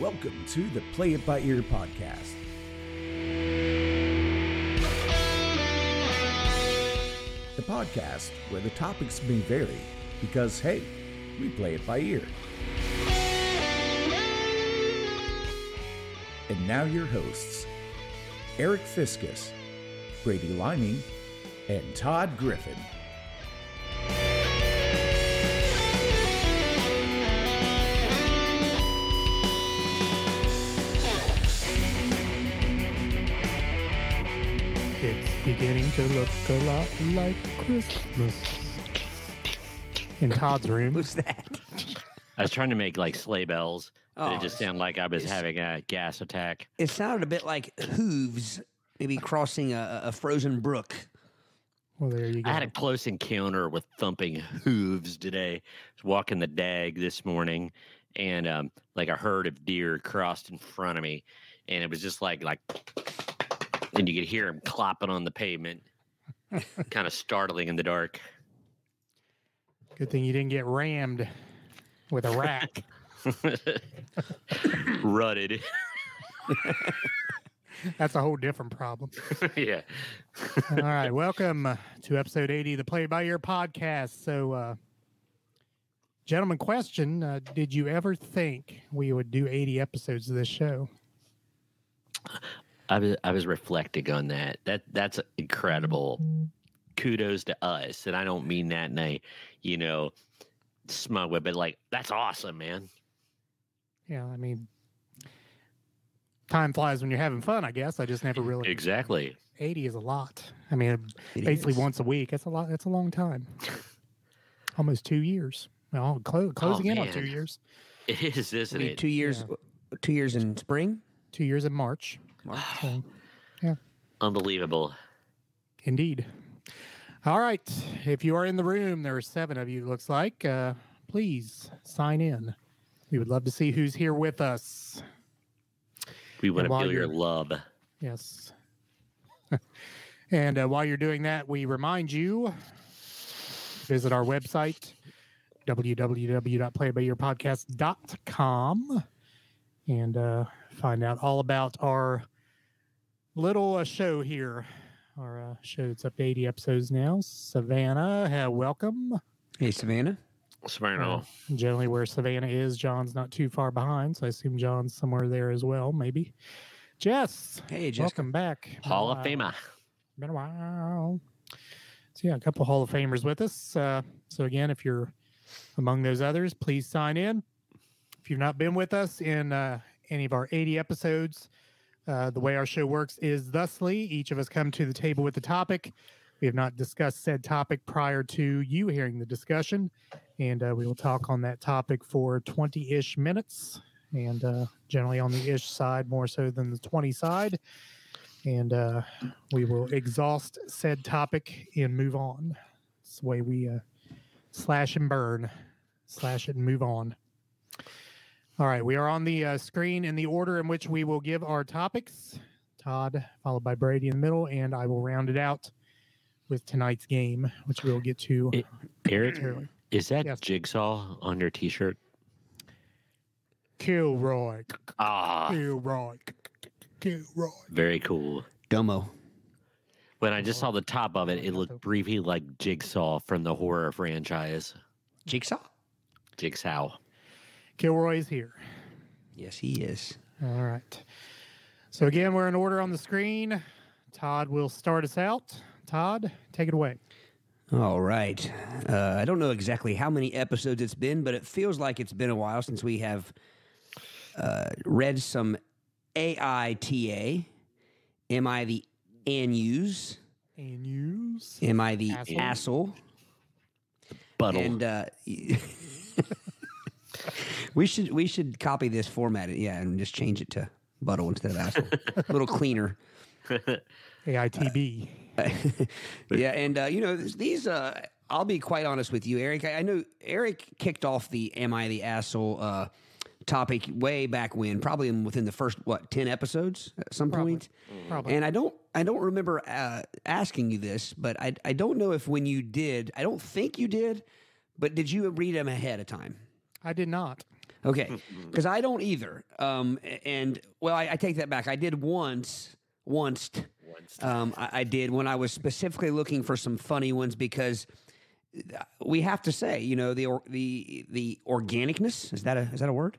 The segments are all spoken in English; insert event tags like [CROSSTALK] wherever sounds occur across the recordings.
Welcome to the Play It By Ear podcast. The podcast where the topics may vary because, hey, we play it by ear. And now your hosts, Eric Fiskus, Brady Liming, and Todd Griffin. Beginning to look a lot like Christmas. In Todd's [LAUGHS] room. What's that? I was trying to make like sleigh bells, but Oh, it just sounded like I was having a gas attack. It sounded a bit like hooves, maybe crossing a, a frozen brook. Well, there you go. I had a close encounter with thumping hooves today. I was walking the dag this morning, and um, like a herd of deer crossed in front of me, and it was just like like, and you could hear him clopping on the pavement, [LAUGHS] kind of startling in the dark. Good thing you didn't get rammed with a rack. [LAUGHS] [LAUGHS] Rutted, That's a whole different problem. yeah. All right. Welcome to episode 80 of the Play By Ear podcast. So, uh, gentleman, question uh, Did you ever think we would do 80 episodes of this show? I was I was reflecting on that. That that's incredible. Kudos to us, and I don't mean that in a you know smug way, but like that's awesome, man. Yeah. I mean, time flies when you're having fun, I guess. I just never really. Exactly. 80 is a lot. I mean, It basically is. once a week. That's a lot. That's a long time. [LAUGHS] Almost two years. Well, clo- closing oh, in on two years. It is, isn't Maybe it? two years, two years in spring. Two years in March. So, [SIGHS] yeah, Unbelievable. indeed. All right. If you are in the room, there are seven of you, it looks like. Uh, please sign in. We would love to see who's here with us. We want to feel your love. Yes. [LAUGHS] and uh, while you're doing that, we remind you visit our website www.playbyyourpodcast.com and uh, find out all about our little uh, show here. Our uh, show it's up to 80 episodes now. Savannah, uh, welcome. Hey, Savannah. Savannah. Uh, generally, where Savannah is, John's not too far behind, so I assume John's somewhere there as well, maybe. Jess, Hey, Jessica. welcome back. Hall of Famer. been a while. So yeah, a couple Hall of Famers with us. Uh, so again, if you're among those others, please sign in. If you've not been with us in uh, any of our 80 episodes, uh, the way our show works is thusly: each of us come to the table with a topic. We have not discussed said topic prior to you hearing the discussion, and uh, we will talk on that topic for 20-ish minutes, and uh, generally on the ish side more so than the 20 side and uh, we will exhaust said topic and move on. It's the way we uh, slash and burn, slash it and move on. All right, we are on the uh, screen in the order in which we will give our topics. Todd, followed by Brady in the middle, and I will round it out with tonight's game, which we'll get to. It- Eric, is that Yes. jigsaw on your T-shirt? Kilroy, Ah, Kilroy, Kilroy. very cool. Domo. When I just saw the top of it, it looked briefly like Jigsaw from the horror franchise. Jigsaw. Jigsaw. Kilroy is here. Yes, he is. All right. So again, we're in order on the screen. Todd will start us out. Todd, take it away. All right. Uh, I don't know exactly how many episodes it's been, but it feels like it's been a while since we have uh, read some AITA. Am I the ANUs? And use. Am I the Asshole. asshole? Buttle. And uh, [LAUGHS] we should we should copy this format, yeah, and just change it to buttle instead of asshole. [LAUGHS] a little cleaner. [LAUGHS] AITB. [LAUGHS] Yeah, and uh, you know these. Uh, I'll be quite honest with you, Eric. I, I know Eric kicked off the "Am I the asshole?" Uh, topic way back when, probably within the first what ten episodes at some point. Probably. And I don't, I don't remember uh, asking you this, but I, I don't know if when you did, I don't think you did, but did you read them ahead of time? I did not. Okay, because I don't either. Um, and well, I, I take that back. I did once, once. Once. Um, I, I did when I was specifically looking for some funny ones because uh, we have to say, you know, the or, the the organicness is that a is that a word?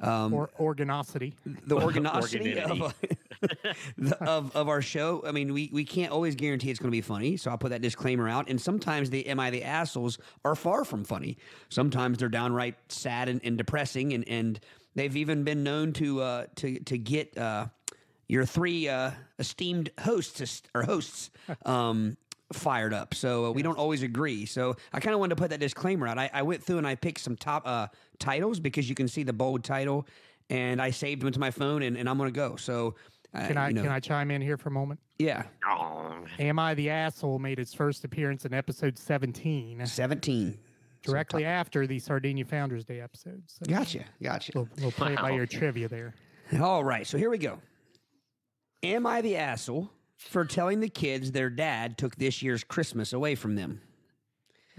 Um, or organosity. the [LAUGHS] organicity of, [LAUGHS] the, of of our show. I mean, we we can't always guarantee it's going to be funny, so I'll put that disclaimer out. And sometimes the "Am I the assholes?" are far from funny. Sometimes they're downright sad and, and depressing, and and they've even been known to uh, to to get uh, your three uh, esteemed hosts or hosts. [LAUGHS] Um, fired up. So uh, we don't always agree. So i kind of wanted to put that disclaimer out. I, I went through and i picked some top uh, titles because you can see the bold title and i saved them to my phone and, and i'm gonna go. So uh, Can I you know, can I chime in here for a moment? yeah. Oh, Am I the asshole made its first appearance in episode 17, 17 directly after the Sardinia Founders Day episode. So gotcha gotcha. We'll, we'll play it by your trivia there. all right so here we go. Am i the asshole for telling the kids their dad took this year's christmas away from them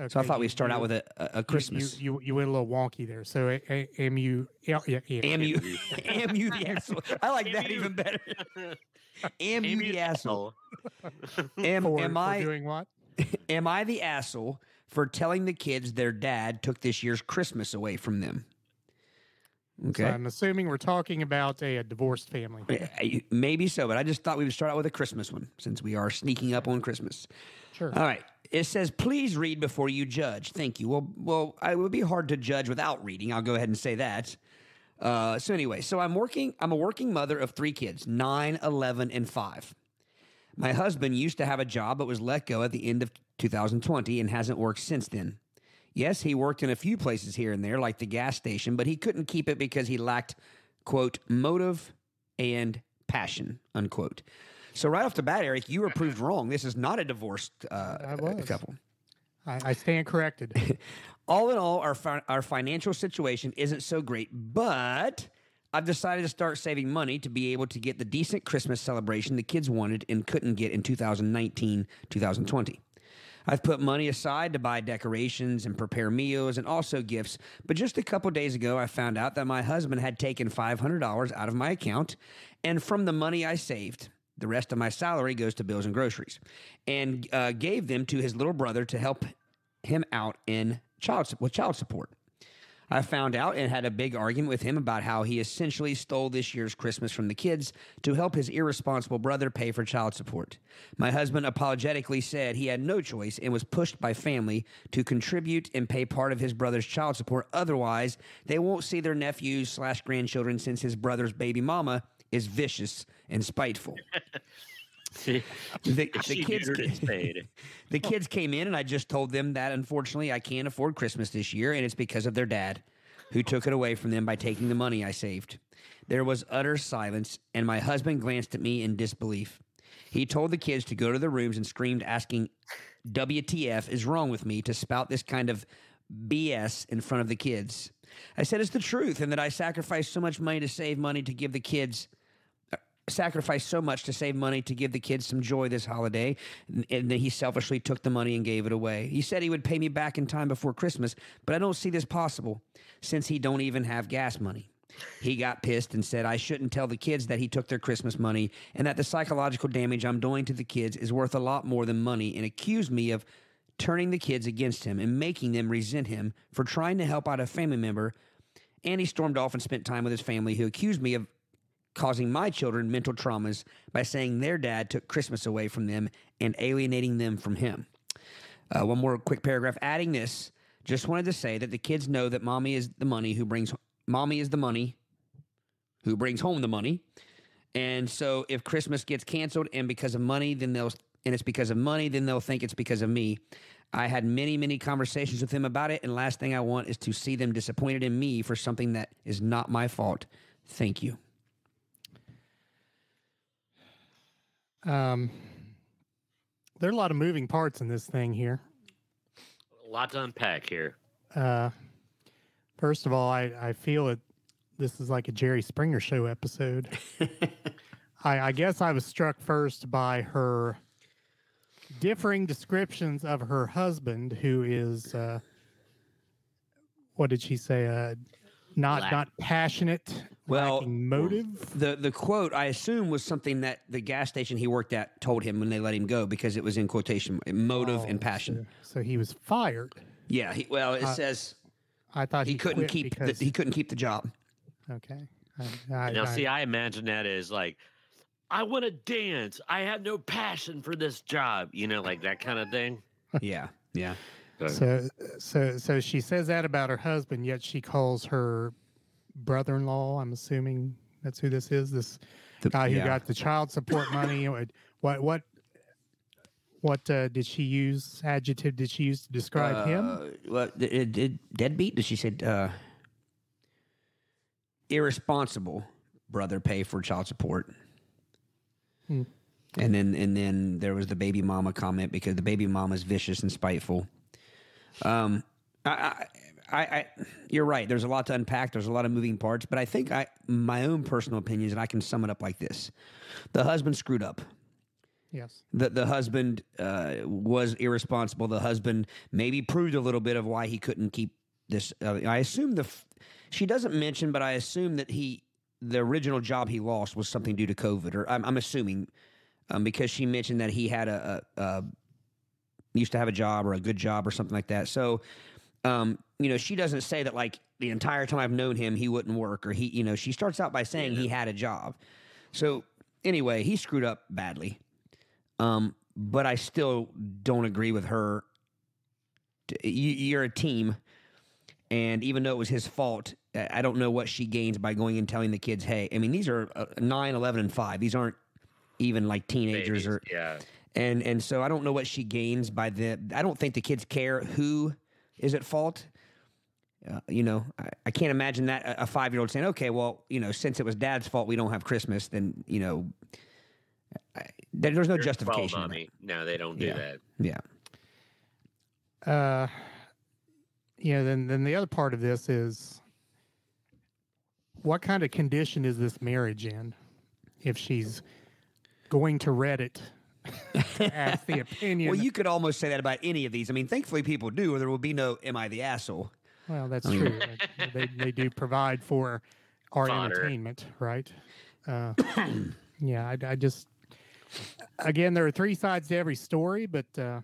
so i thought you- we'd start you- out with a, a, a christmas You, you you went a little wonky there. So a, a, am you? Yeah, yeah, yeah. Am you, am you the asshole? I like that even better. Am you the asshole? Am, for, am I doing what? [LAUGHS] am I the asshole for telling the kids their dad took this year's Christmas away from them? So Okay, I'm assuming we're talking about a, a divorced family. Maybe so, but I just thought we would start out with a Christmas one since we are sneaking up on Christmas. Sure. All right. It says, please read before you judge. Thank you. Well, well, it would be hard to judge without reading. I'll go ahead and say that. Uh, so anyway, so I'm working. I'm a working mother of three kids, 9, 11, and 5. My husband used to have a job but was let go at the end of 2020 and hasn't worked since then. Yes, he worked in a few places here and there, like the gas station, but he couldn't keep it because he lacked, quote, motive and passion, unquote. So right off the bat, Eric, you were proved wrong. This is not a divorced uh, I couple. I, I stand corrected. [LAUGHS] All in all, our fi- our financial situation isn't so great, but I've decided to start saving money to be able to get the decent Christmas celebration the kids wanted and couldn't get in 2019, 2020. I've put money aside to buy decorations and prepare meals and also gifts, but just a couple days ago I found out that my husband had taken $500 out of my account and from the money I saved, the rest of my salary goes to bills and groceries, and uh, gave them to his little brother to help him out in child with child support. I found out and had a big argument with him about how he essentially stole this year's Christmas from the kids to help his irresponsible brother pay for child support. My husband apologetically said he had no choice and was pushed by family to contribute and pay part of his brother's child support. Otherwise, they won't see their nephews slash grandchildren since his brother's baby mama is vicious and spiteful. [LAUGHS] See, The, [LAUGHS] the kids. [LAUGHS] The kids came in, and I just told them that unfortunately I can't afford Christmas this year, and it's because of their dad, who took it away from them by taking the money I saved. There was utter silence, and my husband glanced at me in disbelief. He told the kids to go to their rooms and screamed, asking, WTF is wrong with me to spout this kind of BS in front of the kids? I said it's the truth, and that I sacrificed so much money to save money to give the kids sacrificed so much to save money to give the kids some joy this holiday, and, then he selfishly took the money and gave it away. He said he would pay me back in time before Christmas, but I don't see this possible since he don't even have gas money. He got pissed and said I shouldn't tell the kids that he took their Christmas money and that the psychological damage I'm doing to the kids is worth a lot more than money and accused me of turning the kids against him and making them resent him for trying to help out a family member. And he stormed off and spent time with his family, who accused me of causing my children mental traumas by saying their dad took Christmas away from them and alienating them from him. Uh, one more quick paragraph. Adding this, just wanted to say that the kids know that mommy is the money who brings mommy is the money who brings home the money. And so if Christmas gets canceled and because of money, then they'll and it's because of money, then they'll think it's because of me. I had many, many conversations with them about it, and last thing I want is to see them disappointed in me for something that is not my fault. Thank you. Um, there are a lot of moving parts in this thing here. A lot to unpack here. Uh, first of all, I, I feel that this is like a Jerry Springer show episode. [LAUGHS] I, I guess I was struck first by her differing descriptions of her husband, who is, uh, what did she say? Uh, not Lack- not passionate, Well, motive. The the quote I assume was something that the gas station he worked at told him when they let him go because it was in quotation motive Oh, and passion. So, so he was fired. Yeah, he, well, it Uh, says I thought he he, couldn't quit keep the, he couldn't keep the job. okay. I, I, Now, I- see, I imagine that as like, I want to dance. I have no passion for this job. You know, like that kind of thing. [LAUGHS] yeah, yeah. so so so she says that about her husband, yet she calls her brother-in-law. I'm assuming that's who this is. This The- guy who yeah. got the child support money. What what what uh, did she use? Adjective did she use to describe him? Uh, Well, it, it, it- deadbeat. Did she said uh, irresponsible brother pay for child support? Hmm. And then and then there was the baby mama comment because the baby mama is vicious and spiteful. Um, I, I, I, you're right. There's a lot to unpack. There's a lot of moving parts, but I think I, my own personal opinions, and I can sum it up like this: the husband screwed up Yes. the the husband uh, was irresponsible. The husband maybe proved a little bit of why he couldn't keep this. Uh, I assume the f- she doesn't mention, but I assume that he the original job he lost was something due to COVID, or I'm, I'm assuming um, because she mentioned that he had a, a, a used to have a job or a good job or something like that. So. Um, you know, she doesn't say that like the entire time I've known him, he wouldn't work, or he, you know, she starts out by saying he had a job. So anyway, he screwed up badly. Um, but I still don't agree with her. You, you're a team, and even though it was his fault, I don't know what she gains by going and telling the kids, "Hey, I mean, these are uh, 9, 11, and five. These aren't even like teenagers Babies, or yeah. and and so I don't know what she gains by the. I don't think the kids care who is at fault. Uh, you know, I, I can't imagine that a, a five year old saying, "Okay, well, you know, since it was dad's fault, we don't have Christmas." Then you know, I, there- there's no They're justification. in mommy. No, they don't do Yeah. that. Yeah. Uh, you know, Then then the other part of this is what kind of condition is this marriage in? If she's going to Reddit to [LAUGHS] ask the opinion. Well, you could almost say that about any of these. I mean, thankfully people do, or there will be no "Am I the asshole?" Well, that's I true. They they do provide for our Fodder. entertainment, right? [COUGHS] Uh, yeah, I, I just again, there are three sides to every story, but uh,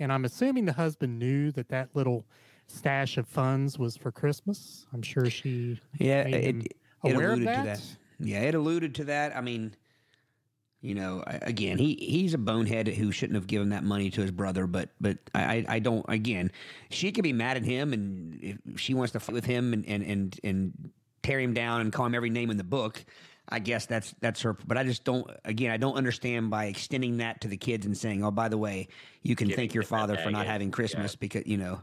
and I'm assuming the husband knew that that little stash of funds was for Christmas. I'm sure she Yeah, made it, him it aware of alluded that. to that. Yeah, it alluded to that. I mean, you know, again, he he's a bonehead who shouldn't have given that money to his brother. But but I I- I don't. Again, she could be mad at him, and if she wants to fight with him and and and and tear him down and call him every name in the book. I guess that's that's her. But I just don't. Again, I don't understand by extending that to the kids and saying, "Oh, by the way, you can Giving thank your father for not baggage, having yeah. Christmas because you know."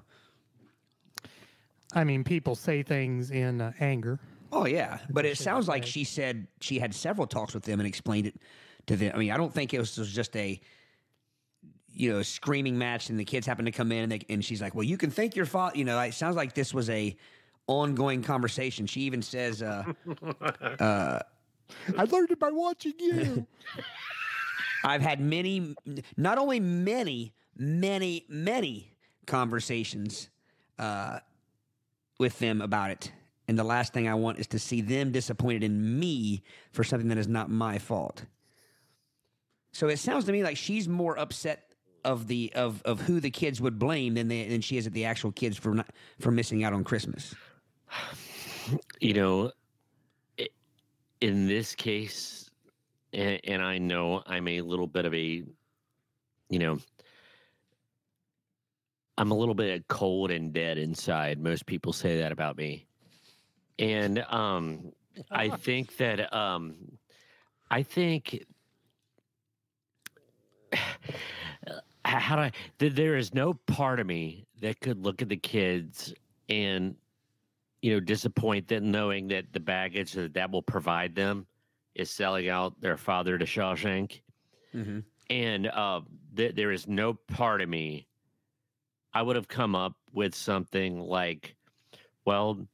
I mean, people say things in uh, anger. Oh yeah, but it sounds like like she said she had several talks with them and explained it to them. I mean, I don't think it was, was just a you know screaming match and the kids happened to come in and they, and she's like, "Well, you can thank your father." You know, it sounds like this was a ongoing conversation. She even says, uh, [LAUGHS] uh, I learned it by watching you. [LAUGHS] "I've had many, not only many, many, many conversations uh, with them about it." And the last thing I want is to see them disappointed in me for something that is not my fault. So it sounds to me like she's more upset of the of of who the kids would blame than they than she is at the actual kids for not for missing out on Christmas. [SIGHS] You know, i- in this case, and, and I know I'm a little bit of a, you know, I'm a little bit cold and dead inside. Most people say that about me. And um, I [LAUGHS] think that um, I think how do I? There is no part of me that could look at the kids and you know disappoint them, knowing that the baggage that that will provide them is selling out their father to Shawshank, Mm-hmm. and uh, th- there is no part of me. I would have come up with something like, well,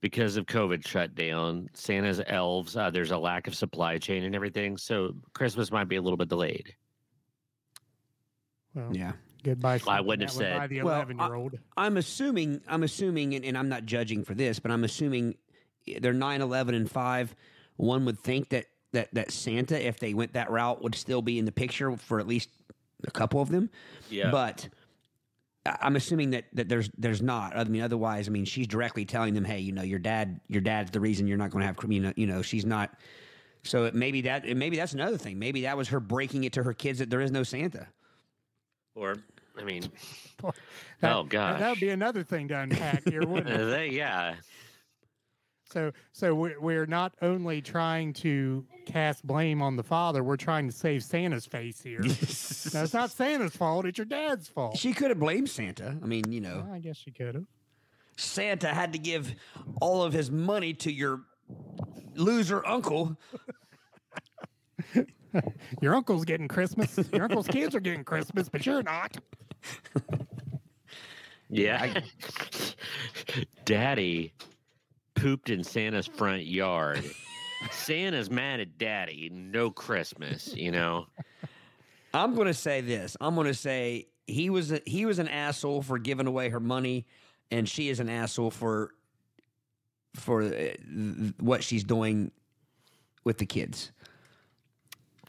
because of COVID shutdown, Santa's elves, uh, there's a lack of supply chain and everything, so Christmas might be a little bit delayed. Well, Yeah, Goodbye. I wouldn't have that By said- the Well, I- eleven-year-old. I'm assuming, I'm assuming, and, and I'm not judging for this, but I'm assuming they're 9, 11, and 5. One would think that, that, that Santa, if they went that route, would still be in the picture for at least a couple of them. Yeah. But I- I'm assuming that, that there's there's not. I mean, otherwise, I mean, she's directly telling them, hey, you know, your dad, your dad's the reason you're not going to have, you know, you know, she's not. So it, maybe that, maybe that's another thing. Maybe that was her breaking it to her kids that there is no Santa. Or, I mean, [LAUGHS] That- oh, that- That would be another thing to unpack here, wouldn't it? [LAUGHS] they, yeah. So, so we're, we're not only trying to cast blame on the father, we're trying to save Santa's face here. [LAUGHS] no, it's not Santa's fault; it's your dad's fault. She could have blamed Santa. I mean, you know. Well, I guess she could have. Santa had to give all of his money to your loser uncle. [LAUGHS] Your uncle's getting Christmas. Your uncle's kids are getting Christmas, but you're not. Yeah. Daddy pooped in Santa's front yard. Santa's mad at daddy. No Christmas, you know? I'm going to say this. I'm going to say he was a, he was an asshole for giving away her money, and she is an asshole for for uh, th- what she's doing with the kids.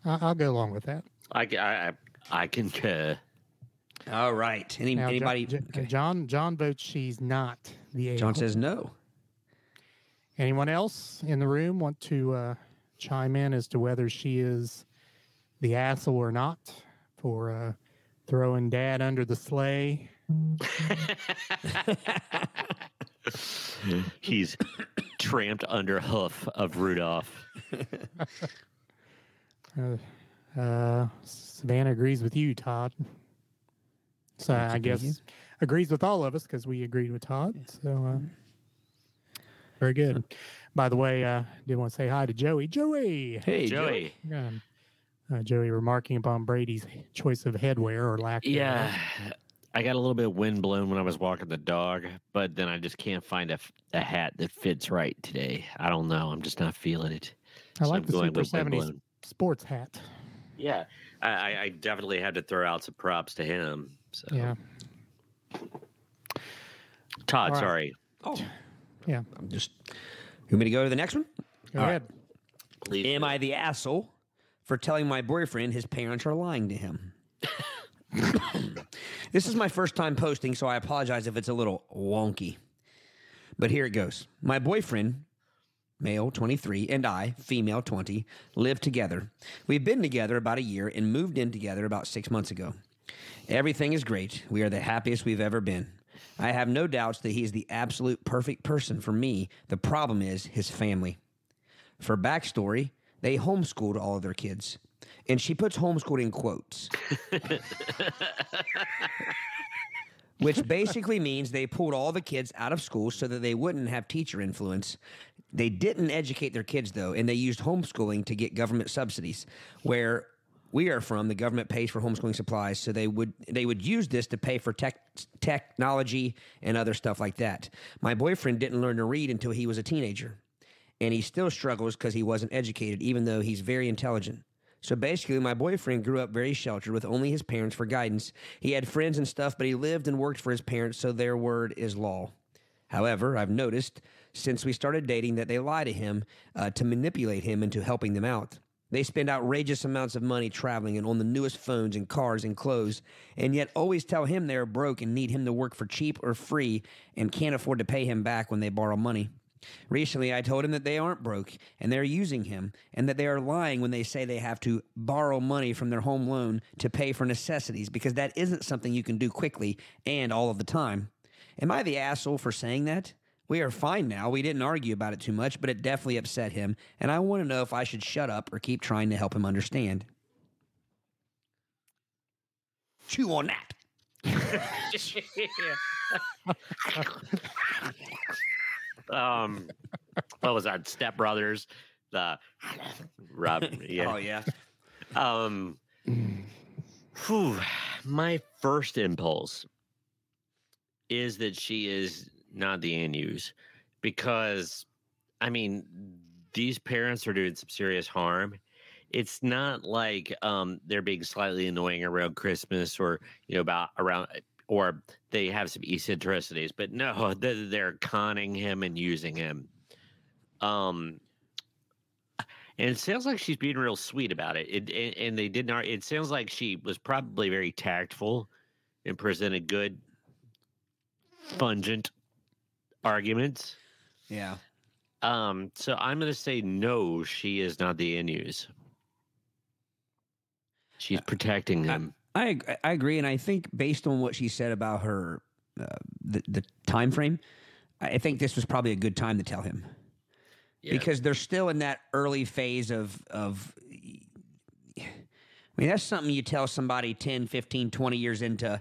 I- I'll go along with that. I, ca- I, I, I concur. All right. Any, Now, anybody? Jo- okay. John John votes she's not the a John says no. Anyone else in the room want to uh, chime in as to whether she is the asshole or not for uh, throwing dad under the sleigh? [LAUGHS] He's tramped under hoof of Rudolph. [LAUGHS] Uh, uh, Savannah agrees with you, Todd. So I opinion. guess agrees with all of us because we agreed with Todd. So uh, very good. By the way, uh, did want to say hi to Joey. Joey, Hey, Joey. Um, uh, Joey remarking upon Brady's choice of headwear or lack. thereof. Yeah. I got a little bit of wind blown when I was walking the dog, but then I just can't find a, a hat that fits right today. I don't know. I'm just not feeling it. I So like I'm the going Super 70s blown. Sports hat. Yeah, I, I, I definitely had to throw out some props to him. So. Yeah. Todd, All right. sorry. Oh, Yeah. I'm just. You want me to go to the next one? Go All right. ahead. Please. Am I the asshole for telling my boyfriend his parents are lying to him? [LAUGHS] this is my first time posting, so I apologize if it's a little wonky. But here it goes. My boyfriend, male 23, and I, female 20, live together. We've been together about a year and moved in together about six months ago. Everything is great. We are the happiest we've ever been. I have no doubts that he is the absolute perfect person for me. The problem is his family. For backstory, they homeschooled all of their kids. And she puts homeschooled in quotes. [LAUGHS] Which basically means they pulled all the kids out of school so that they wouldn't have teacher influence. They didn't educate their kids though, and they used homeschooling to get government subsidies. Where we are from, the government pays for homeschooling supplies, so they would they would use this to pay for tech technology and other stuff like that. My boyfriend didn't learn to read until he was a teenager and he still struggles because he wasn't educated, even though he's very intelligent. So basically, my boyfriend grew up very sheltered with only his parents for guidance. He had friends and stuff, but he lived and worked for his parents, so their word is law. However, I've noticed since we started dating that they lie to him uh, to manipulate him into helping them out. They spend outrageous amounts of money traveling and on the newest phones and cars and clothes, and yet always tell him they're broke and need him to work for cheap or free and can't afford to pay him back when they borrow money. Recently, I told him that they aren't broke and they're using him, and that they are lying when they say they have to borrow money from their home loan to pay for necessities because that isn't something you can do quickly and all of the time. Am I the asshole for saying that? We are fine now. We didn't argue about it too much, but it definitely upset him, and I want to know if I should shut up or keep trying to help him understand. Chew on that. [LAUGHS] um, what was that? Step Brothers, the Rob. Yeah. Oh yeah. Um, whew, my first impulse is that she is not the Anus because, I mean, these parents are doing some serious harm. it's not like um they're being slightly annoying around Christmas or you know about around or they have some eccentricities, but no, [LAUGHS] they're, conning him and using him. Um, and it sounds like she's being real sweet about it. it and, and they did not. It sounds like she was probably very tactful and presented good, pungent arguments. Yeah. Um, so I'm going to say no. She is not the Inus. She's protecting him. I ag- I agree, and I think based on what she said about her uh, the the time frame, I think this was probably a good time to tell him Yeah. because they're still in that early phase of of. I mean, that's something you tell somebody 10, 15, 20 years into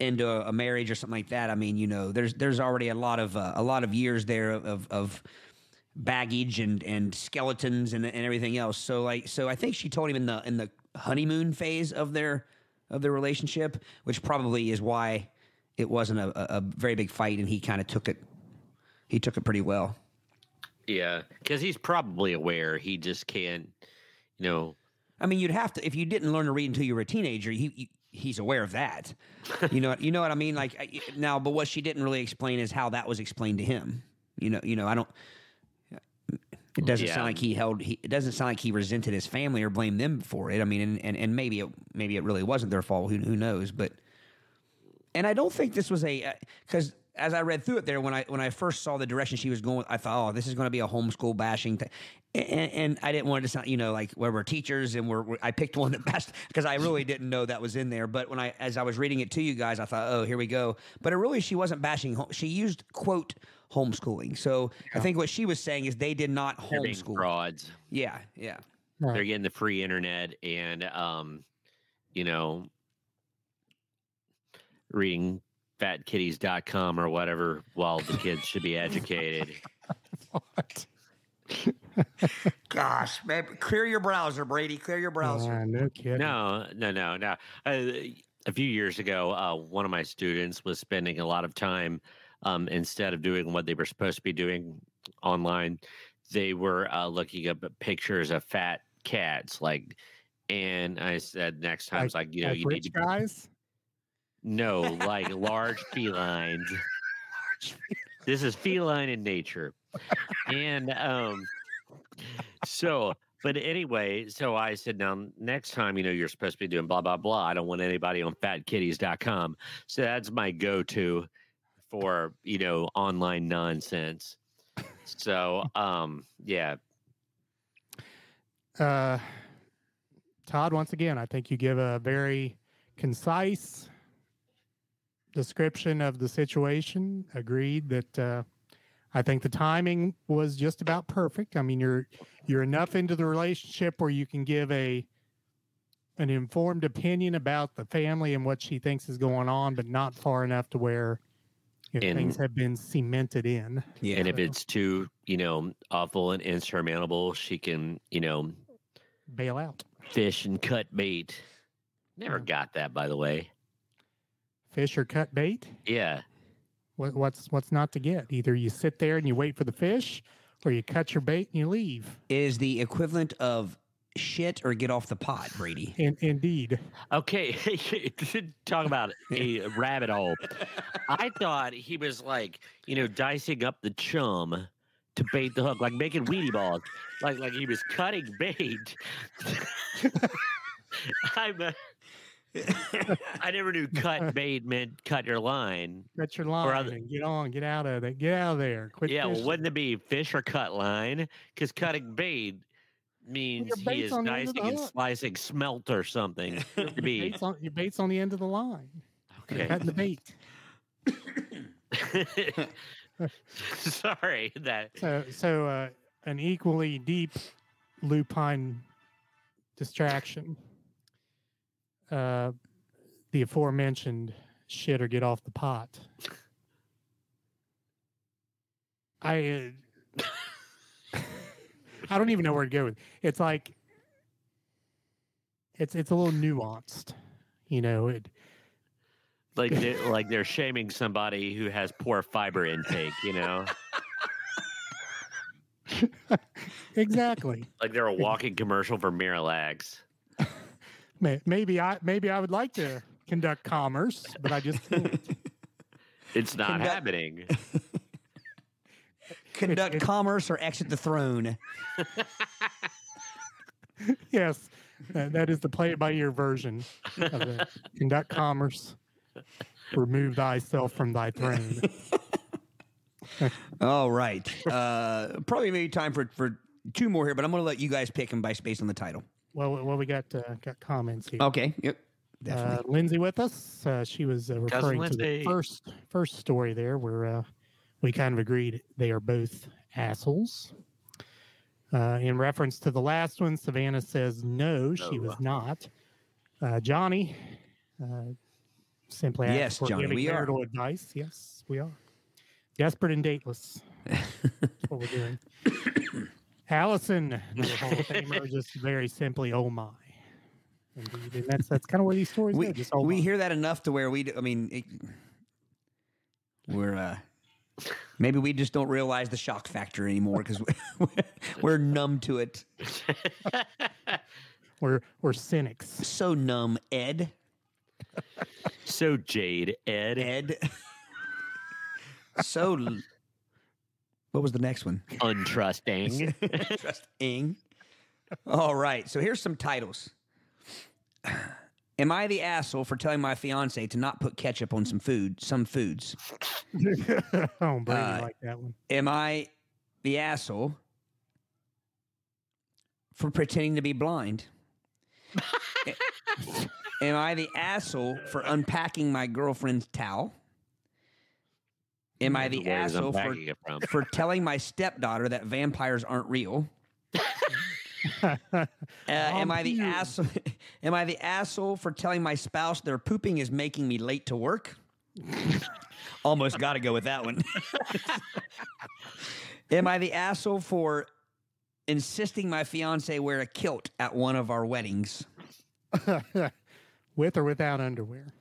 into a marriage or something like that. I mean, you know, there's there's already a lot of uh, a lot of years there of of baggage and and skeletons and, and everything else. So like so I think she told him in the in the honeymoon phase of their of their relationship, which probably is why it wasn't a, a, very big fight and he kind of took it he took it pretty well. Yeah, because he's probably aware. He just can't, you know. I mean, you'd have to if you didn't learn to read until you were a teenager. He, he he's aware of that. You know, you know what I mean. Like now, but what she didn't really explain is how that was explained to him. You know, you know, I don't. It doesn't Yeah. sound like he held. He, it doesn't sound like he resented his family or blamed them for it. I mean, and, and, and maybe it maybe it really wasn't their fault. Who who knows? But and I don't think this was a uh, because as I read through it there when I when I first saw the direction she was going, I thought, oh, this is going to be a homeschool bashing thing. And, and I didn't want it to sound, you know, like where we're teachers and we're, we're I picked one that [LAUGHS] best because I really didn't know that was in there. But when I, as I was reading it to you guys, I thought, oh, here we go. But it really, she wasn't bashing. home- She used quote homeschooling. So I think what she was saying is they did not homeschool. frauds. Yeah, yeah. Right. They're getting the free internet and, um, you know, reading fatkitties.com or whatever while the kids should be educated. What? [LAUGHS] Gosh, man, clear your browser, Brady. Clear your browser. Uh, no kidding. No, no, no, no. Uh, a few years ago, uh, one of my students was spending a lot of time um, instead of doing what they were supposed to be doing online. They were uh, looking up pictures of fat cats, like. And I said, next time, it's like you know, Like you need to guys. No, [LAUGHS] like large felines. This is feline in nature, and um, so but anyway, so I said, now next time, you know, you're supposed to be doing blah blah blah. I don't want anybody on fatkitties.com. So that's my go-to for you know online nonsense. So um, yeah, Uh, Todd, once again, I think you give a very concise description of the situation. Agreed that uh, I think the timing was just about perfect. I mean, you're you're enough into the relationship where you can give a an informed opinion about the family and what she thinks is going on, but not far enough to where you know, And- things have been cemented in. Yeah. and if it's too you know awful and insurmountable, she can you know Bail out. fish and cut bait. Never Yeah. got that, by the way. Fish or cut bait. Yeah. What, what's what's not to get? Either you sit there and you wait for the fish, or you cut your bait and you leave. is the equivalent of shit or get off the pot, Brady. [LAUGHS] In, indeed, Okay. [LAUGHS] Talk about a rabbit hole. I thought he was like, you know, dicing up the chum to bait the hook, like making weedy balls, like like he was cutting bait. [LAUGHS] I'm. Uh, I never knew cut [LAUGHS] bait meant cut your line. cut your line other- and get on, get out of there, get out of there. Quit. Yeah, well, wouldn't it be fish or cut line? Because [LAUGHS] cutting bait means he is on the end dicing and slicing smelt or something. [LAUGHS] Your be bait's on, your bait's on the end of the line. Okay. Cutting the bait. Sorry that So, so uh, an equally deep lupine distraction. Uh, the aforementioned shit or get off the pot. I uh, [LAUGHS] I don't even know where to go with. It's like it's it's a little nuanced, you know. It like they're, like they're shaming somebody who has poor fiber intake. You know, [LAUGHS] exactly. Like they're a walking commercial for Miralax. May- Maybe I maybe I would like to conduct commerce, but I just can't. [LAUGHS] It's not Conduct- happening. [LAUGHS] Conduct it- commerce or exit the throne. [LAUGHS] yes, that, that is the play it by ear version of the conduct commerce. Remove thyself from thy throne. All right. Uh, probably maybe time for, for two more here, but I'm going to let you guys pick them by based on the title. Well, well, we got uh, got comments here. Okay. Yep. uh, Lindsay with us. Uh, she was uh, referring to the first first story there, where uh, we kind of agreed they are both assholes. Uh, in reference to the last one, Savannah says no, she No. was not. Uh, Johnny uh, simply asked Yes, for Johnny, giving we are. marital advice. Yes, we are. Desperate and dateless. [LAUGHS] That's what we're doing. [COUGHS] Allison, Hall of Famer, [LAUGHS] just very simply, oh my. Indeed. And that's that's kind of where these stories we go. Just oh we my. hear that enough to where we, I mean, it, we're, uh, maybe we just don't realize the shock factor anymore because [LAUGHS] we're, we're numb to it. [LAUGHS] We're we're cynics. So numb, Ed. So Jade, Ed. Ed. so. L- What was the next one? [LAUGHS] Untrusting. [LAUGHS] Trusting. All right. So here's some titles. Am I the asshole for telling my fiance to not put ketchup on some food, some foods? [LAUGHS] oh, Brady Uh, like that one. Am I the asshole for pretending to be blind? Am I the asshole for unpacking my girlfriend's towel? Am I the asshole for, unpacking it from? for [LAUGHS] telling my stepdaughter that vampires aren't real? [LAUGHS] Uh, am I the asshole? [LAUGHS] Am I the asshole for telling my spouse their pooping is making me late to work? Almost got to go with that one. am I the asshole for insisting my fiance wear a kilt at one of our weddings? With or without underwear.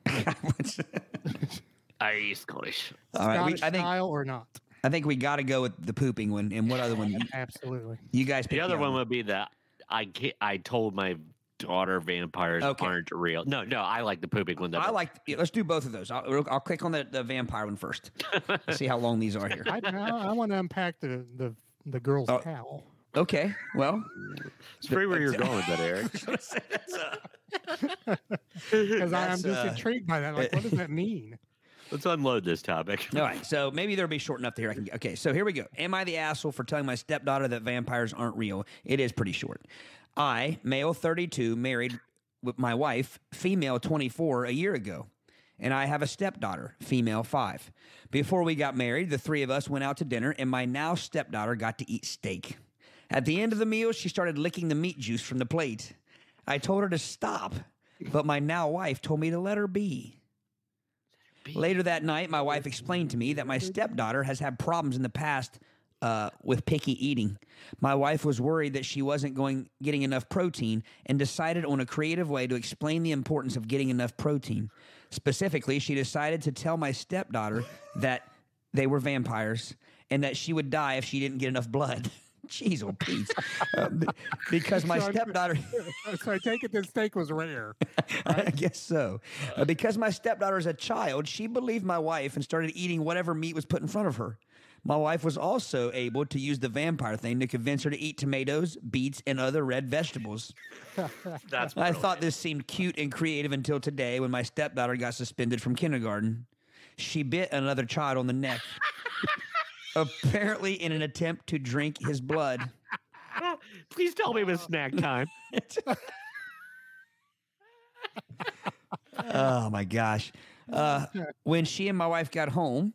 Are you Scottish? All right, we, Scottish I think style or not? I think we got to go with the pooping one. And what other one? [LAUGHS] Absolutely. you guys pick The other one would be that I ca- I told my daughter vampires Okay. aren't real. No, no, I like the pooping one. though. I like. yeah, Let's do both of those. I'll, I'll click on the, the vampire one first. [LAUGHS] See how long these are here. I, I, I want to unpack the the the girl's Oh. towel. Okay. Well, It's pretty where you're going with that, Eric. [LAUGHS] Because I'm That's, just uh, intrigued by that. Like, what does that mean? Let's unload this topic. All [LAUGHS] right, so maybe there'll be short enough to here I can. Okay, so here we go. Am I the asshole for telling my stepdaughter that vampires aren't real? It is pretty short. I, male 32, married with my wife, female 24, a year ago. And I have a stepdaughter, female 5. Before we got married, the three of us went out to dinner, and my now stepdaughter got to eat steak. At the end of the meal, she started licking the meat juice from the plate. I told her to stop, but my now wife told me to let her be. Later that night, my wife explained to me that my stepdaughter has had problems in the past uh, with picky eating. My wife was worried that she wasn't going getting enough protein and decided on a creative way to explain the importance of getting enough protein. Specifically, she decided to tell my stepdaughter that they were vampires and that she would die if she didn't get enough blood. [LAUGHS] Jeez, oh Pete. [LAUGHS] Uh, b- because my So I'm- stepdaughter. [LAUGHS] so I take it this steak was rare. [LAUGHS] I guess so. Uh, because my stepdaughter is a child, she believed my wife and started eating whatever meat was put in front of her. My wife was also able to use the vampire thing to convince her to eat tomatoes, beets, and other red vegetables. That's I thought this seemed cute and creative until today when my stepdaughter got suspended from kindergarten. She bit another child on the neck, apparently in an attempt to drink his blood. [LAUGHS] Please tell me it was snack time. [LAUGHS] Oh my gosh. Uh, when she and my wife got home,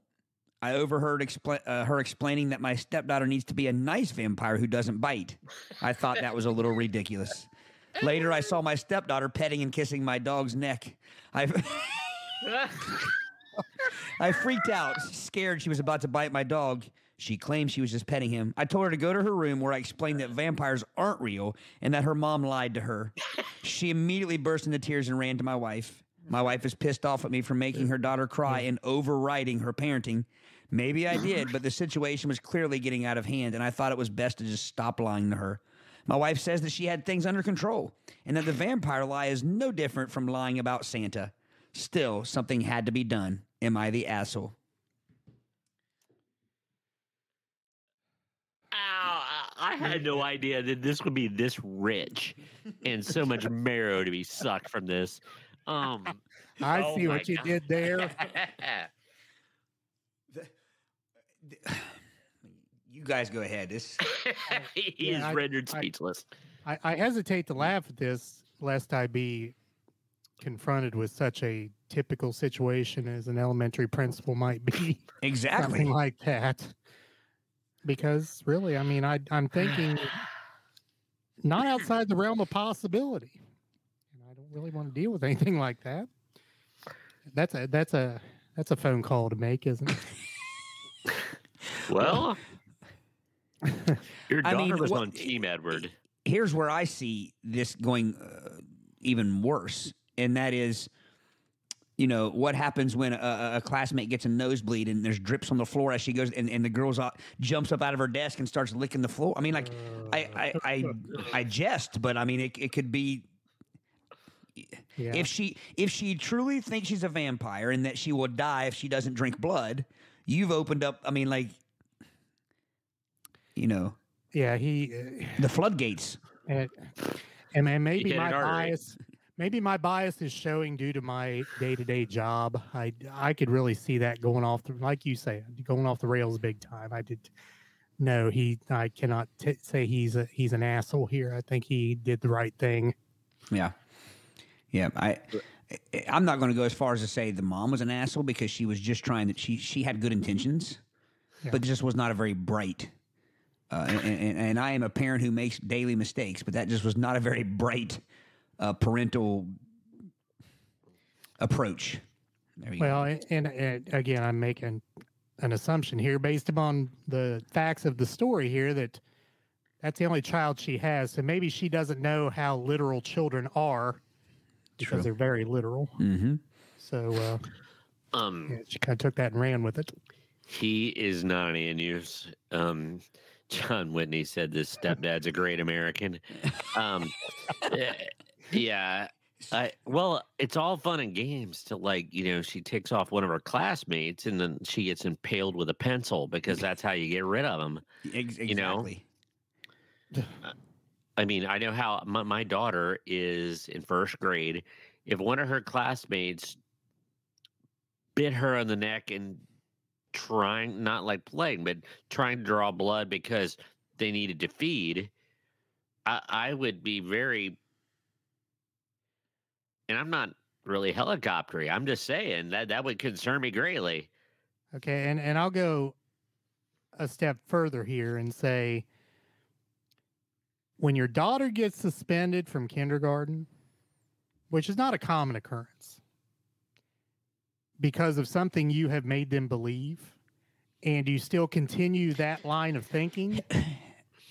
I overheard expla- uh, her explaining that my stepdaughter needs to be a nice vampire who doesn't bite. I thought that was a little ridiculous. Later, I saw my stepdaughter petting and kissing my dog's neck. I, [LAUGHS] I freaked out, scared she was about to bite my dog. She claimed she was just petting him. I told her to go to her room where I explained that vampires aren't real and that her mom lied to her. She immediately burst into tears and ran to my wife. My wife is pissed off at me for making her daughter cry and overriding her parenting. Maybe I did, but the situation was clearly getting out of hand, and I thought it was best to just stop lying to her. My wife says that she had things under control, and that the vampire lie is no different from lying about Santa. Still, something had to be done. Am I the asshole? Ow, I I had no idea that this would be this rich and so much marrow to be sucked from this. Um, [LAUGHS] I oh see what you God. did there. [LAUGHS] [SIGHS] You guys go ahead. This [LAUGHS] he Yeah, is I- rendered I- speechless. I, I hesitate to laugh at this, lest I be confronted with such a typical situation as an elementary principal might be. [LAUGHS] exactly. Something like that. Because really, I mean, I, I'm thinking [SIGHS] not outside the realm of possibility. And I don't really want to deal with anything like that. That's a that's a that's a phone call to make, isn't it? [LAUGHS] Well, [LAUGHS] your I daughter mean, was what- on Team Edward. Here's where I see this going uh, even worse, and that is, you know, what happens when a- a, a classmate gets a nosebleed and there's drips on the floor as she goes, and, and the girl's out, jumps up out of her desk and starts licking the floor. I mean, like, I I I, I jest, but I mean, it, it could be Yeah. if she if she truly thinks she's a vampire and that she will die if she doesn't drink blood. You've opened up. I mean, like, you know, yeah, he uh, the floodgates. And, and, and maybe my it bias, maybe my bias is showing due to my day to day job. I I could really see that going off the, like you say, going off the rails big time. I did. No, he. I cannot t- say he's a he's an asshole here. I think he did the right thing. Yeah, yeah. I, I- I'm not going to go as far as to say the mom was an asshole because she was just trying to. She she had good intentions, Yeah. but just was not a very bright. Uh, and, and, and I am a parent who makes daily mistakes, but that just was not a very bright uh, parental approach. There you Well, go. and, and again, I'm making an assumption here based upon the facts of the story here that that's the only child she has. So maybe she doesn't know how literal children are because True. they're very literal. Mm-hmm. So uh, Um, yeah, she kind of took that and ran with it. he is not an Andrews. Um, John Whitney said this stepdad's a great American. Um, [LAUGHS] eh, yeah. I, well, it's all fun and games to like you know she takes off one of her classmates and then she gets impaled with a pencil because that's how you get rid of them. Ex- you know. Uh, I mean, I know how my, my daughter is in first grade. If one of her classmates bit her on the neck and trying, not like playing, but trying to draw blood because they needed to feed, I, I would be very, and I'm not really helicoptery. I'm just saying that that would concern me greatly. Okay, and and I'll go a step further here and say when your daughter gets suspended from kindergarten, which is not a common occurrence, because of something you have made them believe, and you still continue that line of thinking, A- [CLEARS THROAT]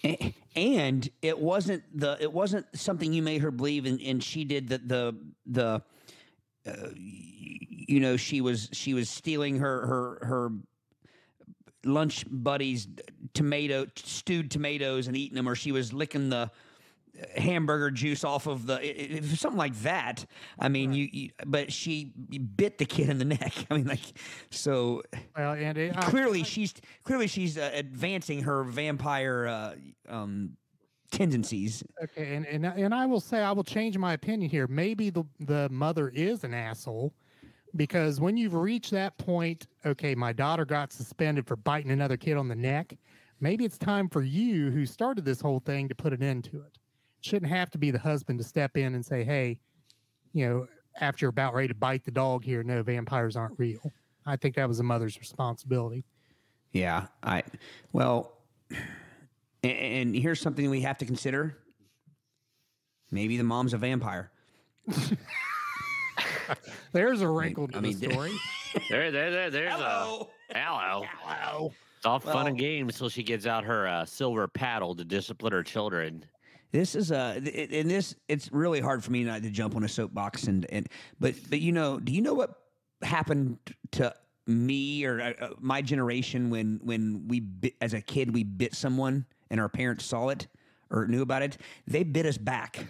[LAUGHS] and it wasn't the it wasn't something you made her believe and, and she did the the the uh, you know she was she was stealing her her her lunch buddies tomato stewed tomatoes and eating them or she was licking the hamburger juice off of the something like that i mean you, you but she bit the kid in the [LAUGHS] neck i mean like so well, and it, I- clearly she's clearly she's uh, advancing her vampire uh, um, tendencies. Okay, and, and I- and I will say I will change my opinion here. Maybe the the mother is an asshole because when you've reached that point, okay, my daughter got suspended for biting another kid on the neck. Maybe it's time for you, who started this whole thing, to put an end to it. Shouldn't have to be the husband to step in and say, "Hey, you know, after you're about ready to bite the dog here, no, vampires aren't real." I think that was a mother's responsibility. Yeah, I well, and, and here's something we have to consider. Maybe the mom's a vampire. [LAUGHS] There's a wrinkle to I mean, the [LAUGHS] story. There, there, there there's Hello. a hello. Hello. It's all fun and games until she gets out her uh, silver paddle to discipline her children. This is a and this. It's really hard for me not to jump on a soapbox and and but but you know, do you know what happened to me or uh, uh, my generation when when we bit, as a kid we bit someone and our parents saw it or knew about it, they bit us back.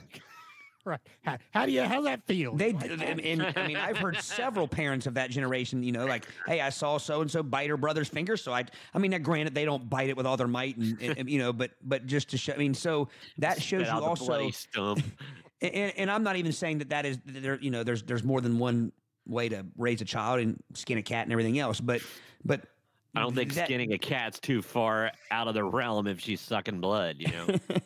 Right. How, how do you? How's that feel? They d- and, oh. and I mean I've heard several parents of that generation, you know, like, hey, I saw so and so bite her brother's finger, so I. I mean, now, granted, they don't bite it with all their might, and, and you know, but but just to show. I mean, so that shows Spit you also. stump. [LAUGHS] And, and I'm not even saying that that is there. You know, there's there's more than one way to raise a child and skin a cat and everything else, but but I don't think that- skinning a cat's too far out of the realm if she's sucking blood. You know. [LAUGHS]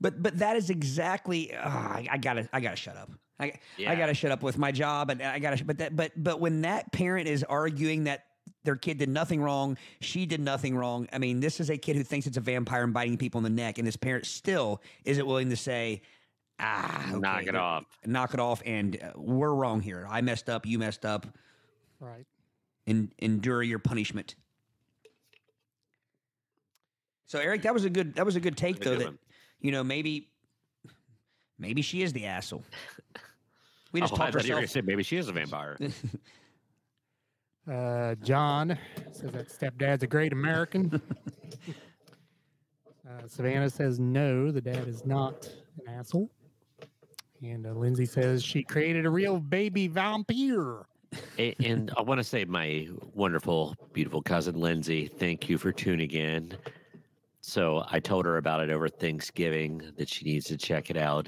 but but that is exactly uh, I, I gotta I gotta shut up. I, I gotta shut up with my job and I gotta but that but but when that parent is arguing that their kid did nothing wrong, she did nothing wrong. I mean, this is a kid who thinks it's a vampire and biting people in the neck, and his parent still isn't willing to say, "Ah, okay, Knock it off. knock it off," and uh, we're wrong here. I messed up. You messed up. right. and endure your punishment. So Eric, that was a good that was a good take though. That one. You know maybe maybe she is the asshole. We just oh, I talked thought you ourselves. say maybe she is a vampire. [LAUGHS] Uh, John says that stepdad's a great American. [LAUGHS] uh, Savannah says no, the dad is not an asshole. And uh, Lindsay says she created a real baby vampire. And I want to say, my wonderful, beautiful cousin Lindsay, thank you for tuning in. So I told her about it over Thanksgiving that she needs to check it out.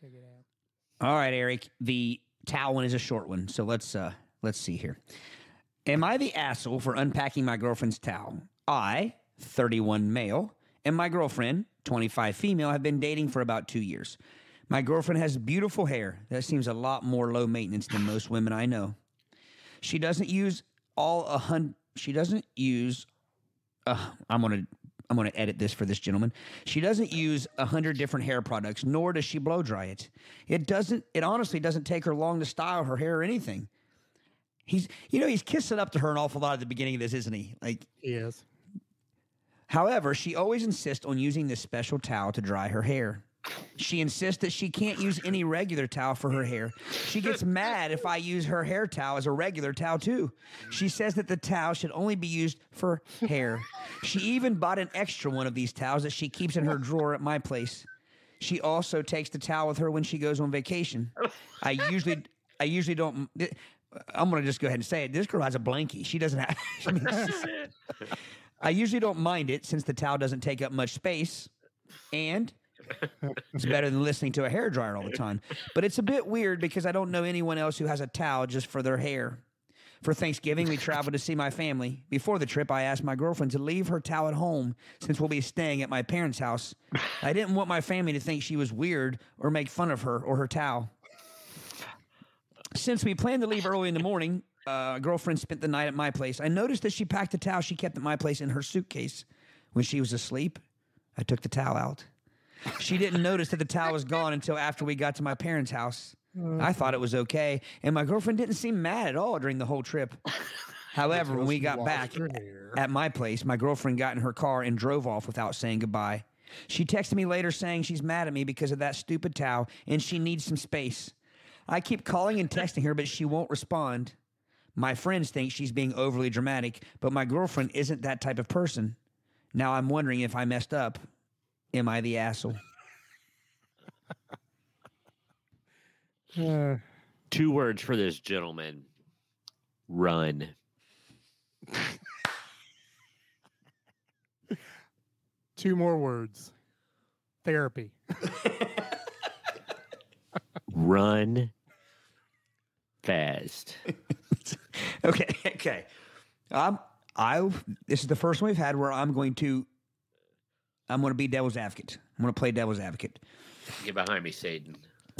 Check it out. All right, Eric. The towel one is a short one, so let's uh let's see here. Am I the asshole for unpacking my girlfriend's towel? I, 31 male, and my girlfriend, 25 female, have been dating for about two years. My girlfriend has beautiful hair. That seems a lot more low maintenance than most women I know. She doesn't use all a hundred. She doesn't use. Uh, I'm gonna. I'm gonna edit this for this gentleman. She doesn't use a hundred different hair products, nor does she blow dry it. It doesn't. It honestly doesn't take her long to style her hair or anything. He's, you know, he's kissing up to her an awful lot at the beginning of this, isn't he? Like, Yes. However, she always insists on using this special towel to dry her hair. She insists that she can't use any regular towel for her hair. She gets mad if I use her hair towel as a regular towel too. She says that the towel should only be used for hair. She even bought an extra one of these towels that she keeps in her drawer at my place. She also takes the towel with her when she goes on vacation. I usually I usually don't I'm to just go ahead and say it. This girl has a blankie. She doesn't have [LAUGHS] I usually don't mind it since the towel doesn't take up much space and it's better than listening to a hair dryer all the time. But it's a bit weird because I don't know anyone else who has a towel just for their hair. For Thanksgiving, we traveled to see my family. Before the trip, I asked my girlfriend to leave her towel at home since we'll be staying at my parents' house. I didn't want my family to think she was weird or make fun of her or her towel. Since we planned to leave early in the morning, uh, girlfriend spent the night at my place. I noticed that she packed the towel she kept at my place in her suitcase. When she was asleep, I took the towel out. She didn't notice that the towel was gone until after we got to my parents' house. I thought it was okay, and my girlfriend didn't seem mad at all during the whole trip. [LAUGHS] However, when we got back at my place, my girlfriend got in her car and drove off without saying goodbye. She texted me later saying she's mad at me because of that stupid towel and she needs some space. I keep calling and texting her, but she won't respond. My friends think she's being overly dramatic, but my girlfriend isn't that type of person. Now I'm wondering if I messed up. Am I the asshole? [LAUGHS] Uh, Two words for this gentleman run. two more words. Therapy. Run fast. [LAUGHS] Okay, okay. Um, I this is the first one we've had where I'm going to I'm going to be devil's advocate. I'm going to play devil's advocate. Get behind me, Satan.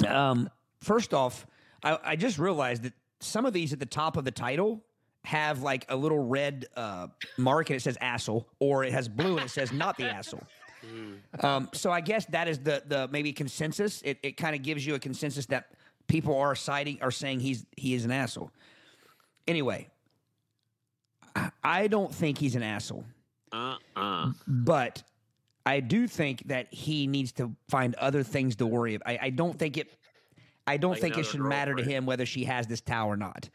Um, first off, I, I just realized that some of these at the top of the title have like a little red uh, mark and it says asshole, or it has blue and it says not the asshole. [LAUGHS] Um, so I guess that is the the maybe consensus. It it kind of gives you a consensus that people are citing are saying he's he is an asshole. Anyway, I- I don't think he's an asshole Uh uh but I do think that he needs to find other things to worry about. I, I don't think it. I don't Like think it should matter to him whether she has this towel or not.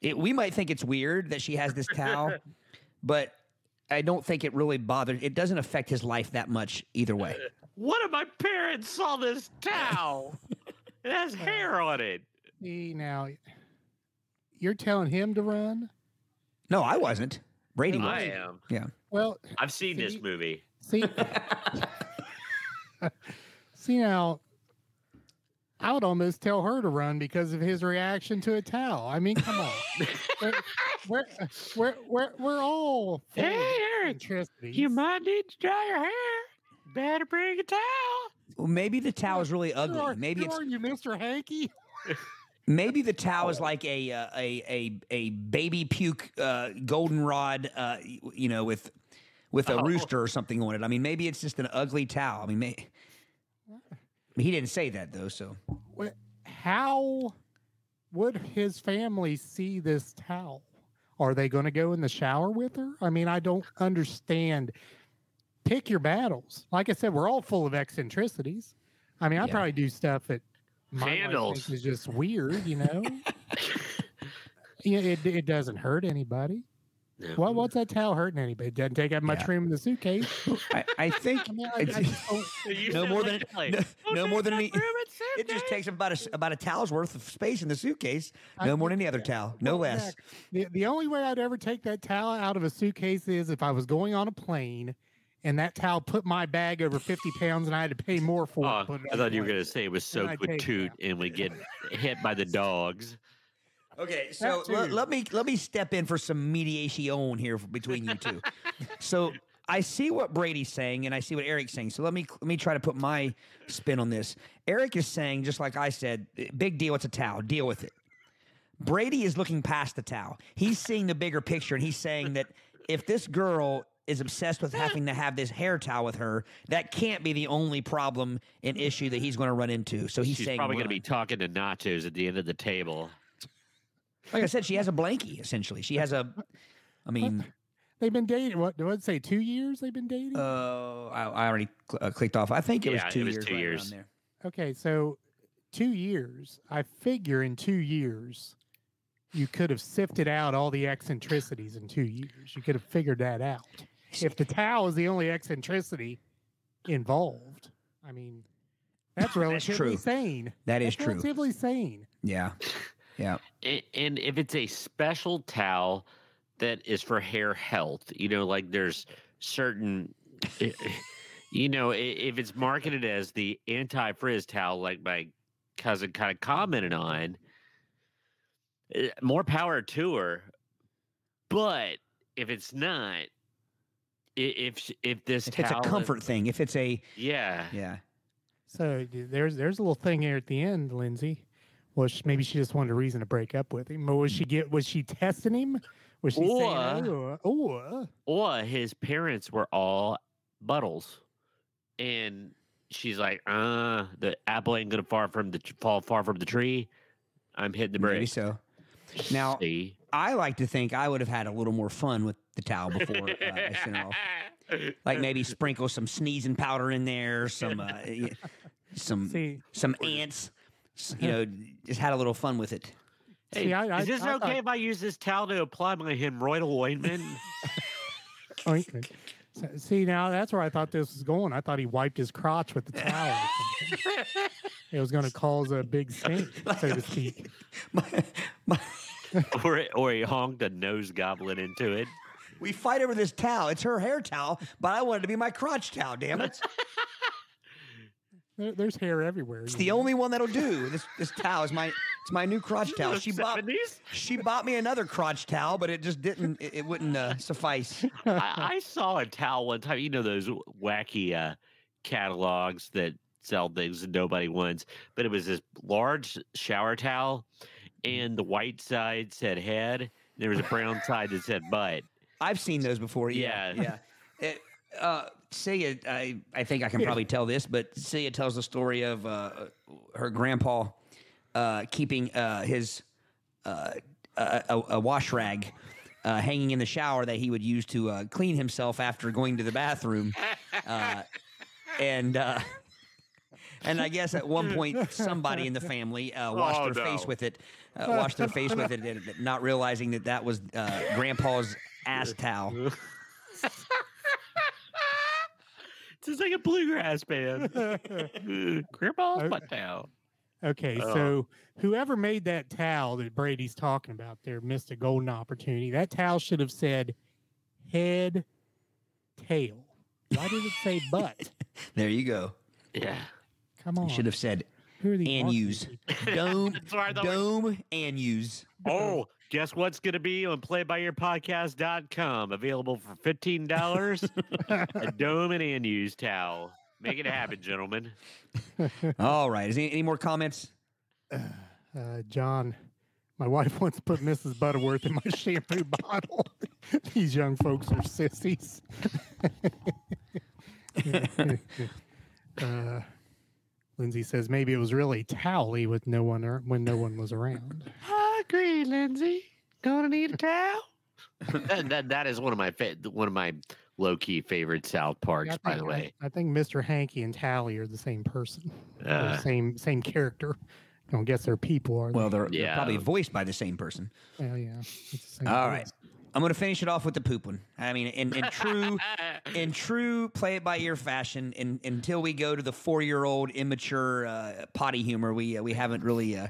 it, we might think it's weird that she has this towel, [LAUGHS] but I don't think it really bothers. It doesn't affect his life that much either way. [LAUGHS] One of my parents saw this towel. [LAUGHS] it has hair on it. See now, you're telling him to run. No, I wasn't. Brady was. I am. Yeah. Well, I've seen this movie. See, see now. I would almost tell her to run because of his reaction to a towel. I mean, come on. we're, we're, we're, we're, we're all full of Hey, Eric, eccentricities. might need to dry your hair. Better bring a towel. Well, maybe the towel is really ugly. are- Maybe it's are you, Mr. Hankey? maybe the towel is like a uh, a a a baby puke uh, goldenrod, uh, you know, with with a Oh. rooster or something on it. I mean, maybe it's just an ugly towel. I mean, may, he didn't say that though. So How would his family see this towel? Are they going to go in the shower with her? I mean, I don't understand. Pick your battles. Like I said, we're all full of eccentricities. I mean, I Yeah. probably do stuff that my wife Vandals. thinks is just weird, you know. [LAUGHS] yeah, it it doesn't hurt anybody. No. What what's that towel hurting anybody? It doesn't take up much Yeah. room in the suitcase. I, I [LAUGHS] think I mean, I, I it's- just don't- [LAUGHS] You No more than- Clay. no- no more than any- it just takes about a s- about a towel's worth of space in the suitcase. I No more than any other towel. No Well, less. The, the only way I'd ever take that towel out of a suitcase is if I was going on a plane and that towel put my bag over 50 pounds and I had to pay more for it. to put it I thought you were going to say it was soaked with toot and we get hit by the dogs. Okay, so too. let, let me let me step in for some mediation here between you two. [LAUGHS] so I see what Brady's saying and I see what Eric's saying. So let me let me try to put my spin on this. Eric is saying, just like I said, big deal. It's a towel. Deal with it. Brady is looking past the towel. He's seeing the bigger picture, and he's saying that if this girl is obsessed with having to have this hair towel with her, that can't be the only problem and issue that he's going to run into. So he's She's saying, probably going to be talking to nachos at the end of the table. Like I said, she has a blankie essentially. She has a, I mean. They've been dating, what, do I say, two years they've been dating? Uh, I, I already cl- uh, clicked off. I think it Yeah, was it two was years. two right around years. there. okay, so two years. I figure in two years, you could have sifted out all the eccentricities in two years. You could have figured that out. If the towel is the only eccentricity involved, I mean, that's relatively true. sane. That is That's true. relatively sane. Yeah, yeah. And if it's a special towel that is for hair health, you know, like there's certain, eh, [LAUGHS] you know, if it's marketed as the anti frizz towel, like my cousin kind of commented on, eh, more power to her. But if it's not, if if this If it's a towel, comfort thing, if it's a yeah, yeah, So there's there's a little thing here at the end, Lindsay. Well, sh- maybe she just wanted a reason to break up with him. Or was she get was she testing him? Was she saying, "Oh, oh, or his parents were all buttles, and she's like, "Uh, the apple ain't gonna far from the fall far from the tree. I'm hitting the maybe so. Now, See? I like to think I would have had a little more fun with the towel before uh, I sent it off. [LAUGHS] Like maybe sprinkle some sneezing powder in there, some uh, some see, some ants. S- You know, just had a little fun with it. Hey, See, I- I- is this I okay thought- if I use this towel to apply my hemorrhoidal ointment? [LAUGHS] Oh, ointment. See, now that's where I thought this was going. I thought he wiped his crotch with the towel. it was going to cause a big stink, so to speak. [LAUGHS] My, my, [LAUGHS] or or he honked a nose goblin into it? we fight over this towel. It's her hair towel, but I want it to be my crotch towel. Damn it! There, there's hair everywhere. It's the know. only one that'll do. This this towel is my it's my new crotch [LAUGHS] towel. She bought she bought me another crotch towel, but it just didn't it, it wouldn't uh, suffice. I, I saw a towel one time. You know those wacky uh, catalogs that sell things that nobody wants, but it was this large shower towel, and the white side said head. And there was a brown side that said butt. I've seen those before. Yeah, Yeah. yeah. It, uh, Celia, I I think I can probably tell this, but Celia tells the story of uh, her grandpa uh, keeping uh, his uh, a, a, wash rag. Uh, hanging in the shower that he would use to uh, clean himself after going to the bathroom, uh, and uh, and I guess at one point somebody in the family uh, [LAUGHS] washed Oh, their face with it. uh, wash their face with it, and not realizing that that was uh, Grandpa's ass towel. [LAUGHS] It's like a bluegrass band. [LAUGHS] [LAUGHS] Grandpa's Oh. butt towel. Okay, Oh. so whoever made that towel that Brady's talking about there missed a golden opportunity. That towel should have said head, tail. Why did it say [LAUGHS] butt? There you go. Yeah. Come on. Should have said Who are these and marketing use dome, That's why I thought we- dome, and use. Oh, guess what's going to be on playbyearpodcast.com? Available for $15. a [LAUGHS] dome and and use towel. Make it happen, gentlemen. All right. Is any, any more comments? Uh, John, my wife wants to put Mrs. Butterworth in my shampoo bottle. [LAUGHS] These young folks are sissies. [LAUGHS] uh, Lindsay says maybe it was really Towelie with no one or, when no one was around. I agree, Lindsay. Gonna need a towel. [LAUGHS] that, that, that is one of my fa- one of my low key favorite South Parks, I by the way. I, I think Mr. Hankey and Towelie are the same person, or Uh, same same character. I don't guess they're people, are they? Well, they're, they're Yeah. probably voiced by the same person. Well, yeah. it's the same All voice. right. I'm going to finish it off with the poop one. I mean, in, in true [LAUGHS] in true play it by ear fashion, in, until we go to the four year old immature uh, potty humor, we uh, we haven't really. Uh,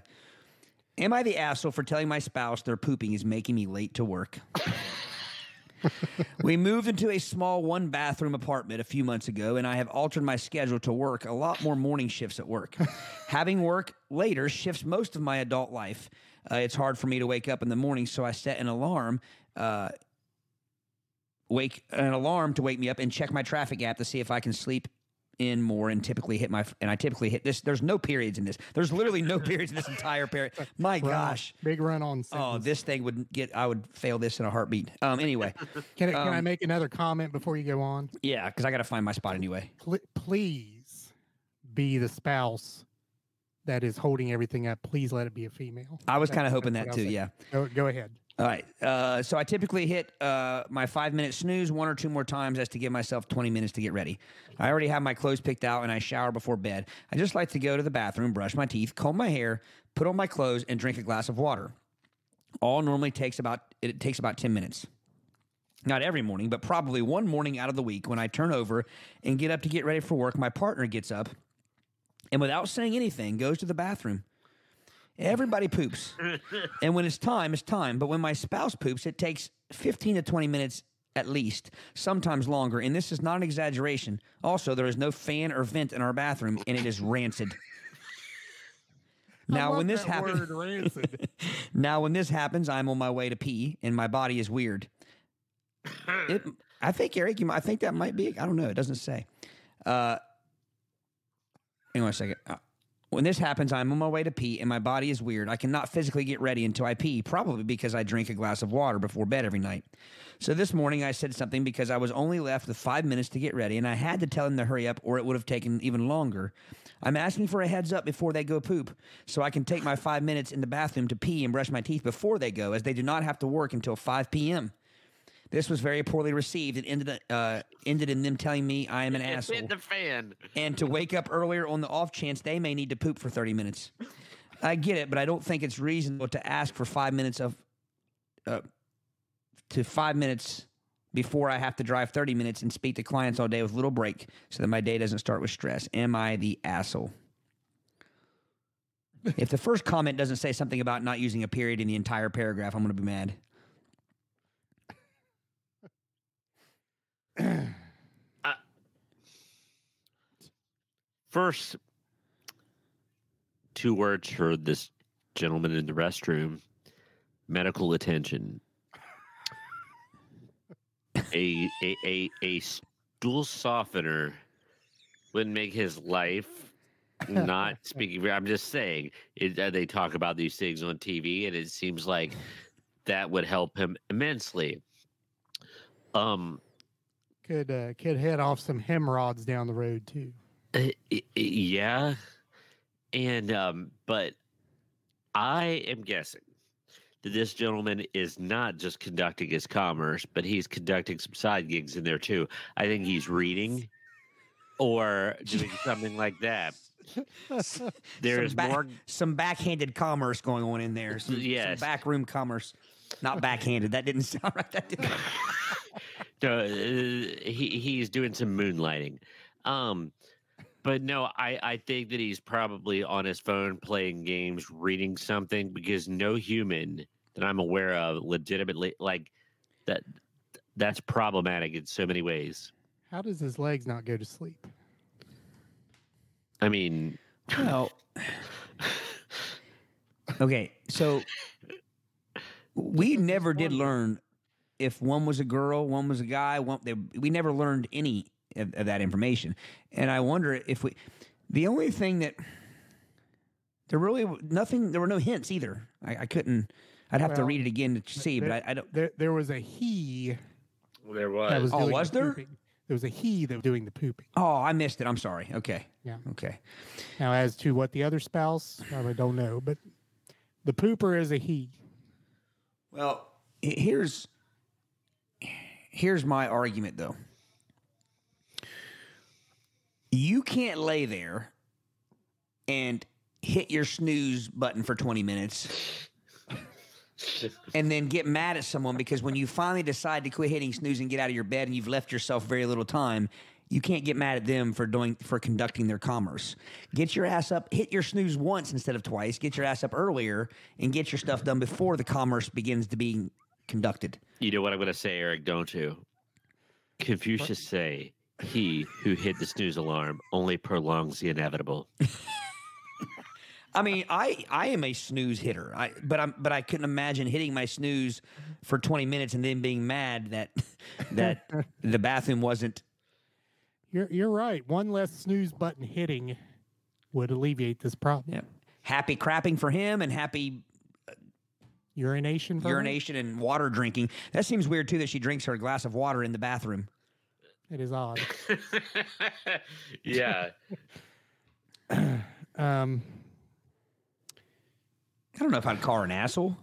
am I the asshole for telling my spouse their pooping is making me late to work? [LAUGHS] we moved into a small one bathroom apartment a few months ago, and I have altered my schedule to work a lot more morning shifts at work. [LAUGHS] Having work later shifts most of my adult life. Uh, it's hard for me to wake up in the morning, so I set an alarm. Uh, wake an alarm to wake me up and check my traffic app to see if I can sleep in more and typically hit my and I typically hit this. There's no periods in this. There's literally no periods in this entire period. [LAUGHS] My Run- gosh. big run on. Oh, this thing would get. I would fail this in a heartbeat. Um. Anyway, [LAUGHS] Can, I, can I um, make another comment before you go on? yeah, because I got to find my spot anyway. Pl- please be the spouse that is holding everything up. Please let it be a female. I was kind of hoping that too. Yeah. Go, go ahead. All right. Uh, so I typically hit uh, my five minute snooze one or two more times as to give myself 20 minutes to get ready. I already have my clothes picked out and I shower before bed. I just like to go to the bathroom, brush my teeth, comb my hair, put on my clothes, and drink a glass of water. All normally takes about it takes about 10 minutes. Not every morning, but probably one morning out of the week when I turn over and get up to get ready for work, my partner gets up and without saying anything goes to the bathroom. Everybody poops. and when it's time, it's time. But when my spouse poops, it takes 15 to 20 minutes at least, sometimes longer. And this is not an exaggeration. Also, there is no fan or vent in our bathroom, and it is rancid. Now, when this happens, [LAUGHS] now when this happens, I'm on my way to pee, and my body is weird. It, I think Eric, you, might- I think that might be. I don't know. It doesn't say. Uh, hang on a second. Uh, when this happens, I'm on my way to pee, and my body is weird. I cannot physically get ready until I pee, probably because I drink a glass of water before bed every night. So this morning, I said something because I was only left with five minutes to get ready, and I had to tell him to hurry up, or it would have taken even longer. I'm asking for a heads up before they go poop, so I can take my five minutes in the bathroom to pee and brush my teeth before they go, as they do not have to work until 5 p.m. This was very poorly received and ended uh, ended in them telling me I am an [LAUGHS] It asshole hit the fan. and to wake up earlier on the off chance they may need to poop for 30 minutes. I get it, but I don't think it's reasonable to ask for five minutes of, uh, to five minutes before I have to drive 30 minutes and speak to clients all day with little break so that my day doesn't start with stress. Am I the asshole? [LAUGHS] if the first comment doesn't say something about not using a period in the entire paragraph, I'm going to be mad. [CLEARS THROAT] First, two words for this gentleman in the restroom medical attention. a, a, a, a stool softener wouldn't make his life not speaking. I'm just saying, it, uh, they talk about these things on TV, and it seems like that would help him immensely. Um, could uh, could head off some hemorrhoids down the road too. Uh, y- y- yeah and um but i am guessing that this gentleman is not just conducting his commerce but he's conducting some side gigs in there too i think he's reading or doing something like that There's some, back- more. some backhanded commerce going on in there. Some, Yes. some backroom commerce. Not backhanded. That didn't sound right. That didn't. [LAUGHS] No, uh, he he's doing some moonlighting. Um, but no, I I think that he's probably on his phone playing games, reading something because no human that I'm aware of legitimately like that. That's problematic in so many ways. How does his legs not go to sleep? I mean, Well, [LAUGHS] okay, so we never did learn if one was a girl, one was a guy. One, they, we never learned any of, of that information, and I wonder if we. The only thing that there really nothing. There were no hints either. I, I couldn't. I'd have to read it again to see, but I, I don't. There, there was a he there was. was Oh, was the there? pooping. There was a he that was doing the pooping. Oh, I missed it. I'm sorry. Okay. Yeah. Okay. Now, as to what the other spouse, I don't know, but the pooper is a he. Well, here's here's my argument though. You can't lay there and hit your snooze button for 20 minutes and then get mad at someone because when you finally decide to quit hitting snooze and get out of your bed and you've left yourself very little time, you can't get mad at them for doing for conducting their commerce. Get your ass up, hit your snooze once instead of twice. Get your ass up earlier and get your stuff done before the commerce begins to be conducted. You know what I'm going to say, Eric? Don't you? Confucius say, "He who hit the snooze alarm only prolongs the inevitable." [LAUGHS] I mean, I I am a snooze hitter. I but I'm but I couldn't imagine hitting my snooze for 20 minutes and then being mad that [LAUGHS] that the bathroom wasn't You're you're right. One less snooze button hitting would alleviate this problem. yeah, happy crapping for him and happy Urination. For urination and water drinking. That seems weird too that she drinks her glass of water in the bathroom. It is odd. [LAUGHS] yeah. [LAUGHS] Um, I don't know if I'd call her an asshole.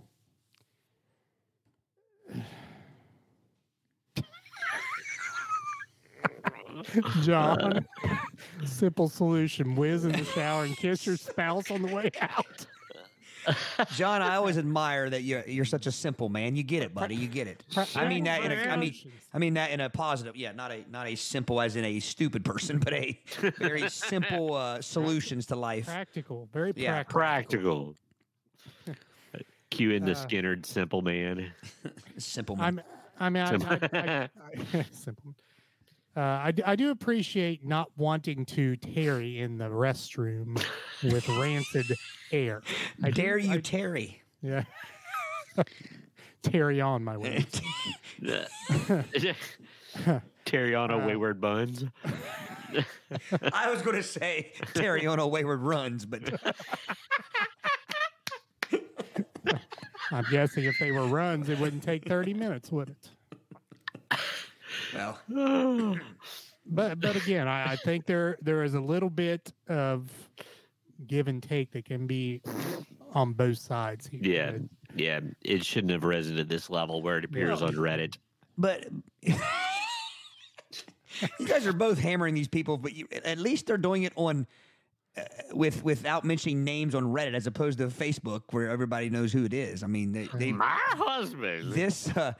John, simple solution: whiz in the shower and kiss your spouse on the way out. John, I always [LAUGHS] admire that you're you're such a simple man. You get it, buddy. You get it. I mean that in a, I mean I mean that in a positive. Yeah, not a not a simple as in a stupid person, but a very [LAUGHS] simple uh, solutions to life. Practical, very Yeah, practical. Practical. [LAUGHS] Cue in the Uh, Skynyrd simple man. Simple man. I'm. I mean, I, I, I, I, simple. Uh, I, d- I do appreciate not wanting to tarry in the restroom with rancid air. I do- Dare you, I- Terry? yeah. [LAUGHS] tarry on my way. [LAUGHS] Terry on a Uh, wayward buns. I was going to say Terry on a wayward runs, but [LAUGHS] I'm guessing if they were runs, it wouldn't take 30 minutes, would it? Well, [SIGHS] But but again, I, I think there there is a little bit of give and take that can be on both sides here. Yeah. Yeah, it shouldn't have risen to this level where it appears No. on Reddit. but [LAUGHS] you guys are both hammering these people, but you, at least they're doing it on uh, with without mentioning names on Reddit as opposed to Facebook where everybody knows who it is. I mean, they, they My husband. this uh,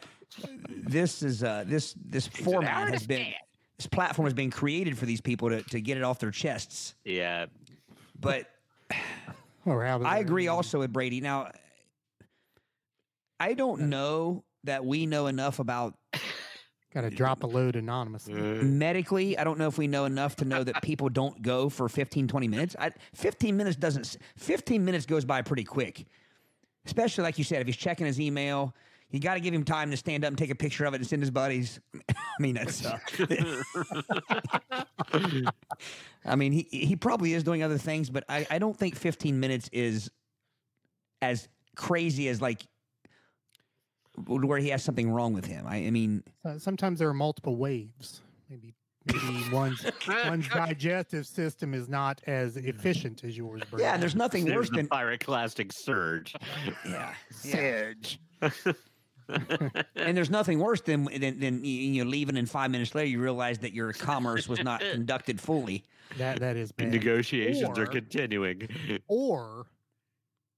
this is uh, this this format has been this platform has been created for these people to, to get it off their chests. yeah. But [SIGHS] or how I agree also with Brady. Now, I don't know that we know enough about [COUGHS] Got to drop a load anonymously. Medically. I don't know if we know enough to know that people don't go for 15, 20 minutes. I, 15 minutes doesn't, 15 minutes goes by pretty quick. Especially like you said, if he's checking his email, you got to give him time to stand up and take a picture of it and send his buddies. [LAUGHS] I mean, that's. Uh, [LAUGHS] I mean, he he probably is doing other things, but I, I don't think 15 minutes is as crazy as like where he has something wrong with him. I, I mean, Uh, sometimes there are multiple waves. Maybe maybe [LAUGHS] one's one's digestive system is not as efficient as yours. yeah, there's nothing There's worse the than pyroclastic surge. yeah, yeah. And there's nothing worse than than, than you, you know, leaving and five minutes later you realize that your commerce was not [LAUGHS] conducted fully. That that is bad. Negotiations are continuing. [LAUGHS] or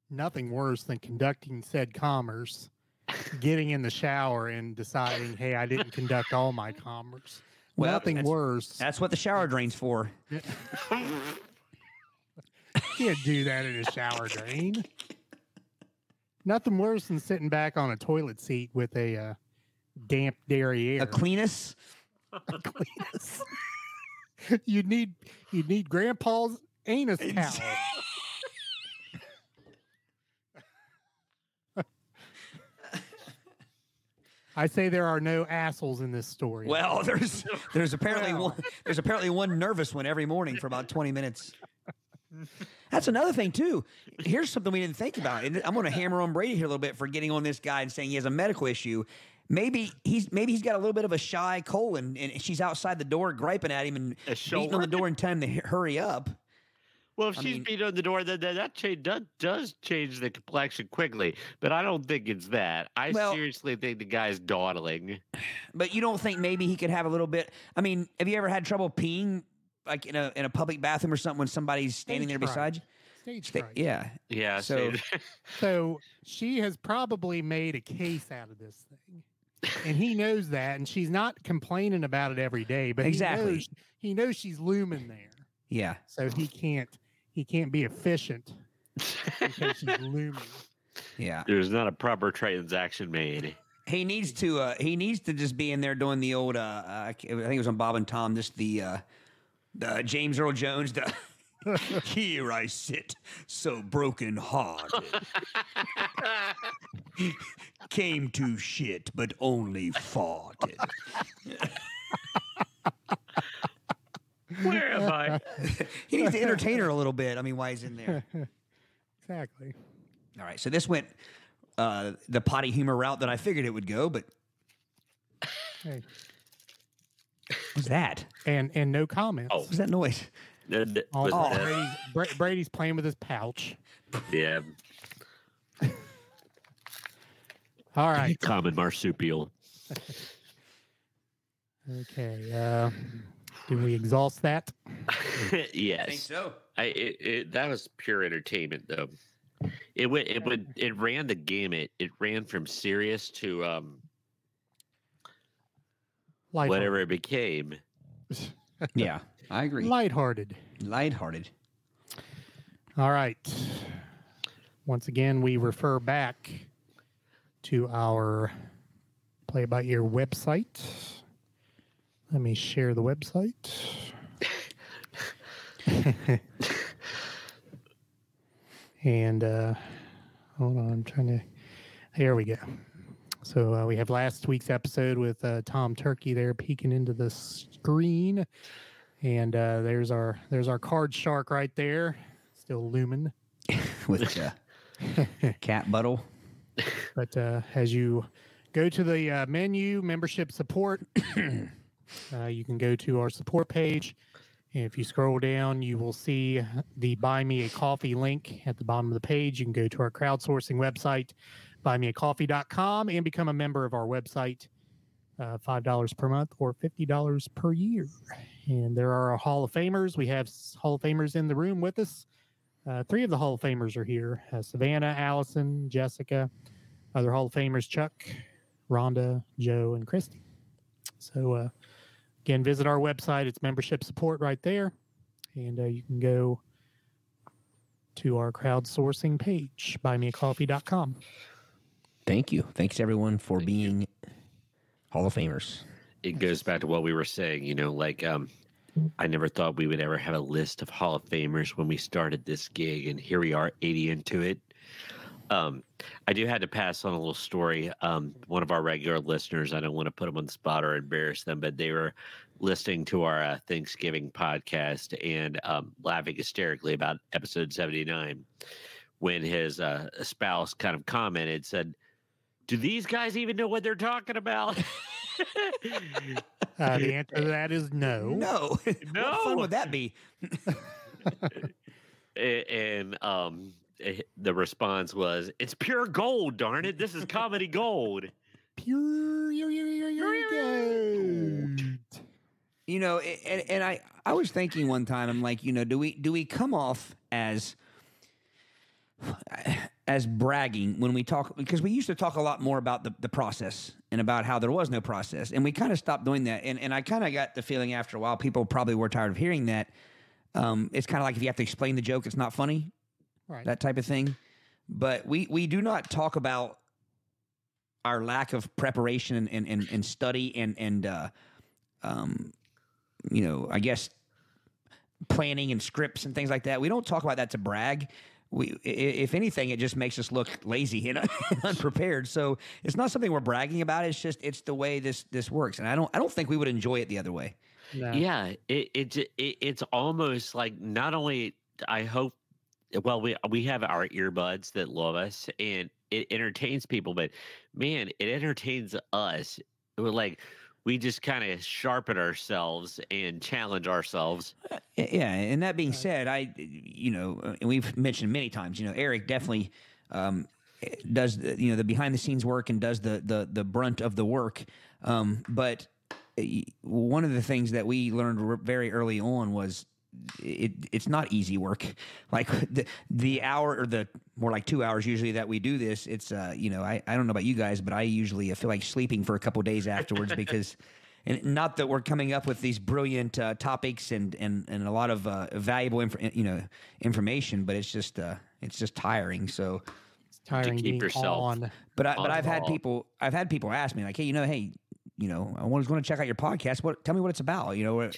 nothing worse than conducting said commerce, getting in the shower and deciding, hey, I didn't conduct all my commerce. Well, nothing that's- worse. That's what the shower drain's for. [LAUGHS] You can't do that in a shower drain. Nothing worse than sitting back on a toilet seat with a uh, damp derriere. A cleanest. Cletus. [LAUGHS] you'd need you'd need grandpa's anus towel. [LAUGHS] I say there are no assholes in this story. Well, there's there's apparently Well. one there's apparently one nervous one every morning for about 20 minutes. [LAUGHS] That's another thing too. Here's something we didn't think about. And I'm going to hammer on Brady here a little bit for getting on this guy and saying he has a medical issue. Maybe he's maybe he's got a little bit of a shy colon and she's outside the door griping at him and beating on the door and telling him to hurry up. Well, if I she's mean- beat on the door, then then that change does, does change the complexion quickly. But I don't think it's that. I Well- seriously think the guy's dawdling. [SIGHS] But you don't think maybe he could have a little bit? I mean, have you ever had trouble peeing like in a in a public bathroom or something when somebody's standing there Stage fright. beside you? Stage Sta- fright. yeah. Yeah. So- So, [LAUGHS] [LAUGHS] So she has probably made a case out of this thing. And he knows that, and she's not complaining about it every day, but Exactly. he knows, he knows she's looming there. Yeah. So he can't he can't be efficient because she's [LAUGHS] looming. Yeah. there's not a proper transaction made. He needs to. Uh, he needs to just be in there doing the old. Uh, uh, I I think it was on Bob and Tom. Just the, uh, the James Earl Jones. The [LAUGHS] here I sit, so broken hearted. [LAUGHS] Came to shit, but only farted. Where am I? [LAUGHS] he needs to entertain her a little bit. I mean, why he's in there? Exactly. All right, so this went uh, the potty humor route that I figured it would go, but Hey. What's that? And and no comments. Oh. What's that noise? Uh, th- All was Brady's, Bra- Brady's playing with his pouch. yeah. All right. Common marsupial. Okay. Uh, did we exhaust that? [LAUGHS] yes. I think so. I it, it, that was pure entertainment though. It went it would it ran the gamut. It ran from serious to um Lighthearted. whatever it became. [LAUGHS] Yeah, I agree. Lighthearted. Lighthearted. All right. Once again, we refer back to our play by ear website. Let me share the website. [LAUGHS] and uh, hold on, I'm trying to. Here we go. So uh, we have last week's episode with uh, Tom Turkey there peeking into the screen, and uh, there's our there's our card shark right there, still looming. [LAUGHS] With uh, [LAUGHS] cat buttle. But uh, as you go to the uh, menu, membership support, [CLEARS THROAT] uh, you can go to our support page. If you scroll down, you will see the Buy Me a Coffee link at the bottom of the page. You can go to our crowdsourcing website, buymeacoffee.com, and become a member of our website. Uh, $5 per month or $50 per year. And there are Hall of Famers. We have Hall of Famers in the room with us. Uh, three of the Hall of Famers are here uh, Savannah, Allison, Jessica, other Hall of Famers Chuck, Rhonda, Joe, and Christy. So, uh, again, visit our website. It's membership support right there. And uh, you can go to our crowdsourcing page, buymeacoffee.com. Thank you. Thanks everyone for being Hall of Famers. It goes back to what we were saying, you know, like um I never thought we would ever have a list of Hall of Famers when we started this gig, and here we are, 80 into it. Um, I do have to pass on a little story. Um, one of our regular listeners, I don't want to put them on the spot or embarrass them, but they were listening to our uh, Thanksgiving podcast and um, laughing hysterically about episode 79 when his uh, spouse kind of commented, said, Do these guys even know what they're talking about? [LAUGHS] Uh, the answer to that is no. No. [LAUGHS] what fun would that be? [LAUGHS] And um eh, the response was it's pure gold darn it this is comedy gold pure gold. you know and, and i i was thinking one time i'm like you know do we do we come off as as bragging when we talk because we used to talk a lot more about the, the process and about how there was no process and we kind of stopped doing that and, and i kind of got the feeling after a while people probably were tired of hearing that um, it's kind of like if you have to explain the joke it's not funny Right. that type of thing. But we we do not talk about our lack of preparation and and, and, and study and and uh, um, you know I guess planning and scripts and things like that. We don't talk about that to brag. We, if anything, it just makes us look lazy and [LAUGHS] unprepared. So it's not something we're bragging about. It's just it's the way this this works, and I don't I don't think we would enjoy it the other way. No. Yeah, it, it it it's almost like not only I hope well we we have our earbuds that love us and it entertains people, but man, it entertains us. We're like we just kind of sharpen ourselves and challenge ourselves. Y- Yeah, and that being said, I, you know, uh, and we've mentioned many times, you know, Eric definitely um, eh, does the, you know the behind the scenes work and does the the the brunt of the work. Um, but eh, one of the things that we learned very early on was it it's not easy work. [LAUGHS] Like the the hour or the more like two hours usually that we do this, it's uh you know I I don't know about you guys, but I usually feel like sleeping for a couple days afterwards [LAUGHS] because. And not that we're coming up with these brilliant uh, topics and, and, and a lot of uh, valuable inf- you know information, but it's just uh, it's just tiring. So, It's tiring to keep yourself- on. but I, but I've had people I've had people ask me like, hey, you know, hey, you know, I was going to check out your podcast. What? Tell me what it's about. You know,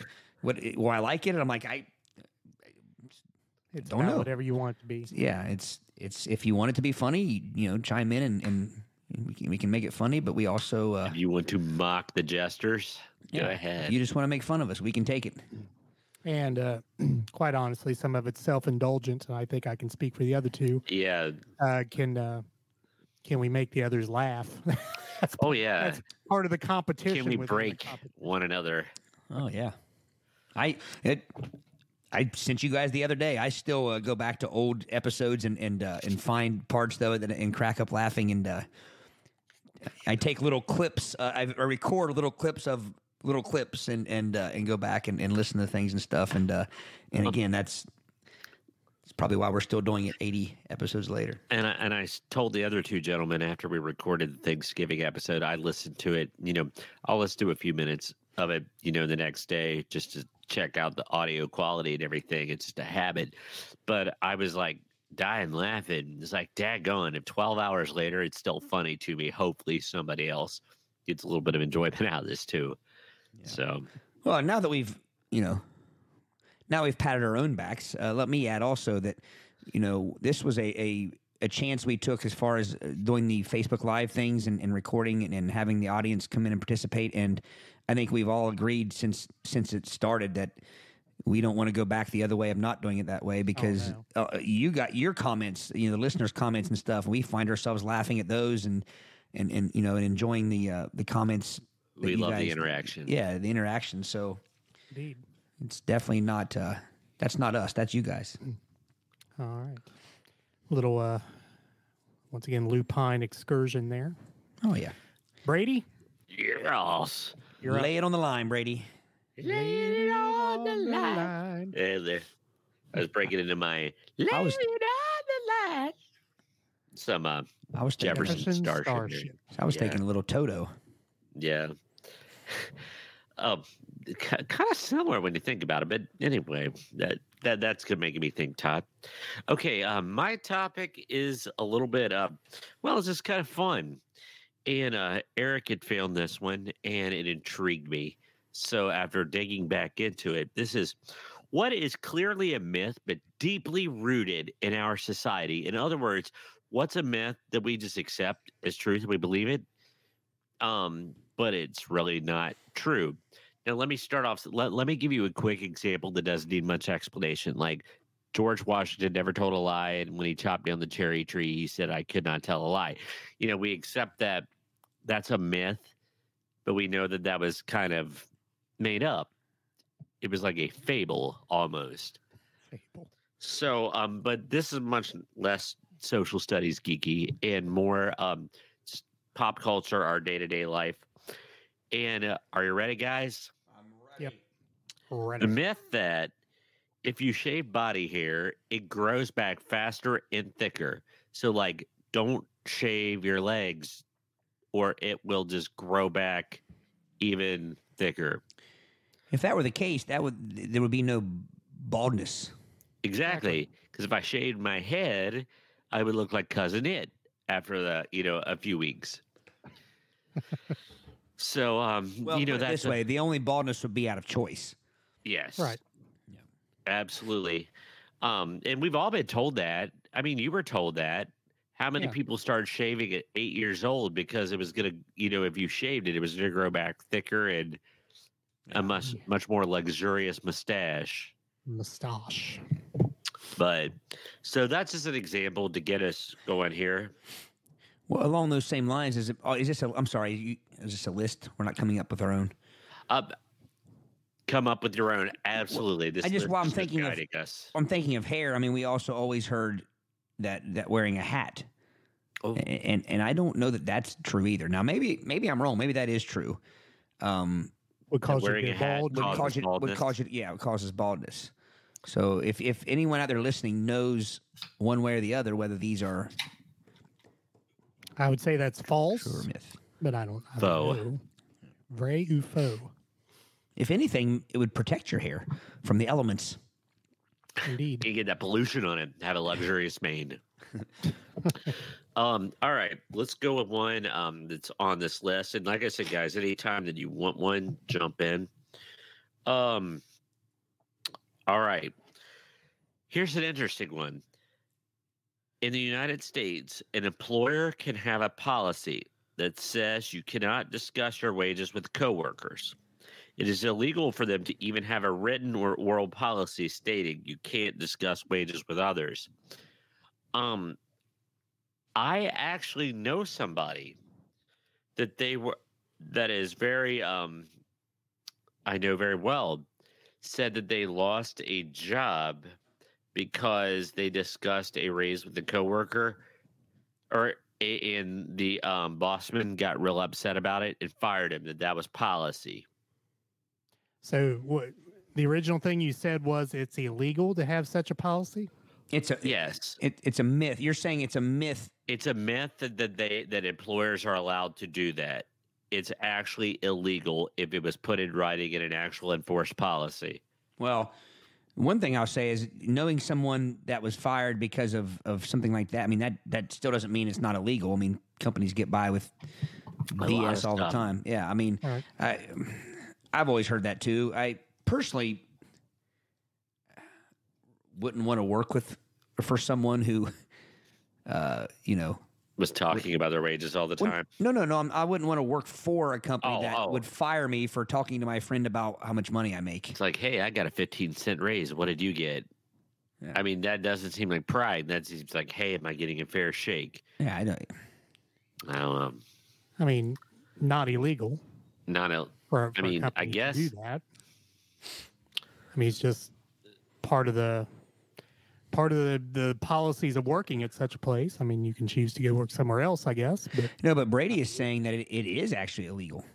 what? What? Why I like it? And I'm like, I It's Don't know. whatever you want it to be. yeah, it's it's if you want it to be funny, you know, chime in and, and we can we can make it funny, but we also uh, If you want to mock the jesters, yeah, go if ahead. you just want to make fun of us, we can take it. And uh, [CLEARS THROAT] quite honestly, some of it's self indulgent, and I think I can speak for the other two. yeah. Uh, can uh, can we make the others laugh? [LAUGHS] That's Oh yeah. That's part of the competition. Can we break competition. one another? Oh yeah, I it. I sent you guys the other day. I still uh, go back to old episodes and and uh, and find parts though that and crack up laughing and uh, I take little clips. Uh, I, record little clips of little clips and and uh, and go back and, and listen to things and stuff and uh, and again that's it's probably why we're still doing it 80 episodes later. And I, and I told the other two gentlemen after we recorded the Thanksgiving episode, I listened to it. You know, I'll listen to a few minutes of it. You know, the next day just to check out the audio quality and everything. It's just a habit. But I was like dying laughing. It's like, dad going, if 12 hours later it's still funny to me, hopefully somebody else gets a little bit of enjoyment [LAUGHS] out of this too. So Well, now that we've, you know, now we've patted our own backs, uh, let me add also that, you know, this was a, a, a chance we took as far as uh, doing the Facebook Live things and, and recording and, and having the audience come in and participate. And I think we've all agreed since since it started that we don't want to go back the other way of not doing it that way because uh, you got your comments, you know, the listeners' comments and stuff. We find ourselves laughing at those and and and you know and enjoying the uh, the comments. we you love the interaction. Yeah, the interaction. So Indeed. it's definitely not. Uh, that's not us. That's you guys. All right. Little, uh, once again, lupine excursion there. Oh yeah. Brady, Yes. you're up. Lay it on the line, Brady. Lay it on the line. line. Yeah, there. I was breaking into my lay I was- it on the line. Some uh, I was taking. Jefferson Jefferson Starship. Starship. I was Yeah. taking a little Toto. Yeah. [LAUGHS] Um, kind of similar when you think about it, but anyway, that that that's gonna make me think, Todd. Okay, um, my topic is a little bit, uh, well, it's just kind of fun, and uh, Eric had found this one, and it intrigued me. So after digging back into it, this is what is clearly a myth, but deeply rooted in our society. In other words, what's a myth that we just accept as truth and we believe it? um, but it's really not true. Now, let me start off. Let, let me give you a quick example that doesn't need much explanation. Like George Washington never told a lie, and when he chopped down the cherry tree, he said, "I could not tell a lie." You know, we accept that that's a myth, but we know that that was kind of made up. It was like a fable almost. Fable. So, um, but this is much less social studies geeky and more um, pop culture, our day to day life. And uh, are you ready, guys? I'm ready. Yep. Ready. The myth that if you shave body hair, it grows back faster and thicker. So, like, don't shave your legs, or it will just grow back even thicker. If that were the case, that would there would be no baldness. Exactly. Because if I shaved my head, I would look like Cousin Itt after the you know a few weeks. [LAUGHS] so um, Well, you know put that's this way: the only baldness would be out of choice. yes, Right. Yeah. absolutely. Um, and we've all been told that. I mean, you were told that. How many Yeah. people started shaving at eight years old because it was gonna, you know, if you shaved it, it was gonna grow back thicker and a much much more luxurious mustache. Mustache. But so that's just an example to get us going here. Well, along those same lines, is it? Oh, this a? I'm sorry, you, is this a list? We're not coming up with our own. Up, come up with your own. Absolutely. This I just- this well, I'm is thinking of- us. I'm thinking of hair. I mean, we also always heard that that wearing a hat, Oh. A- and and I don't know that that's true either. Now, maybe maybe I'm wrong. Maybe that is true. Um, Would cause you to wearing be a hat bald. would Causes cause you would cause you yeah, it causes baldness. So if if anyone out there listening knows one way or the other whether these are I would say that's false, true or myth, but I don't, I Faux. don't know. Vrai ou faux? if anything, it would protect your hair from the elements. Indeed. You get that pollution on it. Have a luxurious mane. [LAUGHS] [LAUGHS] um. All right. Let's go with one um that's on this list. And like I said, guys, anytime that you want one, jump in. Um. All right. Here's an interesting one. In the United States, an employer can have a policy that says you cannot discuss your wages with coworkers. It is illegal for them to even have a written or oral policy stating you can't discuss wages with others. Um, I actually know somebody that they were that is very um, I know very well said that they lost a job because they discussed a raise with the coworker or a- and the um, bossman got real upset about it and fired him that that was policy So what? The original thing you said was it's illegal to have such a policy. It's a yes It, it's a myth. You're saying it's a myth. it's a myth that, that they that employers are allowed to do that it's actually illegal if it was put in writing in an actual enforced policy Well, one thing I'll say is knowing someone that was fired because of, of something like that. I mean that that still doesn't mean it's not illegal. I mean companies get by with lot BS all the time. Yeah, I mean Right. I I've always heard that too. I personally wouldn't want to work with for someone who uh you know was talking about their wages all the Wouldn't- time No, no, no. I'm, I wouldn't want to work for a company Oh, that oh. would fire me for talking to my friend about how much money I make. it's like hey i got a 15 cent raise what did you get Yeah. i mean that doesn't seem like pride that seems like hey am i getting a fair shake Yeah, I know. i don't know I mean, not illegal not a for, for a mean, I company to guess- do that. I mean, it's just part of the part of the, the policies of working at such a place. I mean, you can choose to go work somewhere else, I guess. But No, but Brady is saying that it, it is actually illegal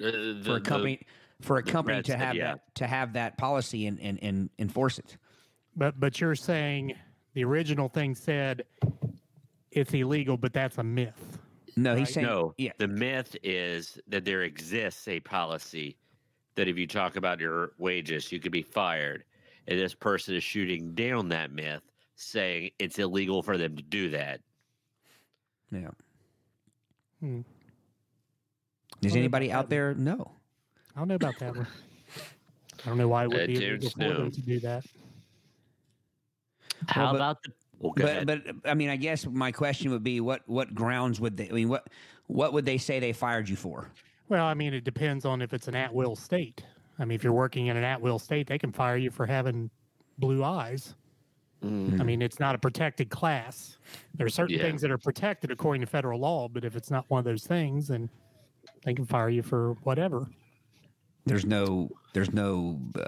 uh, the, for a the- company for a company to said, have yeah. that to have that policy and, and, and enforce it. but but you're saying the original thing said it's illegal, but that's a myth. No, he's Right. saying no Yeah, the myth is that there exists a policy that if you talk about your wages you could be fired and this person is shooting down that myth saying it's illegal for them to do that yeah. Hmm. Does Well, anybody out would- there know? I don't know about that one. I don't know why it would Uh, be illegal for them to do that. how but- about the well, But ahead. but I mean, I guess my question would be what what grounds would they? I mean, what what would they say they fired you for? Well, I mean, it depends on if it's an at will state. I mean, if you're working in an at will state, they can fire you for having blue eyes. Mm, I mean, it's not a protected class. There are certain Yeah. things that are protected according to federal law, but if it's not one of those things, then they can fire you for whatever. There's no there's no uh,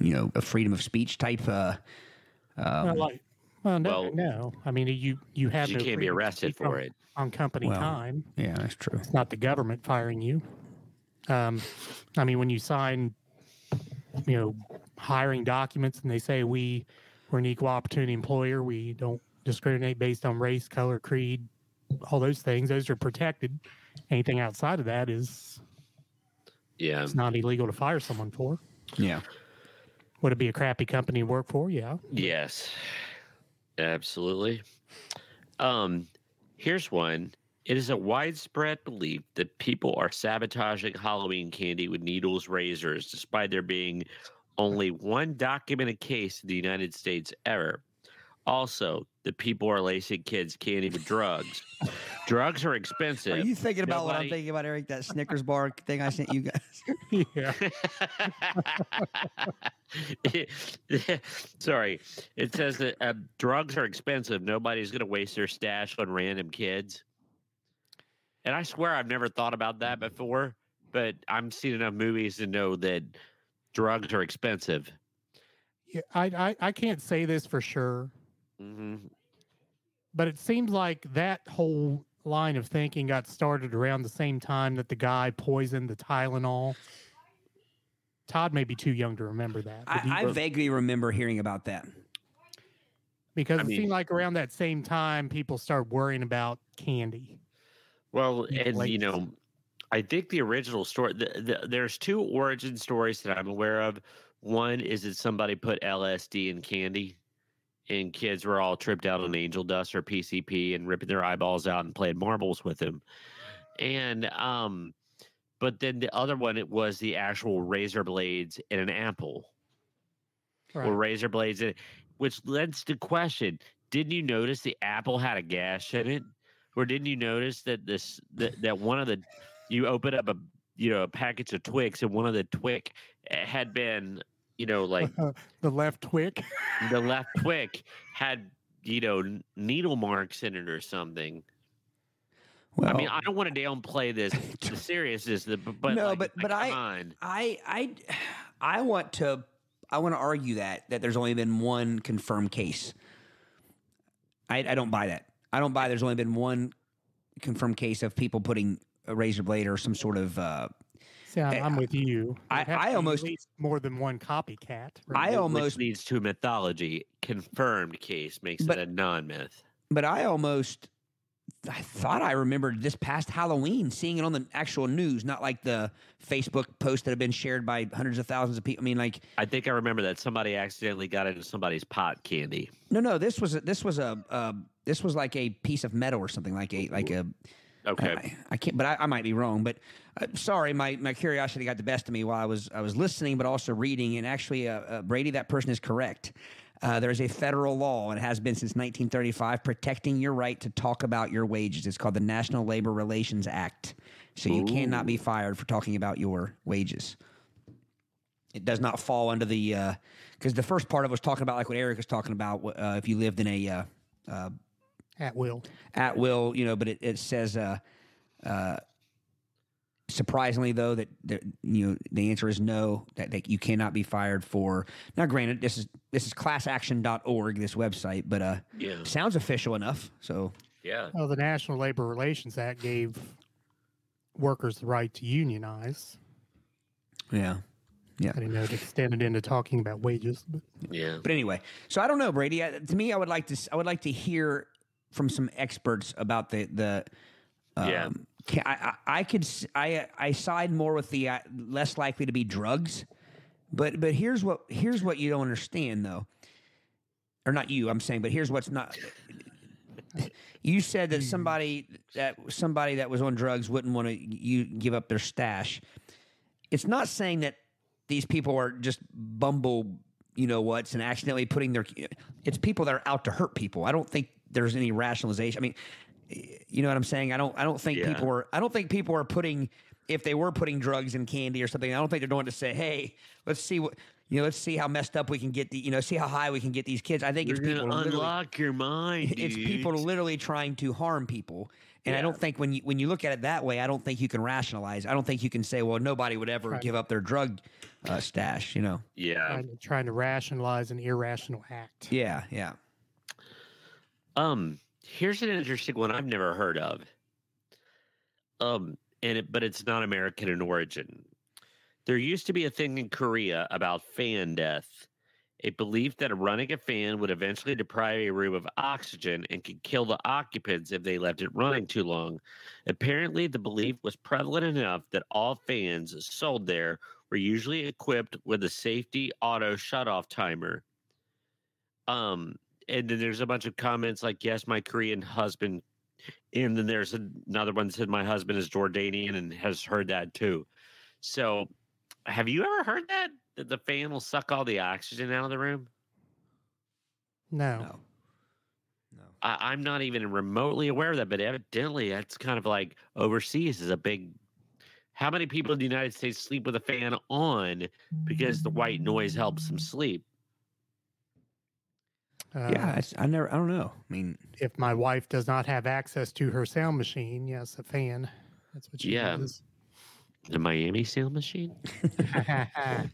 you know a freedom of speech type. Uh, um, Well, like Well, no, Well, no. I mean, you you have you no can't be arrested for on- it. on company Well, time. Yeah, that's true. It's not the government firing you. Um, I mean, when you sign, you know, hiring documents and they say we we're an equal opportunity employer, we don't discriminate based on race, color, creed, all those things. Those are protected. Anything outside of that is Yeah. it's not illegal to fire someone for. Yeah. Would it be a crappy company to work for? Yeah. Yes. Absolutely. Um, here's one. It is a widespread belief that people are sabotaging Halloween candy with needles, razors, despite there being only one documented case in the United States ever. Also, the people are lacing kids' candy with drugs. drugs are expensive. Are you thinking about what I'm thinking about, Eric? That Snickers bar thing I sent you guys. [LAUGHS] yeah. [LAUGHS] Sorry, it says that uh, drugs are expensive. Nobody's going to waste their stash on random kids. And I swear I've never thought about that before, but I'm seeing enough movies to know that drugs are expensive. yeah I, I I can't say this for sure. hmm but it seems like that whole line of thinking got started around the same time that the guy poisoned the Tylenol. Todd may be too young to remember that. but I, I vaguely remember hearing about that. because I it mean- seemed like around that same time people started worrying about candy. Well, and you know, I think the original story. The, the, there's two origin stories that I'm aware of. One is that somebody put LSD in candy, and kids were all tripped out on angel dust or PCP and ripping their eyeballs out and playing marbles with them. And um, but then the other one it was the actual razor blades in an apple or razor blades in which leads to question: Didn't you notice the apple had a gash in it, or didn't you notice that this that, that one of the you open up a you know a package of Twix and one of the Twix eh, had been you know [LAUGHS] like the left Twix the [LAUGHS] left Twix had you know needle marks in it or something. Well, I mean, I don't want to downplay this [LAUGHS] the seriousness, of the- but No, like, but- like, but I- on. I I [SIGHS] I want to I want to argue that that there's only been one confirmed case. I I don't buy that. I don't buy there's only been one confirmed case of people putting a razor blade or some sort of uh See, I'm, Hey, I'm with you. I- There'd have to I be at almost- least more than one copycat. I Which almost leads to mythology. Confirmed case makes But- it a non-myth. but I almost I thought I remembered this past Halloween seeing it on the actual news, not like the Facebook post that have been shared by hundreds of thousands of people. I mean, like I think I remember that somebody accidentally got into somebody's pot candy. no, no, this was a, this was a uh, this was like a piece of metal or something like a like a Okay. I, I can't, but I, I might be wrong. But uh, sorry, my, my curiosity got the best of me while I was I was listening, but also reading. And actually, uh, uh, Brady, that person is correct. Uh, there is a federal law, and it has been since 1935, protecting your right to talk about your wages. It's called the National Labor Relations Act. So you cannot be fired for talking about your wages. It does not fall under the because the first part of it was talking about like what Eric was talking about. Uh, if you lived in a uh, uh, at will. at will, you know, but it, it says, uh, uh, surprisingly though, that, that, you know, the answer is no, that, that you cannot be fired for. Now, granted, this is, this is classaction.org, this website, but, uh, Yeah. sounds official enough. So, Yeah. Well, the National Labor Relations Act gave workers the right to unionize. yeah. yeah. I didn't know it extended into talking about wages. But Yeah. But anyway, so I don't know, Brady. I, to me, I would like to, s- I would like to hear from some experts about the, the, um, Yeah. ca- I, I, I could, I, I side more with the uh, less likely to be drugs, but, but here's what, here's what you don't understand though, or not you. I'm saying, but here's what's not. You said that somebody that somebody that was on drugs wouldn't want to you give up their stash. It's not saying that these people are just bumble, you know what's, and accidentally putting their. It's people that are out to hurt people. I don't think there's any rationalization. I mean, you know what I'm saying? I don't. I don't think Yeah. people are. I don't think people are putting. If they were putting drugs in candy or something, I don't think they're going to say, "Hey, let's see what." You know, let's see how messed up we can get the, you know, see how high we can get these kids. I think You're it's people gonna literally- unlock your mind. [LAUGHS] it's people literally trying to harm people and i don't think when you when you look at it that way i don't think you can rationalize i don't think you can say well nobody would ever Right. give up their drug uh, stash you know Yeah. trying, to, trying to rationalize an irrational act. yeah yeah Um, here's an interesting one I've never heard of. Um, and it, but it's not American in origin. There used to be a thing in Korea about fan death, a belief that running a fan would eventually deprive a room of oxygen and could kill the occupants if they left it running too long. Apparently, the belief was prevalent enough that all fans sold there were usually equipped with a safety auto shutoff timer. Um, and then there's a bunch of comments like, "Yes, my Korean husband," and then there's another one that said, "My husband is Jordanian and has heard that too." So, have you ever heard that that the fan will suck all the oxygen out of the room? No. No. No. I, I'm not even remotely aware of that, but evidently that's kind of like overseas is a big. How many people in the United States sleep with a fan on because the white noise helps them sleep? Uh, yeah, it's, I never. I don't know. I mean, If my wife does not have access to her sound machine, yes, a fan. That's what she Yeah. does. The Miami Sound Machine. [LAUGHS] [LAUGHS]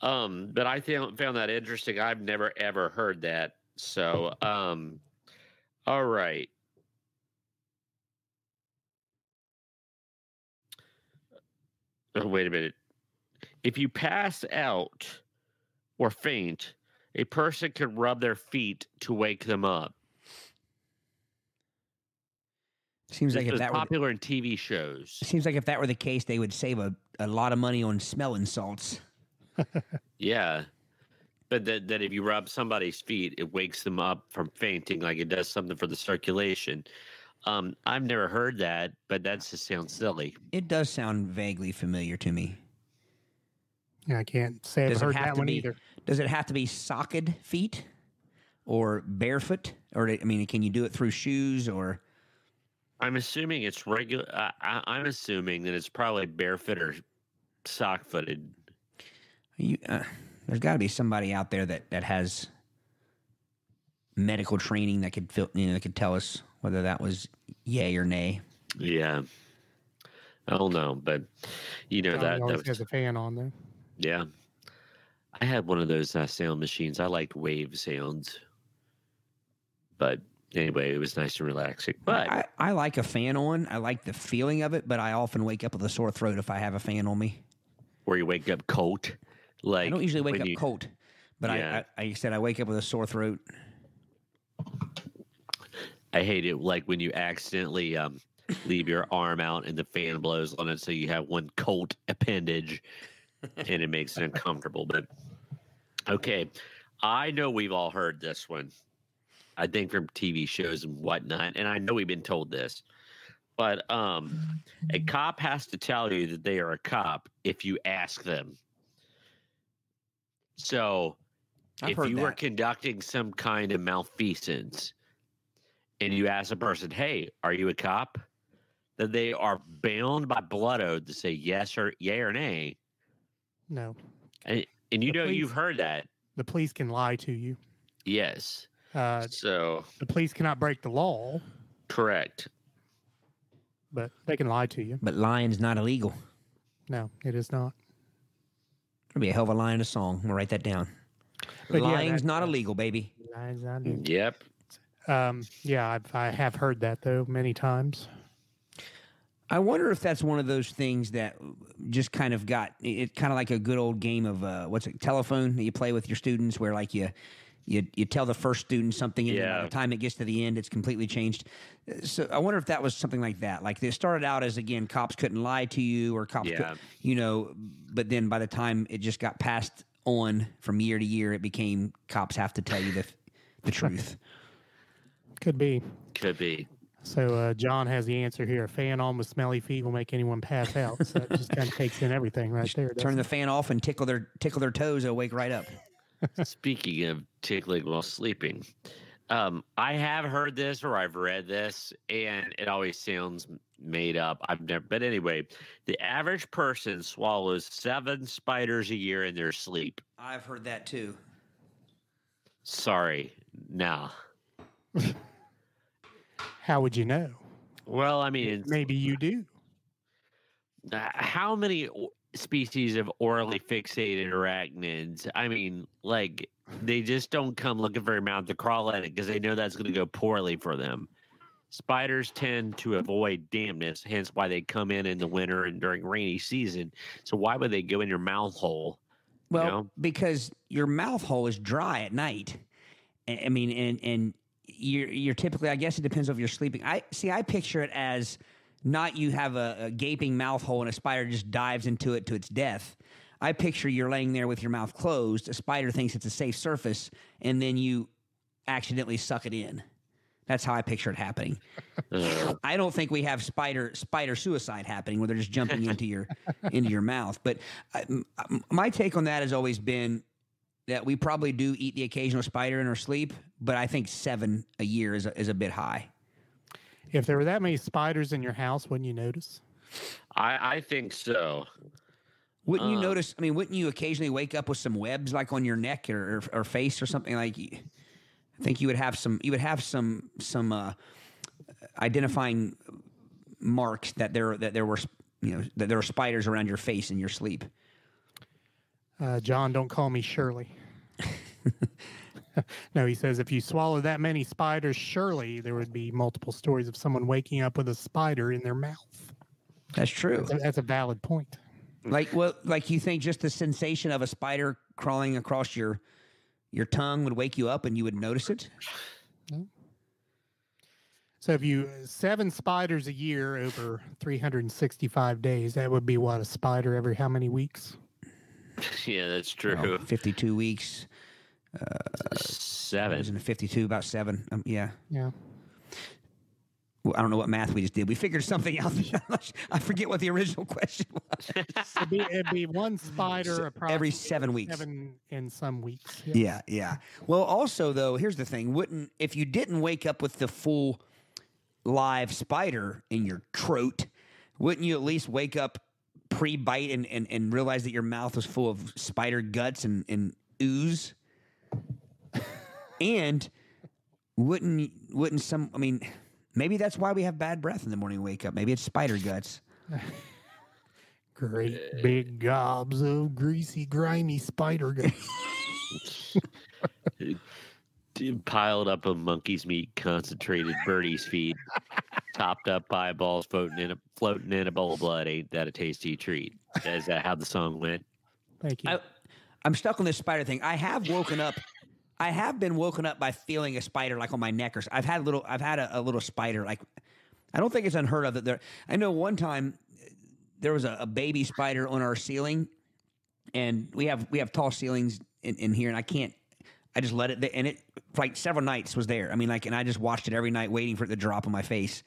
Um, but I found found that interesting. I've never ever heard that. So, um, all right. Oh, wait a minute. If you pass out or faint, a person can rub their feet to wake them up. seems like This if was that were popular in TV shows. seems like if that were the case, they would save a, a lot of money on smelling salts. [LAUGHS] Yeah. But that, that if you rub somebody's feet, it wakes them up from fainting, like it does something for the circulation. Um, I've never heard that, but that just sounds silly. It does sound vaguely familiar to me. Yeah, I can't say I've Does it heard have that to one be- either. Does it have to be socked feet or barefoot? Or I mean, can you do it through shoes or? I'm assuming it's regular. I, I, I'm assuming that it's probably barefoot or sock footed. You, uh, there's got to be somebody out there that, that has medical training that could feel, you know, that could tell us whether that was yay or nay. Yeah. I don't know, but you know Johnny that, that was, has a fan on there. Yeah. I had one of those uh, sound machines. I liked wave sounds, but anyway, it was nice and relaxing. But I, I like a fan on. I like the feeling of it, but I often wake up with a sore throat if I have a fan on me. where you wake up cold, like I don't usually wake up you- cold, but Yeah. I, I, I said I wake up with a sore throat. I hate it like when you accidentally um, leave your arm out and the fan blows on it, so you have one cold appendage, and it makes it uncomfortable. But okay, I know we've all heard this one. I think from TV shows and whatnot, and I know we've been told this. But um, a cop has to tell you that they are a cop if you ask them. So I've if you were that. conducting some kind of malfeasance and you ask a person, "Hey, are you a cop?" then they are bound by blood oath to say yes or yay or nay. No, And, and you The know police- you've heard that. the police can lie to you. Yes. Uh, so the police cannot break the law, correct. but they can lie to you. But lying's not illegal. No, it is not. It'll be a hell of a line in a song. I'm gonna write that down. But lying's that- not uh, illegal, baby. Lies I do. Yep. Um, yeah, I've, I have heard that though many times. I wonder if that's one of those things that just kind of got it kind of like a good old game of uh, what's it telephone that you play with your students where like you you you tell the first student something and then by the time it gets to the end it's completely changed. So I wonder if that was something like that. Like it started out as again cops couldn't lie to you or cops Yeah. could, you know, but then by the time it just got passed on from year to year it became cops have to tell you the the truth. [LAUGHS] Could be. Could be. So uh, John has the answer here. A fan on with smelly feet will make anyone pass out. So that just kind of takes in everything right there. Turn doesn't the fan off and tickle their tickle their toes they'll wake right up. [LAUGHS] Speaking of tickling while sleeping, um, I have heard this or I've read this, and it always sounds made up. I've never, but anyway, the average person swallows seven spiders a year in their sleep. I've heard that too. Sorry, no. [LAUGHS] it? How would you know? Well, I mean, Maybe you do. uh, how many species of orally fixated arachnids. I mean, like they just don't come looking for your mouth to crawl in it because they know that's going to go poorly for them. Spiders tend to avoid dampness, hence why they come in in the winter and during rainy season. So why would they go in your mouth hole? you Well, know? because your mouth hole is dry at night. I I mean, and and you're you're typically. I guess it depends if you're sleeping. I see. I picture it as not you have a, a gaping mouth hole and a spider just dives into it to its death. I picture you're laying there with your mouth closed. A spider thinks it's a safe surface, and then you accidentally suck it in. That's how I picture it happening. [LAUGHS] I don't think we have spider spider suicide happening where they're just jumping into your into your mouth. But I, m- uh, m- my take on that has always been that we probably do eat the occasional spider in our sleep, but I think seven a year is a, is a bit high. If there were that many spiders in your house, wouldn't you notice? I, I think so. Wouldn't you Uh. notice? I mean, wouldn't you occasionally wake up with some webs like on your neck or, or, or face or something like? I think you would have some. You would have some some uh, identifying marks that there that there were you know that there were spiders around your face in your sleep. Uh, John, don't call me Shirley. [LAUGHS] no, he says if you swallow that many spiders, surely there would be multiple stories of someone waking up with a spider in their mouth. That's true. That's a, that's a valid point. Like well, like you think just the sensation of a spider crawling across your your tongue would wake you up and you would notice it. So if you seven spiders a year over 365 days, that would be what a spider every how many weeks? [LAUGHS] Yeah, that's Well, true. Fifty-two weeks. Uh, Seven. Isn't it fifty-two? About seven. Um, yeah. Yeah. Well, I don't know what math we just did. We figured something out. [LAUGHS] I forget what the original question was. [LAUGHS] It'd be, it'd be one spider approximately Every seven weeks. seven in some weeks. Yeah, yeah. Well, also though, here's the thing: wouldn't if you didn't wake up with the full live spider in your throat, wouldn't you at least wake up pre-bite and, and, and realize that your mouth was full of spider guts and, and ooze? and wouldn't wouldn't some? I mean, maybe that's why we have bad breath in the morning. Wake up. Maybe it's spider guts. [LAUGHS] Great big gobs of greasy, grimy spider guts. [LAUGHS] Piled up of monkey's meat, concentrated birdie's feed, [LAUGHS] topped up by balls floating in a floating in a bowl of blood. Ain't that a tasty treat? Is that how the song went? Thank you. I, I'm stuck on this spider thing. I have woken up. I have been woken up by feeling a spider like on my neck or s- I've had a little. I've had a, a little spider like. I don't think it's unheard of that there. I know one time there was a, a baby spider on our ceiling, and we have we have tall ceilings in, in here, and I can't. I just let it, and it for like several nights was there. I mean, like, and I just watched it every night, waiting for it to drop on my face,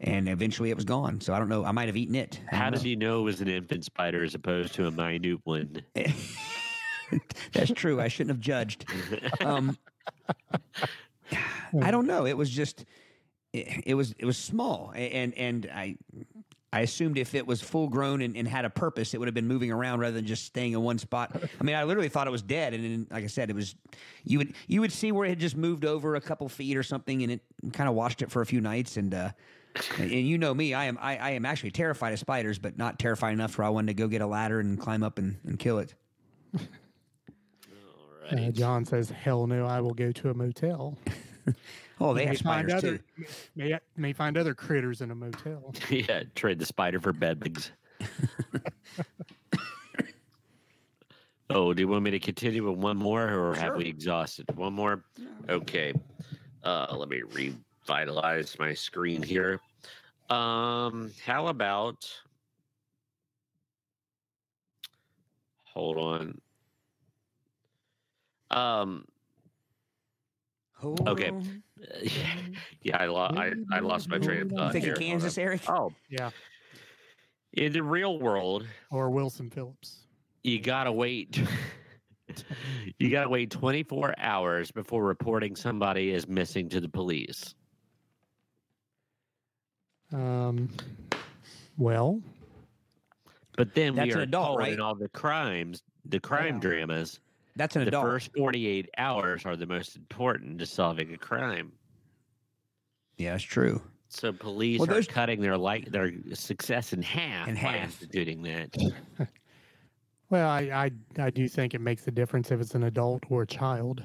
and eventually it was gone. So I don't know. I might have eaten it. How don't did you know it was an infant spider as opposed to a minute one? [LAUGHS] That's true. I shouldn't have judged. Um, [LAUGHS] I don't know. It was just it, it was it was small, and and I I assumed if it was full grown and, and had a purpose, it would have been moving around rather than just staying in one spot. I mean, I literally thought it was dead, and then, like I said, it was you would you would see where it had just moved over a couple feet or something, and it kind of watched it for a few nights, and. uh and and you know me, I am I, I am actually terrified of spiders, but not terrified enough where I wanted to go get a ladder and climb up and, and kill it. All Uh. John says, "Hell no, I will go to a motel." [LAUGHS] Oh, they may have spiders other, too. May, may find other critters in a motel. [LAUGHS] yeah, trade the spider for bed bugs. [LAUGHS] oh, do you want me to continue with one more, or have we exhausted one more? Okay. Uh, let me revitalize my screen here. Um, how about? Hold on. Um, Okay. Oh. [LAUGHS] yeah, I, lo- I, I lost my train of You thought. Thinking here. Hold Kansas, Eric? Oh, Yeah, in the real world, or Wilson Phillips. you gotta wait. [LAUGHS] you gotta wait 24 hours before reporting somebody is missing to the police. Um, well, But then That's we an are adult, right? in all the crimes, the crime Yeah. dramas, That's an the adult. first 48 hours are the most important to solving a crime. Yeah, it's true. So police Well, are cutting their like their success in half In by half. instituting that. [LAUGHS] Well, I, I I do think it makes a difference if it's an adult or a child.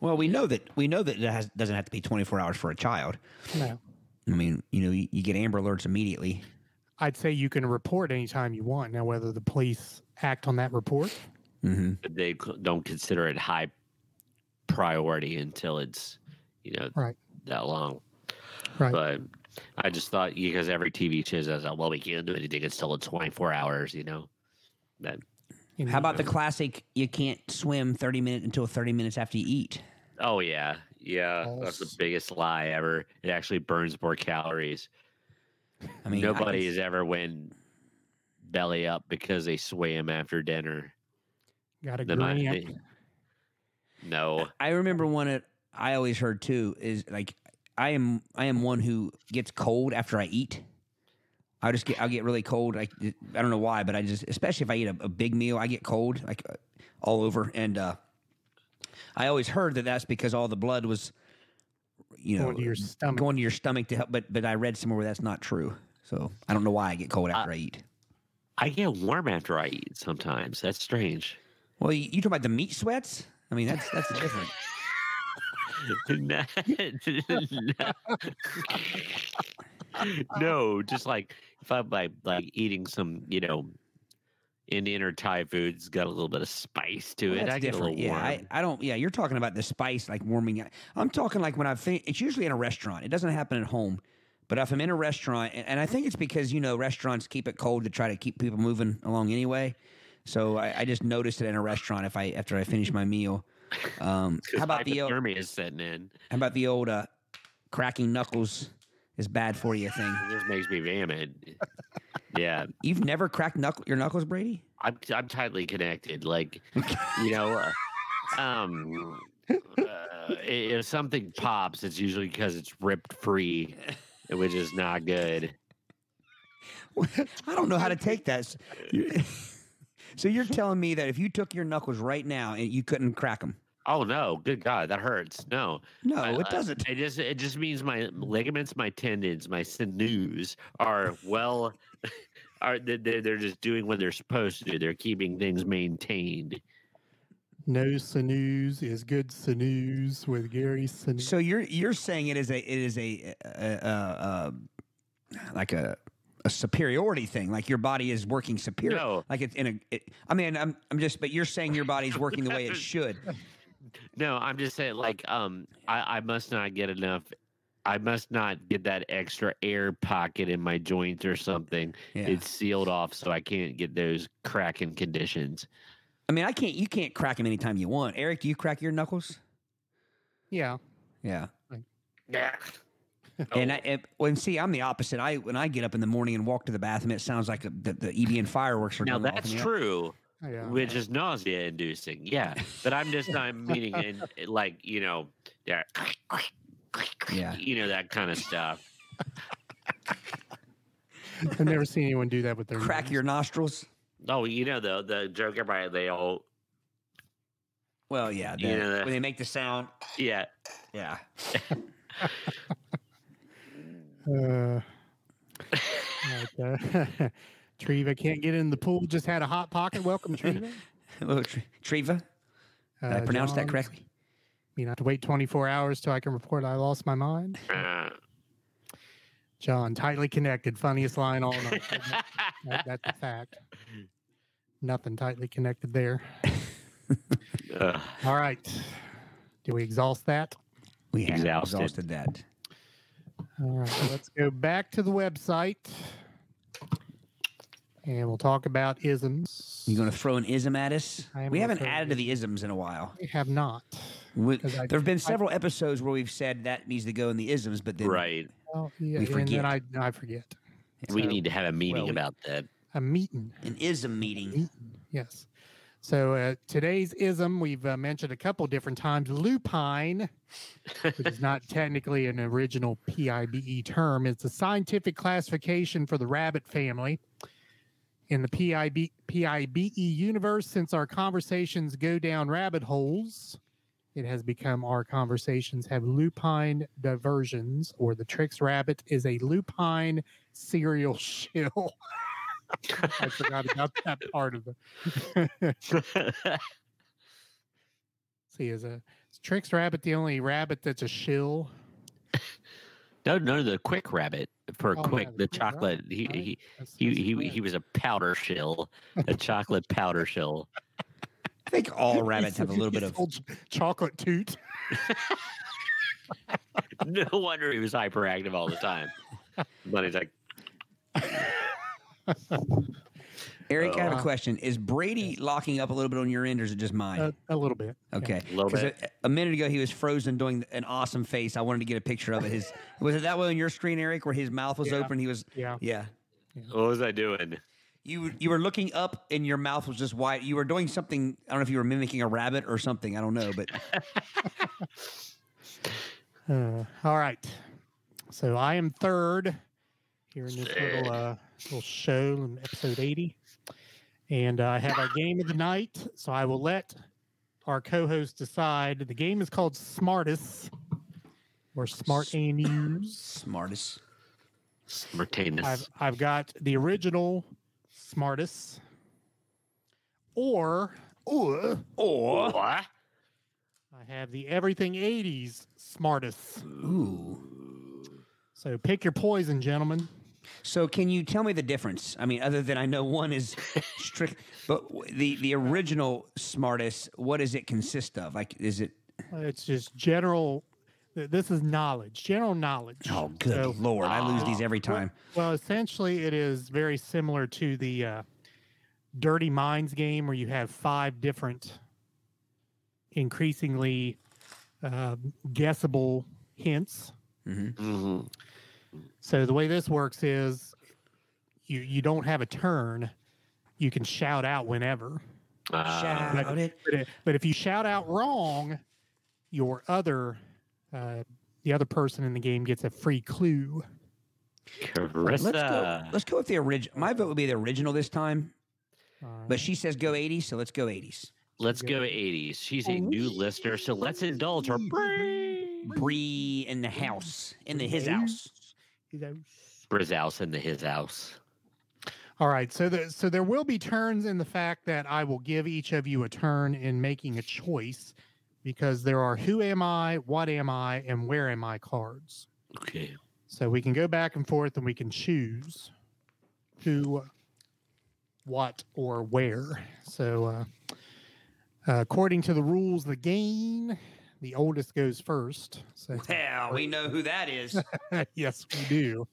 Well, we know that we know that it has, doesn't have to be 24 hours for a child. No. I mean, you know, you, you get Amber Alerts immediately. I'd say you can report anytime you want. Now, whether the police act on that report, Mm-hmm. But they don't consider it high priority until it's you know Right. that long. right? But I just thought because every TV show says, "Oh, well, we can't do anything until it's 24 hours," you know. That You How about the classic? You can't swim 30 minutes until 30 minutes after you eat. oh yeah, yeah, that's the biggest lie ever. It actually burns more calories. I mean, Nobody I, has ever went belly up because they swam after dinner. Got a The night- grant? the- no, I remember one that I always heard too is like I am I am one who gets cold after I eat. I just get I get really cold. Like I don't know why, but I just especially if I eat a, a big meal, I get cold like uh, all over. And uh, I always heard that that's because all the blood was, you know, Going to your stomach. going to your stomach to help. But but I read somewhere where that's not true. So I don't know why I get cold after I eat. I get warm after I eat sometimes. That's strange. Well, you, you talk about the meat sweats. I mean, that's that's different. no, [LAUGHS] [LAUGHS] no, just like if I'm like like eating some, you know, Indian or Thai food, it's got a little bit of spice to Well, it. that's I get a different. little Yeah, warm. I, I don't. Yeah, you're talking about the spice like warming. up. I'm talking like when I think it's usually in a restaurant. It doesn't happen at home. But if I'm in a restaurant, and, and I think it's because you know restaurants keep it cold to try to keep people moving along anyway. So I, I just noticed it in a restaurant if I after I finish my meal. Um, how about the old, is setting in? how about the old uh, cracking knuckles is bad for you thing? [LAUGHS] this makes me vomit. yeah, You've never cracked knuckle, your knuckles, Brady? I'm I'm tightly connected. Like, [LAUGHS] you know, uh, um, uh, if something pops, it's usually because it's ripped free, which is not good. [LAUGHS] I don't know how to take that. S- you- So you're [LAUGHS] telling me that if you took your knuckles right now and you couldn't crack them? Oh no, good God, that hurts. No, No, I- it doesn't. It just it just means my ligaments, my tendons, my sinews are well [LAUGHS] are they- they're, they're just doing what they're supposed to do. They're keeping things maintained. No sinews is good sinews with Gary Sinews. So you're you're saying it is a it is a, a, a, a like a a superiority thing, like your body is working superior, No. like it's in a. It, I mean, I'm I'm just, but you're saying your body's working the way it [LAUGHS] should. No, I'm just saying like um I, I must not get enough I must not get that extra air pocket in my joints or something. Yeah. It's sealed off so I can't get those cracking conditions. I mean, I can't. You can't crack them anytime you want. Eric, do you crack your knuckles? yeah, Yeah. Yeah. And I and, well, and see, I'm the opposite. I when I get up in the morning and walk to the bathroom, it sounds like the, the EBN fireworks are Now going that's in true. Oh, yeah. which is nausea inducing. Yeah, but I'm just not meaning in like you know, yeah, Yeah. you know that kind of stuff. [LAUGHS] I've never seen anyone do that with their Crack nose. your nostrils. Oh, you know the the joke everybody they all Well, yeah. You know that- when they make the sound. yeah. Yeah. [LAUGHS] Uh, like, [LAUGHS] uh, Treva can't get in the pool. Just had a hot pocket. Welcome, Treva. [LAUGHS] Little Tre- Treva. Did I Uh, pronounce that correctly? You have to wait 24 hours till I can report I lost my mind. [LAUGHS] Uh, John, tightly connected, funniest line all night. that, that's a fact. Nothing tightly connected there. uh, All right. Do we exhaust that? We have Exhausted. exhausted that. All right. so let's go back to the website and we'll talk about isms. You going to throw an ism at us? We haven't added to the isms in a while. We have not. We, 'Cause I- there have been I- several episodes where we've said that needs to go in the isms, but then right. Well, yeah, We and then I, I forget. We So, need to have a meeting well, about that. a meeting. an ism meeting. Yes. So uh, today's ism we've uh, mentioned a couple different times. Lupine, which is not technically an original PIBE term, it's a scientific classification for the rabbit family. In the PIB, PIBE universe, since our conversations go down rabbit holes, it has become our conversations have lupine diversions, or the Trix rabbit is a lupine serial [LAUGHS] shill. I forgot about that part of it. [LAUGHS] See, is a is Trix Rabbit the only rabbit that's a shill? no, no, the Quik rabbit for Oh, Quik yeah, the Quik chocolate. Rabbit, He right? he That's- he that's he, correct. he was a powder shill, a chocolate powder shill. I think all [LAUGHS] rabbits have a little bit of. old chocolate toot. [LAUGHS] No wonder he was hyperactive all the time. But he's like, [LAUGHS] Eric, I have a Uh, question. Is Brady locking up a little bit on your end, or is it just mine? A, a little bit. yeah. okay. A little 'Cause bit. A, a minute ago, he was frozen doing an awesome face. I wanted to get a picture of it. His [LAUGHS] was it that way on your screen, Eric, where his mouth was Yeah. open? He was. Yeah. Yeah. what was I doing? You you were looking up and your mouth was just wide. You were doing something. I don't know if you were mimicking a rabbit or something. I don't know, but [LAUGHS] Uh, all right. So I am third here in this little uh, little show in episode 80. And uh, I have our game of the night. So I will let our co host decide. The game is called Smartest or Smart A News. smartest. Martinez. I've, I've got the original Smartest or, or Or I have the Everything 80s Smartest. ooh. So pick your poison, gentlemen. So can you tell me the difference? I mean, other than I know one is strict, but the the original smartest. What does it consist of? Like, is it? Uh, It's just general. This is knowledge, general knowledge. Oh, good So, lord! I lose these every time. well, essentially, it is very similar to the uh, Dirty Minds game, where you have five different, increasingly uh, guessable hints. Mhm. So the way this works is, you you don't have a turn. You can shout out whenever. Uh, Shout it. But, it, but if you shout out wrong, your other, uh, the other person in the game gets a free clue. Let's go. Let's go with the original. My vote would be the original this time, All right. but she says go 80s, so let's go 80s. Let's go 80s. She's a new listener, so let's indulge her brain. Bree in the house, in the his house. Brizhouse in the his house. All right, so the, so there will be turns in the fact that I will give each of you a turn in making a choice, because there are who am I, what am I, and where am I cards. Okay. So we can go back and forth, and we can choose who, what, or where. So uh, uh, according to the rules the game, the oldest goes first. So [LAUGHS] Well, we know who that is. [LAUGHS] yes, we do.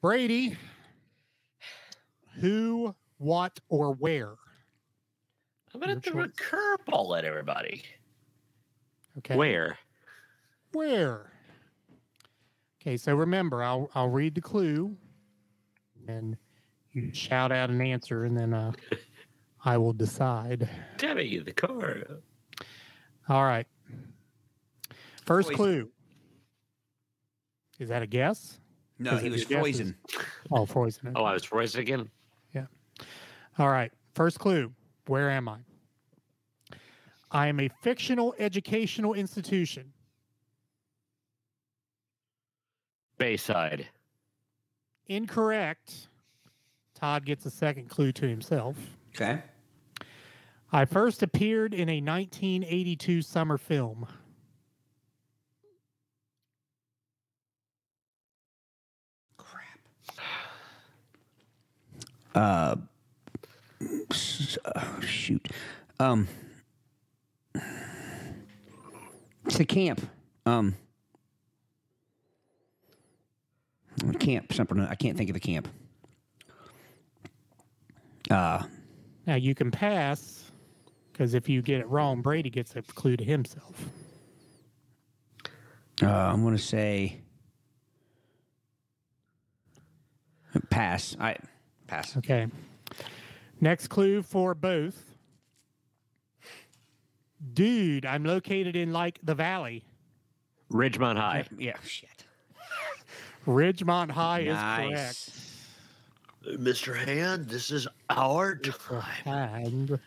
Brady, who, what, or where? I'm going to throw a curveball at everybody. Okay. Where? Where? Okay, so remember, I'll I'll read the clue, and you shout out an answer, and then uh, [LAUGHS] I will decide. Debbie, the car. All right. First Poison. clue. Is that a guess? No, he was your guesses? poison. Oh, poison. Oh, I was voiced again. Yeah. All right. First clue. Where am I? I am a fictional educational institution. Bayside. Incorrect. Todd gets a second clue to himself. Okay. I first appeared in a 1982 summer film. Uh, shoot. Um, it's the camp. Um, camp. Something. I can't think of the camp. Uh, Now you can pass because if you get it wrong, Brady gets a clue to himself. uh, I'm gonna say pass. I pass. Okay. Next clue for both. Dude, I'm located in like the valley. Ridgemont High. [LAUGHS] Yeah. Shit. Ridgemont High is Nice. Mr. Hand, this is our correct. And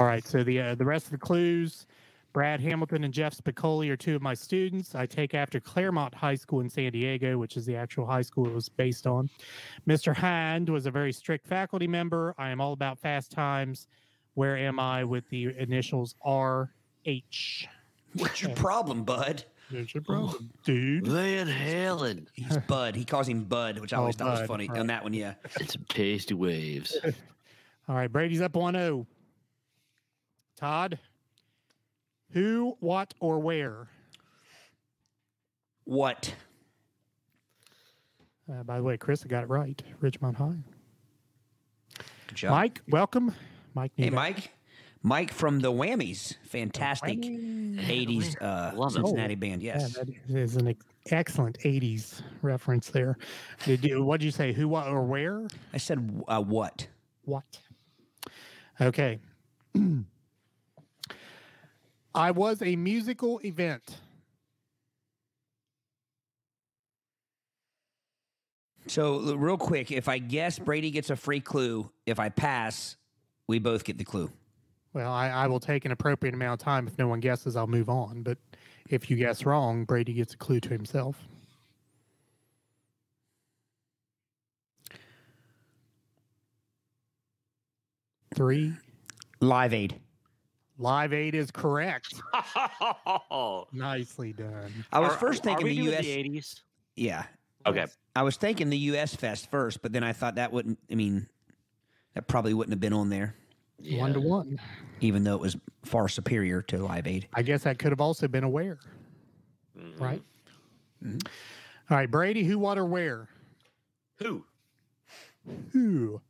all right, so the uh, the rest of the clues: Brad Hamilton and Jeff Spicoli are two of my students. I take after Clairemont High School in San Diego, which is the actual high school it was based on. Mr. Hand was a very strict faculty member. I am all about fast times. Where am I with the initials RH? What's your problem, Bud? There's your problem, dude. Van Halen. He's Bud. He calls him Bud, which I Oh, always thought was funny. right. On that one, yeah. [LAUGHS] It's pasty waves. [LAUGHS] All right, Brady's up 1 0. Todd, who, what, or where? What? Uh, by the way, Chris, I got it right. Richmond High. Good job. Mike, welcome. Mike, Hey. Mike. Mike from the Whammies. Fantastic 80s uh, Love it. Cincinnati Oh, band. Yeah, Yes. that is an ex- excellent 80s reference there. Did you, what did you say? Who, what, or where? I said, uh, what? What? Okay. [CLEARS THROAT] I was a musical event. So, real quick, if I guess Brady gets a free clue, if I pass, we both get the clue. Well, I, I will take an appropriate amount of time. If no one guesses, I'll move on. But if you guess wrong, Brady gets a clue to himself. Three. Live Aid. Live Aid is correct. [LAUGHS] Nicely done. I was Are- first are thinking we the doing U.S. The 80s? yeah. Okay. I was thinking the U.S. Fest first, but then I thought that wouldn't, I mean, that probably wouldn't have been on there, One to one. even though it was far superior to Live Aid. I guess that could have also been aware, Mhm. right? All right, Brady, who, what, or where? Who? Who?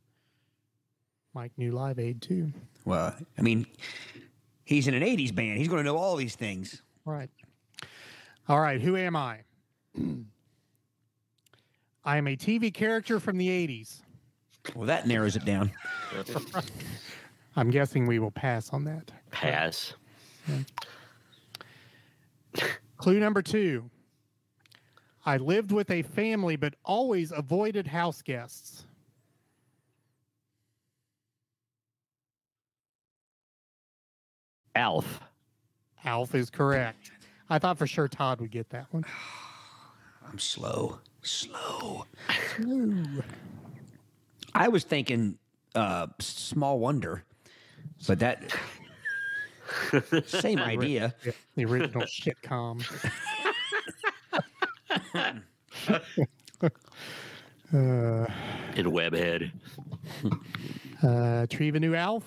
Mike knew Live Aid too. Well, I mean, he's in an 80s band. He's going to know all these things. Right. All right, who am I? [CLEARS THROAT] I am a TV character from the 80s. Well, that narrows it down. [LAUGHS] I'm guessing we will pass on that. Pass. [LAUGHS] Clue number two I lived with a family but always avoided house guests. Alf. Alf is correct. I thought for sure Todd would get that one. [SIGHS] I'm slow. Slow. Ooh. I was thinking uh, Small Wonder, but that same [LAUGHS] idea. Yeah, the original shitcom. uh, [LAUGHS] In Webhead. uh, Treva knew Alf.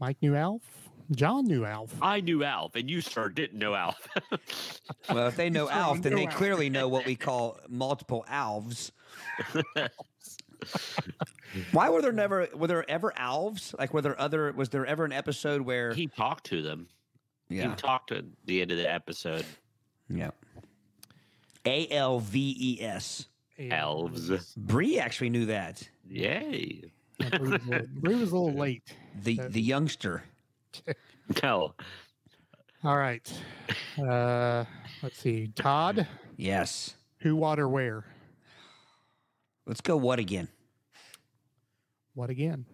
Mike knew Alf. John knew Alf. I knew Alf, and you, sir, didn't know Alf. [LAUGHS] Well, if they know Sure, Alf, then know they clearly know what we call multiple Alves. [LAUGHS] Why were there never were there ever Alves? Like were there other was there ever an episode where he talked to them. yeah He talked at the end of the episode. yeah A L V E S. Elves. Bree actually knew that. Yay. Yeah, Bree was a little- was a little late. The Uh, the youngster. [LAUGHS] No. All right. Uh, let's see. Todd, Yes. who, what, or where? Let's go what again? What again?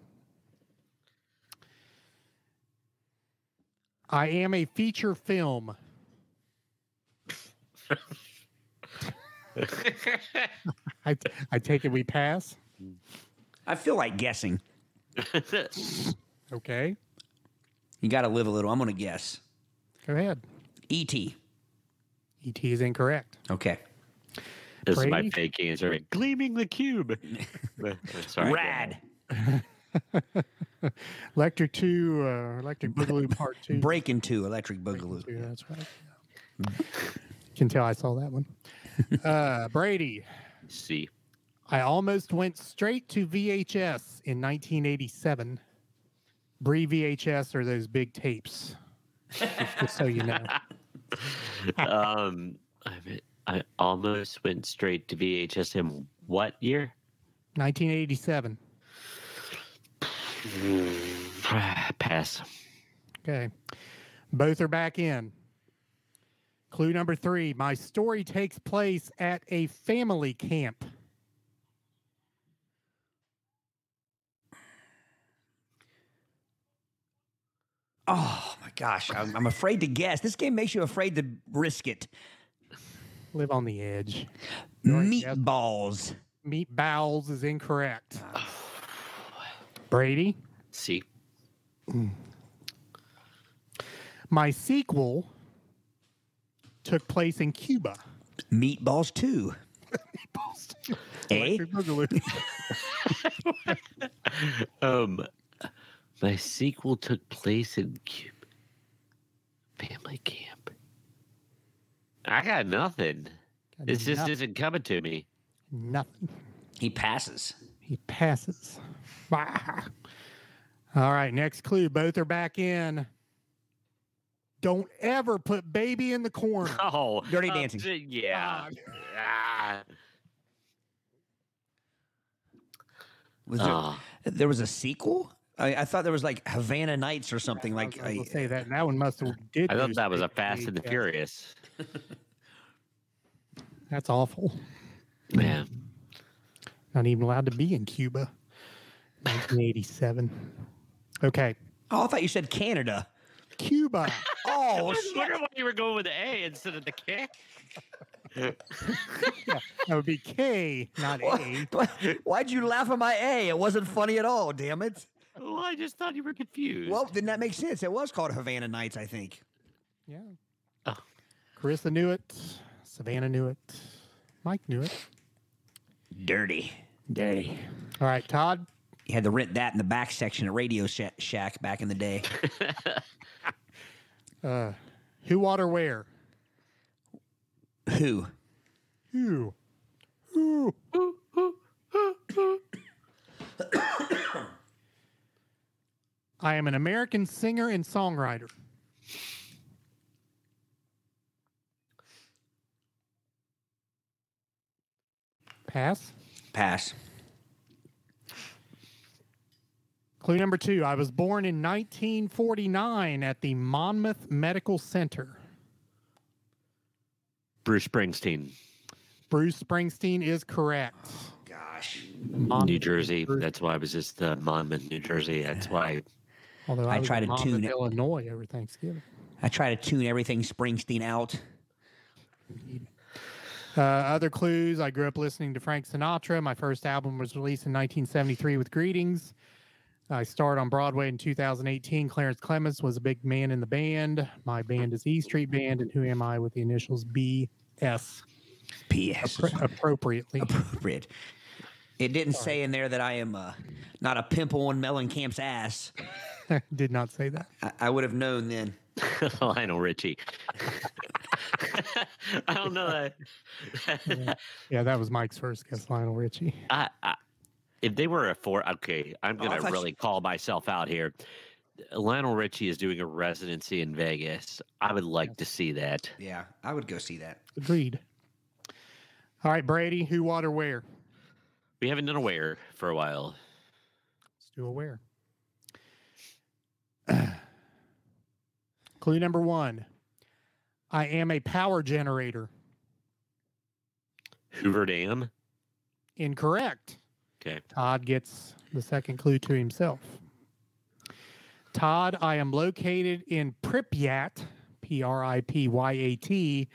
I am a feature film. I, I take it we pass. I feel like guessing. [LAUGHS] Okay. You got to live a little. I'm going to guess. Go ahead. E.T. ET is incorrect. Okay. this is my Brady? fake answer. Gleaming the cube. [LAUGHS] Sorry. Rad. [LAUGHS] Electric 2, uh, Electric Boogaloo [LAUGHS] Part 2. Breakin' 2 Electric Boogaloo. Yeah, that's right. Yeah. Can tell I saw that one. Uh, Brady, See. I almost went straight to VHS in 1987. Brie VHS or those big tapes, just so you know. [LAUGHS] Um, I, I almost went straight to VHS in what year? 1987. [SIGHS] Pass. Okay. Both are back in. Clue number three My story takes place at a family camp. Oh my Gosh, I'm, I'm afraid to guess. This game makes you afraid to risk it. Live on the edge. Right, yes. Meatballs. Meat bowels is incorrect. Brady, See, my sequel took place in Cuba. Meatballs too. [LAUGHS] Eh? Electric Boogaloo. [LAUGHS] um, my sequel took place in Cuba. Family camp. I got nothing. This just Nothing. isn't coming to me. Nothing. He passes. He passes. Bah. All right, next clue. Both are back in. Don't ever put baby in the corner. [LAUGHS] Oh, Dirty uh, Dancing. yeah. God. Ah. Was there, Ah. there was a sequel? I, I thought there was like Havana Nights or something. I Like was gonna I, say that. That one must have did. I thought that was a Fast and the VHS. Furious. [LAUGHS] That's awful. Man, Not even allowed to be in Cuba. 1987. Okay, oh, I thought you said Canada. Cuba. [LAUGHS] Oh, I was wondering why you were going with the A instead of the K. That would be K, not A. [LAUGHS] Why- Why'd you laugh at my A? It wasn't funny at all. Damn it. Well, I just thought you were confused. Well, didn't that make sense? It was called Havana Nights, I think. Yeah. Oh. Carissa knew it. Savannah knew it. Mike knew it. Dirty. Dirty. All right, Todd. You had to rent that in the back section at Radio Sha- Shack back in the day. [LAUGHS] Uh, who, what, or where? Who? Who? Who? I am an American singer and songwriter. Pass. Pass. Clue number two. I was born in 1949 at the Monmouth Medical Center. Bruce Springsteen, Bruce Springsteen is correct. Gosh. Monmouth, New Jersey. Bruce- That's why I was just uh, Monmouth, New Jersey. That's why. Although I, I try to tune. Illinois over Thanksgiving. I try to tune everything Springsteen out. Uh, other clues I grew up listening to Frank Sinatra. My first album was released in 1973 with Greetings. I starred on Broadway in 2018. Clarence Clemons was a big man in the band. My band is E Street Band, and Who Am I with the initials BS P.S. appro- appropriately. Appropriate. It didn't say in there that I am uh, not a pimple on Mellencamp's ass. [LAUGHS] Did not say that. I, I would have known then. [LAUGHS] Lionel Richie. [LAUGHS] I don't know that. Yeah, that was Mike's first guess, Lionel Richie. I, I, if they were a four, okay, I'm Oh, gonna thought you- really call myself out here. Lionel Richie is doing a residency in Vegas. I would like to see that. Yeah, I would go see that. Agreed. All right, Brady, who, what, or where? We haven't done a where for a while. Let's do a where. [CLEARS THROAT] Clue number one I am a power generator. Hoover Dam. Incorrect. Okay. Todd gets the second clue to himself. Todd, I am located in Pripyat, P R I P Y A T,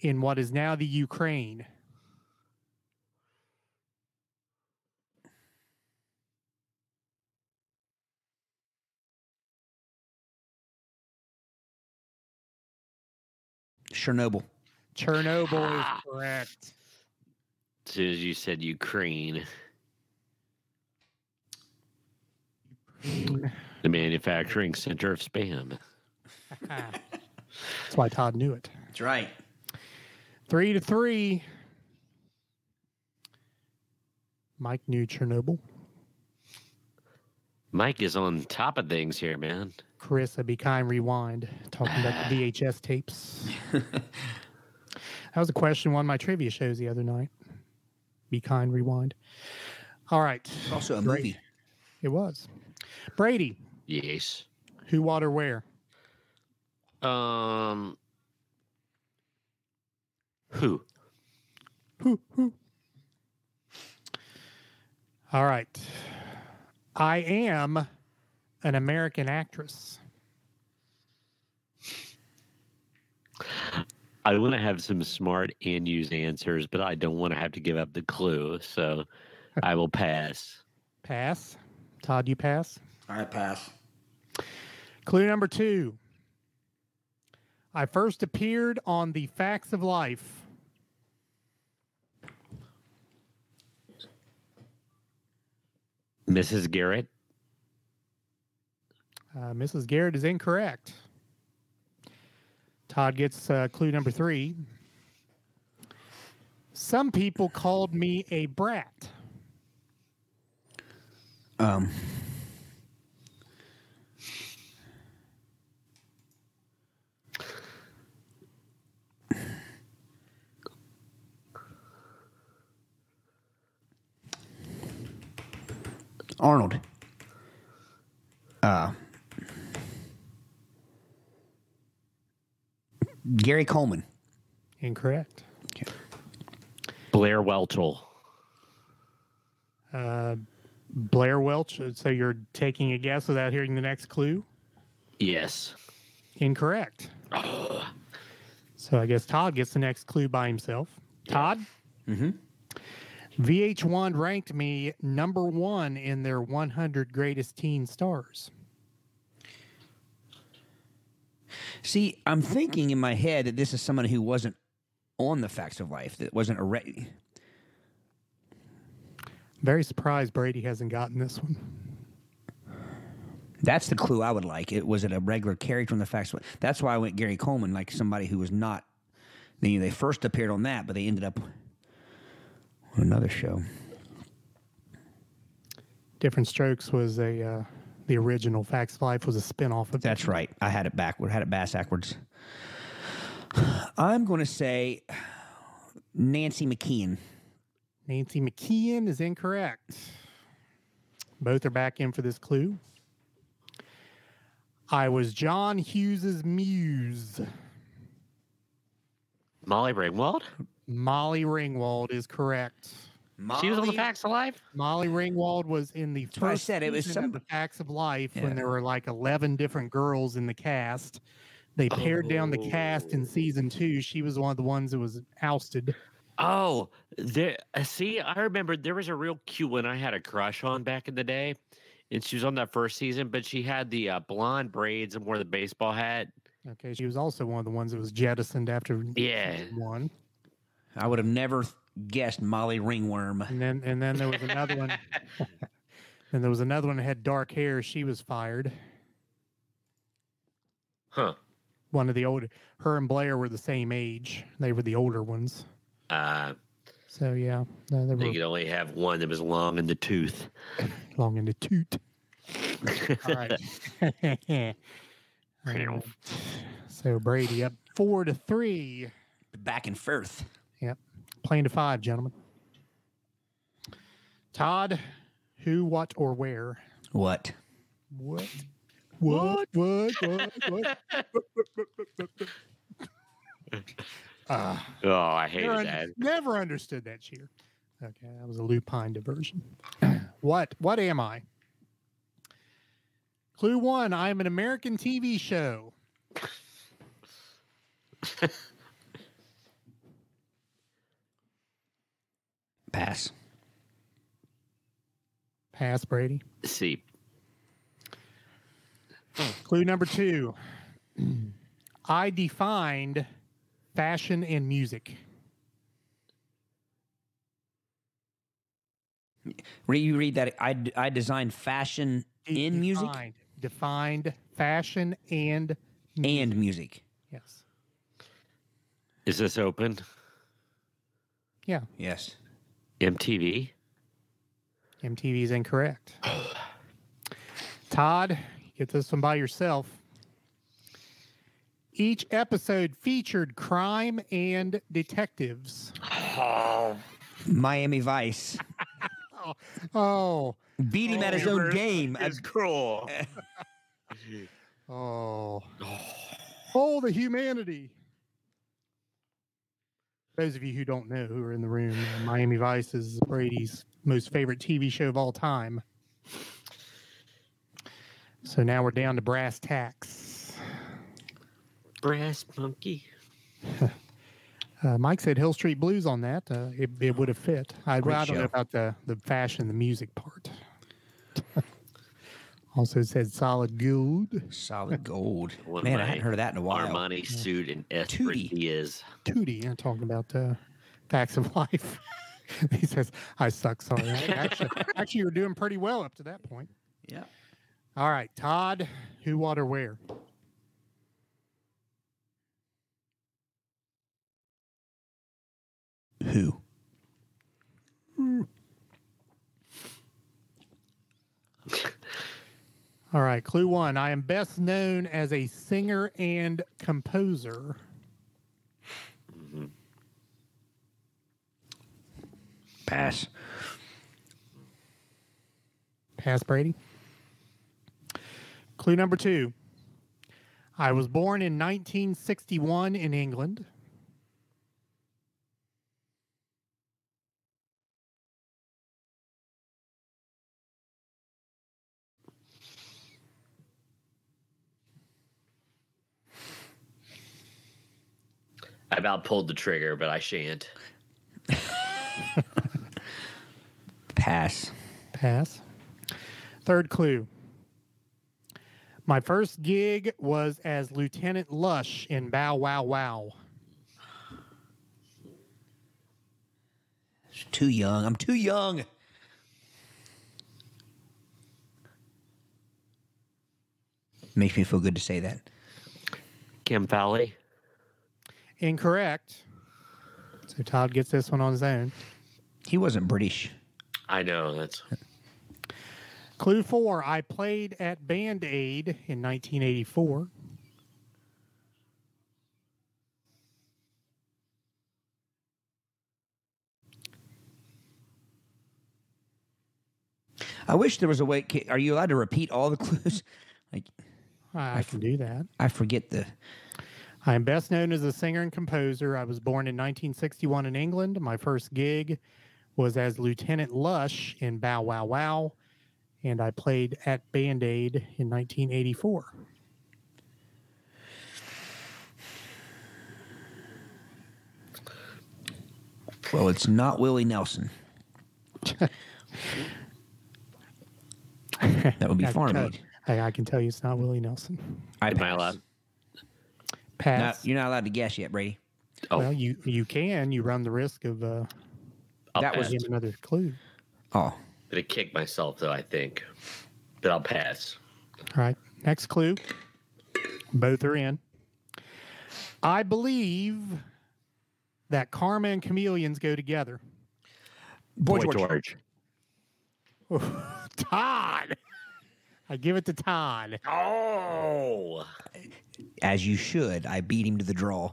in what is now the Ukraine. Chernobyl. Chernobyl is Ah. correct. As soon as you said Ukraine, the manufacturing center of spam. [LAUGHS] That's why Todd knew it. That's right. Three to three. Mike knew Chernobyl. Mike is on top of things here, man. Chris, a Be Kind Rewind, talking about the [SIGHS] VHS tapes. [LAUGHS] that was a question one of my trivia shows the other night. Be Kind Rewind. All right. Also a Great. movie. It was. Brady, Yes. who, what, or where? Um. Who? Who, who? All right. I am an American actress. I want to have some smart and use answers, but I don't want to have to give up the clue. So I will pass. Pass. Todd, you pass. I pass. Clue number two. I first appeared on the Facts of Life. Mrs. Garrett. Uh, Mrs. Garrett is incorrect. Todd gets uh, clue number three. Some people called me a brat. Um, Arnold. Uh, Gary Coleman. Incorrect. Blair Whelchel. Uh, Blair Welch. So you're taking a guess without hearing the next clue? Yes. Incorrect. So I guess Todd gets the next clue by himself. Todd? Mhm. VH1 ranked me number one in their 100 greatest teen stars. See, I'm thinking in my head that this is someone who wasn't on the Facts of Life, that wasn't a. Very surprised Brady hasn't gotten this one. That's the clue I would like. It was it a regular character on the Facts of Life. That's why I went Gary Coleman, like somebody who was not. They, they first appeared on that, but they ended up on another show. Diff'rent Strokes was a uh, the original. Facts of Life was a spinoff of That's right. I had it backward. Had it bass backwards. I'm going to say Nancy McKeon. Nancy McKeon is incorrect. Both are back in for this clue. I was John Hughes's muse. Molly Ringwald. Molly Ringwald is correct. She was on the Facts of Life. Molly Ringwald was in the what I said, it was season of some- the Facts of Life Yeah. when there were like eleven different girls in the cast. They pared down the cast in season two. She was one of the ones that was ousted. Oh, there. uh, See, I remember there was a real cute one I had a crush on back in the day, and she was on that first season. But she had the uh, blonde braids and wore the baseball hat. Okay, she was also one of the ones that was jettisoned after Yeah. season one. I would have never guessed Molly Ringworm. And then and then there was another one. [LAUGHS] and there was another one that had dark hair. She was fired. Huh. One of the older. Her and Blair were the same age. They were the older ones. Uh, So yeah, no, they they were could only have one that was long in the tooth. [LAUGHS] long in the toot. All right. [LAUGHS] Alright. So Brady up four to three. Back and forth. Playing to five, gentlemen. Todd, who, what, or where? What? What? What? What? What? What? [LAUGHS] Ah, Oh, I hated never, that. never understood that cheer. Okay, that was a lupine diversion. [CLEARS THROAT] what? What am I? Clue one: I am an American TV show. [LAUGHS] Pass. Pass, Brady. See, Clue number two: I defined fashion and music. Re- You read that? I, I designed fashion De- in music Defined, defined fashion and and music. yes, is this open? yeah. Yes. MTV. MTV is incorrect. Todd, get this one by yourself. Each episode featured crime and detectives. Oh. Miami Vice. [LAUGHS] Oh, Beat him at his oh. own game. I- cruel. [LAUGHS] oh, oh, the humanity. Those of you who don't know who are in the room, uh, Miami Vice is Brady's most favorite TV show of all time. So now we're down to brass tacks. Brass monkey. [LAUGHS] Uh, Mike said Hill Street Blues on that. Uh, it, it would have fit. I, I don't know about the, the fashion, the music part. [LAUGHS] also said solid gold. Solid [LAUGHS] gold. One Man, I my hadn't heard of that in a while. Armani suit and Tootie. Esprit is. Tootie. I'm talking about uh, facts of [LAUGHS] life. [LAUGHS] he says, I suck. Sorry. Actually, actually, you're doing pretty well up to that point. Yeah. All right. Todd, who, what, or where? Who? All right. Clue one I am best known as a singer and composer. Mm-hmm. Pass. Pass Brady. Clue number two. I was born in 1961 in England. I about pulled the trigger, but I shan't. Pass. Pass. Third clue. My first gig was as Lieutenant Lush in Bow Wow Wow. Too young. I'm too young. Makes me feel good to say that. Kim Fowley. Incorrect. So Todd gets this one on his own. He wasn't British. I know that's Clue four. I played at Band Aid in 1984. I wish there was a way. Are you allowed to repeat all the [LAUGHS] clues? Like I can do that. I forget the. I am best known as a singer and composer. I was born in 1961 in England. My first gig was as Lieutenant Lush in Bow Wow Wow, and I played at Band Aid in 1984. Well, it's not Willie Nelson. [LAUGHS] That would be I can Farm Aid. I, I can tell you it's not Willie Nelson. I Am I pass. allowed? No, Pass. you're not allowed to guess yet, Brady. Oh, Well, you you can. You run the risk of uh, I'll that was pass. getting another clue. Oh, Gonna kick myself though. I think, but I'll pass. All right. Next clue. Both are in. I believe that karma and chameleons go together. Boy, Boy George. George. [LAUGHS] Todd. I give it to Todd. Oh, as you should. I beat him to the draw.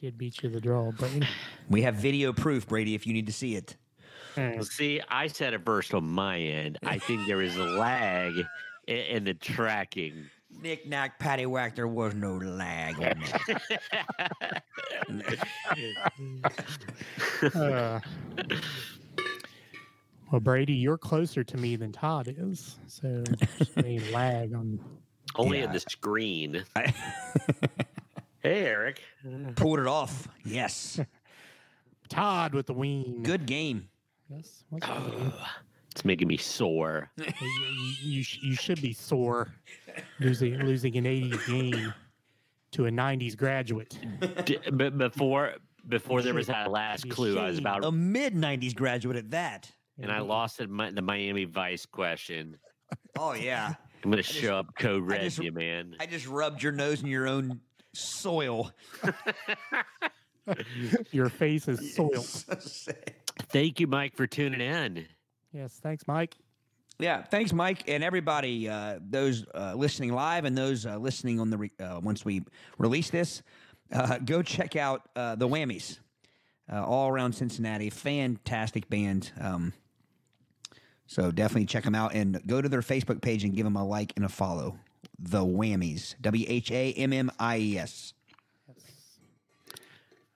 Did beat you to the draw, Brady. We have video proof, Brady, if you need to see it. well, see, I said it first on my end. I think there is a lag in, in the tracking. Knick knack, patty whack. There was no lag on that. [LAUGHS] Uh, well, Brady, you're closer to me than Todd is, so there's a [LAUGHS] lag on. Only Yeah. in the screen. I [LAUGHS] Hey, Eric. pulled it off. Yes. [LAUGHS] Todd with the ween. Good game. Yes. what's that? It's making me sore. you, you, you, should be sore losing losing an 80s game to a 90s graduate. D- but before before there was that last clue, I was should. about, A mid 90s graduate at that. And I lost at my, the Miami Vice question. Oh, yeah. [LAUGHS] I'm gonna show up code red, just- you man. I just rubbed your nose in your own soil. [LAUGHS] Your face is [LAUGHS] soiled. Thank you, Mike, for tuning in. Yes, thanks, Mike. Yeah, thanks, Mike, and everybody. Uh, those uh, listening live and those uh, listening on the re- uh, once we release this, uh, go check out uh, the Whammies, uh, all around Cincinnati. Fantastic band. Um, so definitely check them out and go to their Facebook page and give them a like and a follow. The Whammies, W H A M M I E S.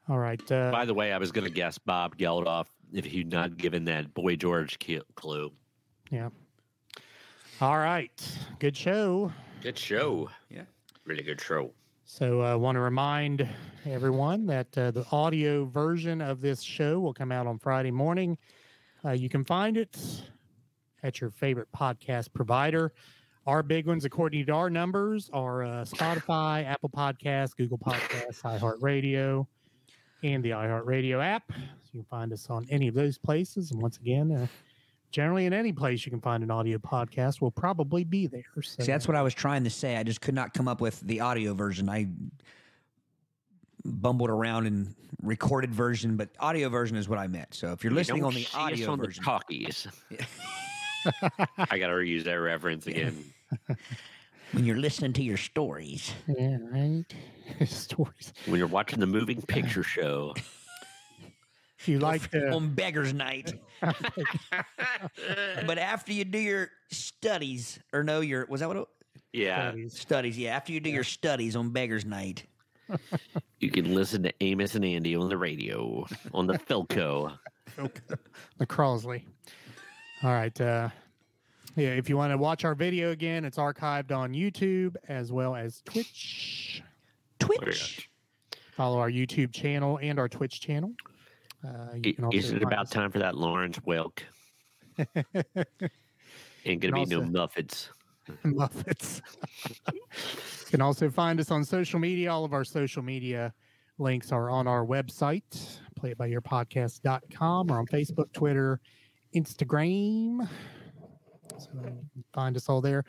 All right. Uh, By the way, I was gonna guess Bob Geldof if he'd not given that Boy George clue. yeah. All right. Good show. Good show. Yeah. Really good show. So I want to remind everyone that uh, the audio version of this show will come out on Friday morning. Uh, you can find it at your favorite podcast provider. Our big ones, according to our numbers, are uh, Spotify, Apple Podcasts, Google Podcasts, iHeartRadio, and the iHeartRadio app. So you can find us on any of those places. And once again, uh, generally in any place you can find an audio podcast, we'll probably be there. So See, that's what I was trying to say. I just could not come up with the audio version. I bumbled around and recorded version, but audio version is what I meant. So if you're listening Don't on the see us audio on version, the talkies. [LAUGHS] I got to reuse that reference again. [LAUGHS] when you're listening to your stories, yeah, right. [LAUGHS] Stories. When you're watching the moving [LAUGHS] picture show, If you like to, on beggars night. but after you do your studies, or no, your was that what it, yeah, studies. studies? Yeah, after you do your studies on beggars night. you can listen to Amos and Andy on the radio on the Philco. the Crosley. All right. Uh, yeah, if you want to watch our video again, it's archived on YouTube as well as Twitch. Twitch. Follow our YouTube channel and our Twitch channel. Uh, you I- can also Is it about us- time for that Lawrence Welk? [LAUGHS] Ain't gonna be And no also- Muffets. [LAUGHS] [LAUGHS] You can also find us on social media. All of our social media links are on our website, playbyearpodcast.com, or on Facebook, Twitter, Instagram. So find us all there.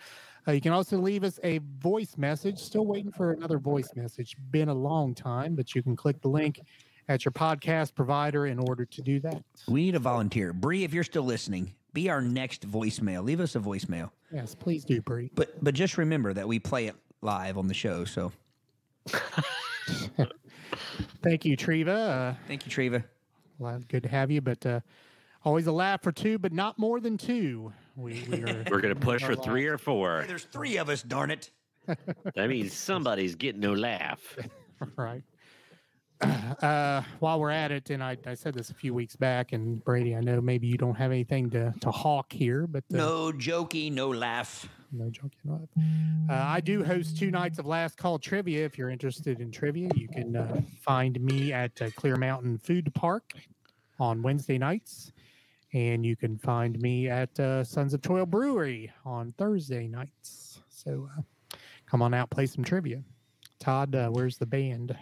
Uh, you can also leave us a voice message. Still waiting for another voice message. Been a long time, but you can click the link at your podcast provider in order to do that. We need a volunteer. Bree, if you're still listening, be our next voicemail. Leave us a voicemail. Yes, please do, Bree. But but just remember that we play it live on the show. So [LAUGHS] Thank you, Treva. Uh, thank you, Treva. Well, good to have you, but uh, always a laugh for two, but not more than two. We, we are, [LAUGHS] We're gonna push [LAUGHS] for three or four. There's three of us, darn it. [LAUGHS] That means somebody's getting no laugh. right. [CLEARS THROAT] Uh, while we're at it, and I, I said this a few weeks back, and Brady, I know maybe you don't have anything to, to hawk here, but uh, No jokey, no laugh. no joking. no laugh. Uh, I do host two nights of Last Call Trivia. If you're interested in trivia, you can uh, find me at uh, Clear Mountain Food Park on Wednesday nights. And you can find me at uh, Sons of Toil Brewery on Thursday nights. So uh, come on out, play some trivia. Todd, uh, where's the band?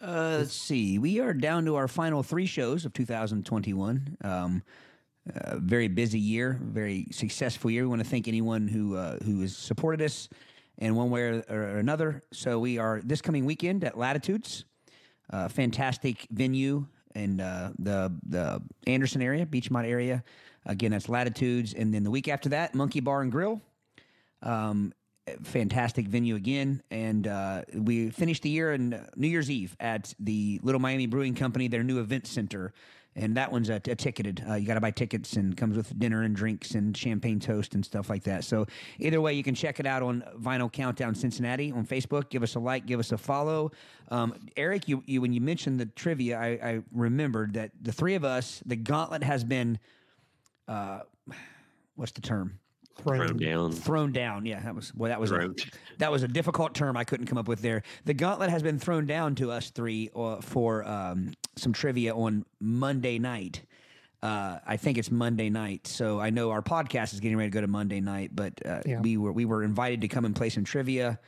Uh, let's see. We are down to our final three shows of 2021. Um, uh, very busy year, very successful year. We want to thank anyone who uh, who has supported us in one way or, another. So we are this coming weekend at Latitudes, fantastic venue in uh, the the Anderson area, Beechmont area. Again, that's Latitudes, and then the week after that, Monkey Bar and Grill. Um, fantastic venue again. And uh, we finished the year on New Year's Eve at the Little Miami Brewing Company, their new event center. And that one's a, a ticketed. Uh, you got to buy tickets and comes with dinner and drinks and champagne toast and stuff like that. So either way, you can check it out on Vinyl Countdown Cincinnati on Facebook. Give us a like, give us a follow. Um, Eric, you, you when you mentioned the trivia, I, I remembered that the three of us, the gauntlet has been, uh, what's the term? Thrown down. thrown down. Yeah, that was well. That was a, that was a difficult term I couldn't come up with there. The gauntlet has been thrown down to us three uh, for um, some trivia on Monday night. Uh, I think it's Monday night, so I know our podcast is getting ready to go to Monday night. But uh, Yeah. we were we were invited to come and play some trivia,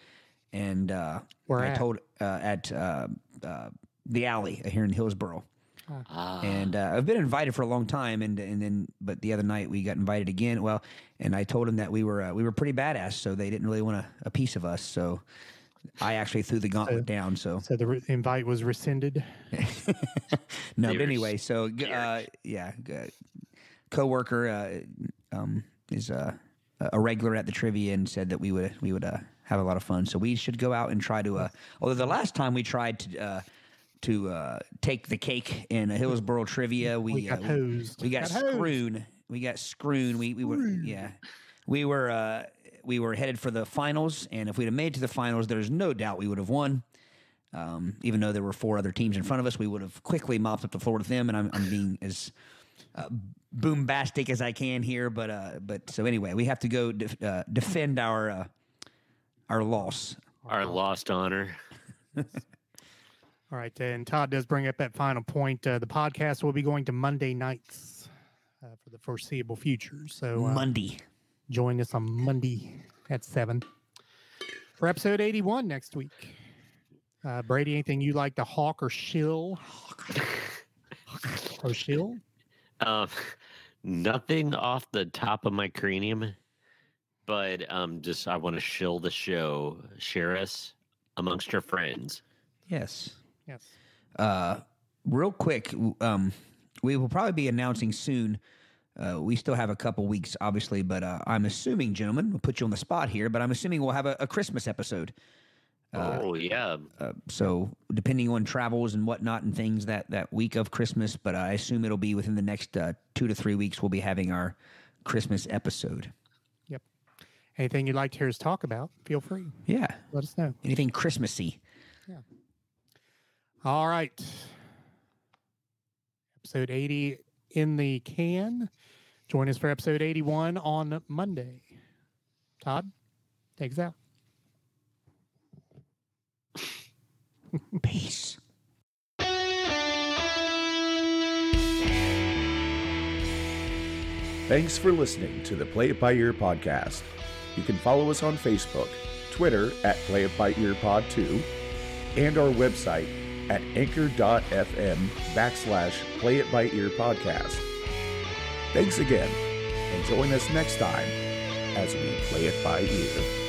and uh, Where I at? told uh, at uh, uh, the alley here in Hillsboro. Ah, And uh, I've been invited for a long time, and and then but the other night we got invited again. Well, and I told them that we were uh, we were pretty badass, so they didn't really want a, a piece of us. So I actually threw the gauntlet down. So So the re- invite was rescinded. [LAUGHS] no, but anyway, so uh, yeah, g- coworker uh, um, is uh, a regular at the trivia and said that we would we would uh, have a lot of fun. So we should go out and try to. Uh, although the last time we tried to. To uh, take the cake in a Hillsboro trivia, we, We got uh, hosed. we got, Got hosed. screwed. We got screwed. We we were yeah, we were uh, we were headed for the finals, and if we'd have made it to the finals, there's no doubt we would have won. Um, even though there were four other teams in front of us, we would have quickly mopped up the floor with them. And I'm, I'm being as uh, boombastic as I can here, but uh, but so anyway, we have to go def- uh, defend our uh, our loss. our lost honor. [LAUGHS] All right, and Todd does bring up that final point. Uh, the podcast will be going to Monday nights uh, for the foreseeable future. So uh, Monday. join us on Monday at seven for episode eighty-one next week. Uh, Brady, anything you like to hawk or shill? [LAUGHS] or shill? Um, nothing off the top of my cranium, but um, just I want to shill the show, share us amongst your friends. Yes. Yes. Uh, real quick, um, we will probably be announcing soon. Uh, we still have a couple weeks, obviously, but uh, I'm assuming, gentlemen, we'll put you on the spot here, but I'm assuming we'll have a, a Christmas episode. oh yeah, Uh, so depending on travels and whatnot and things that that week of Christmas, but I assume it'll be within the next uh, two to three weeks. We'll be having our Christmas episode. Yep. Anything you'd like to hear us talk about? Feel free. Yeah, Let us know. anything Christmassy. All right. Episode 80 in the can. Join us for episode 81 on Monday. Todd, take us out. [LAUGHS] Peace. Thanks for listening to the Play It By Ear podcast. You can follow us on Facebook, Twitter at Play It By Ear Pod 2, and our website at anchor.fm backslash Play It By Ear podcast. Thanks again, and join us next time as we play it by ear.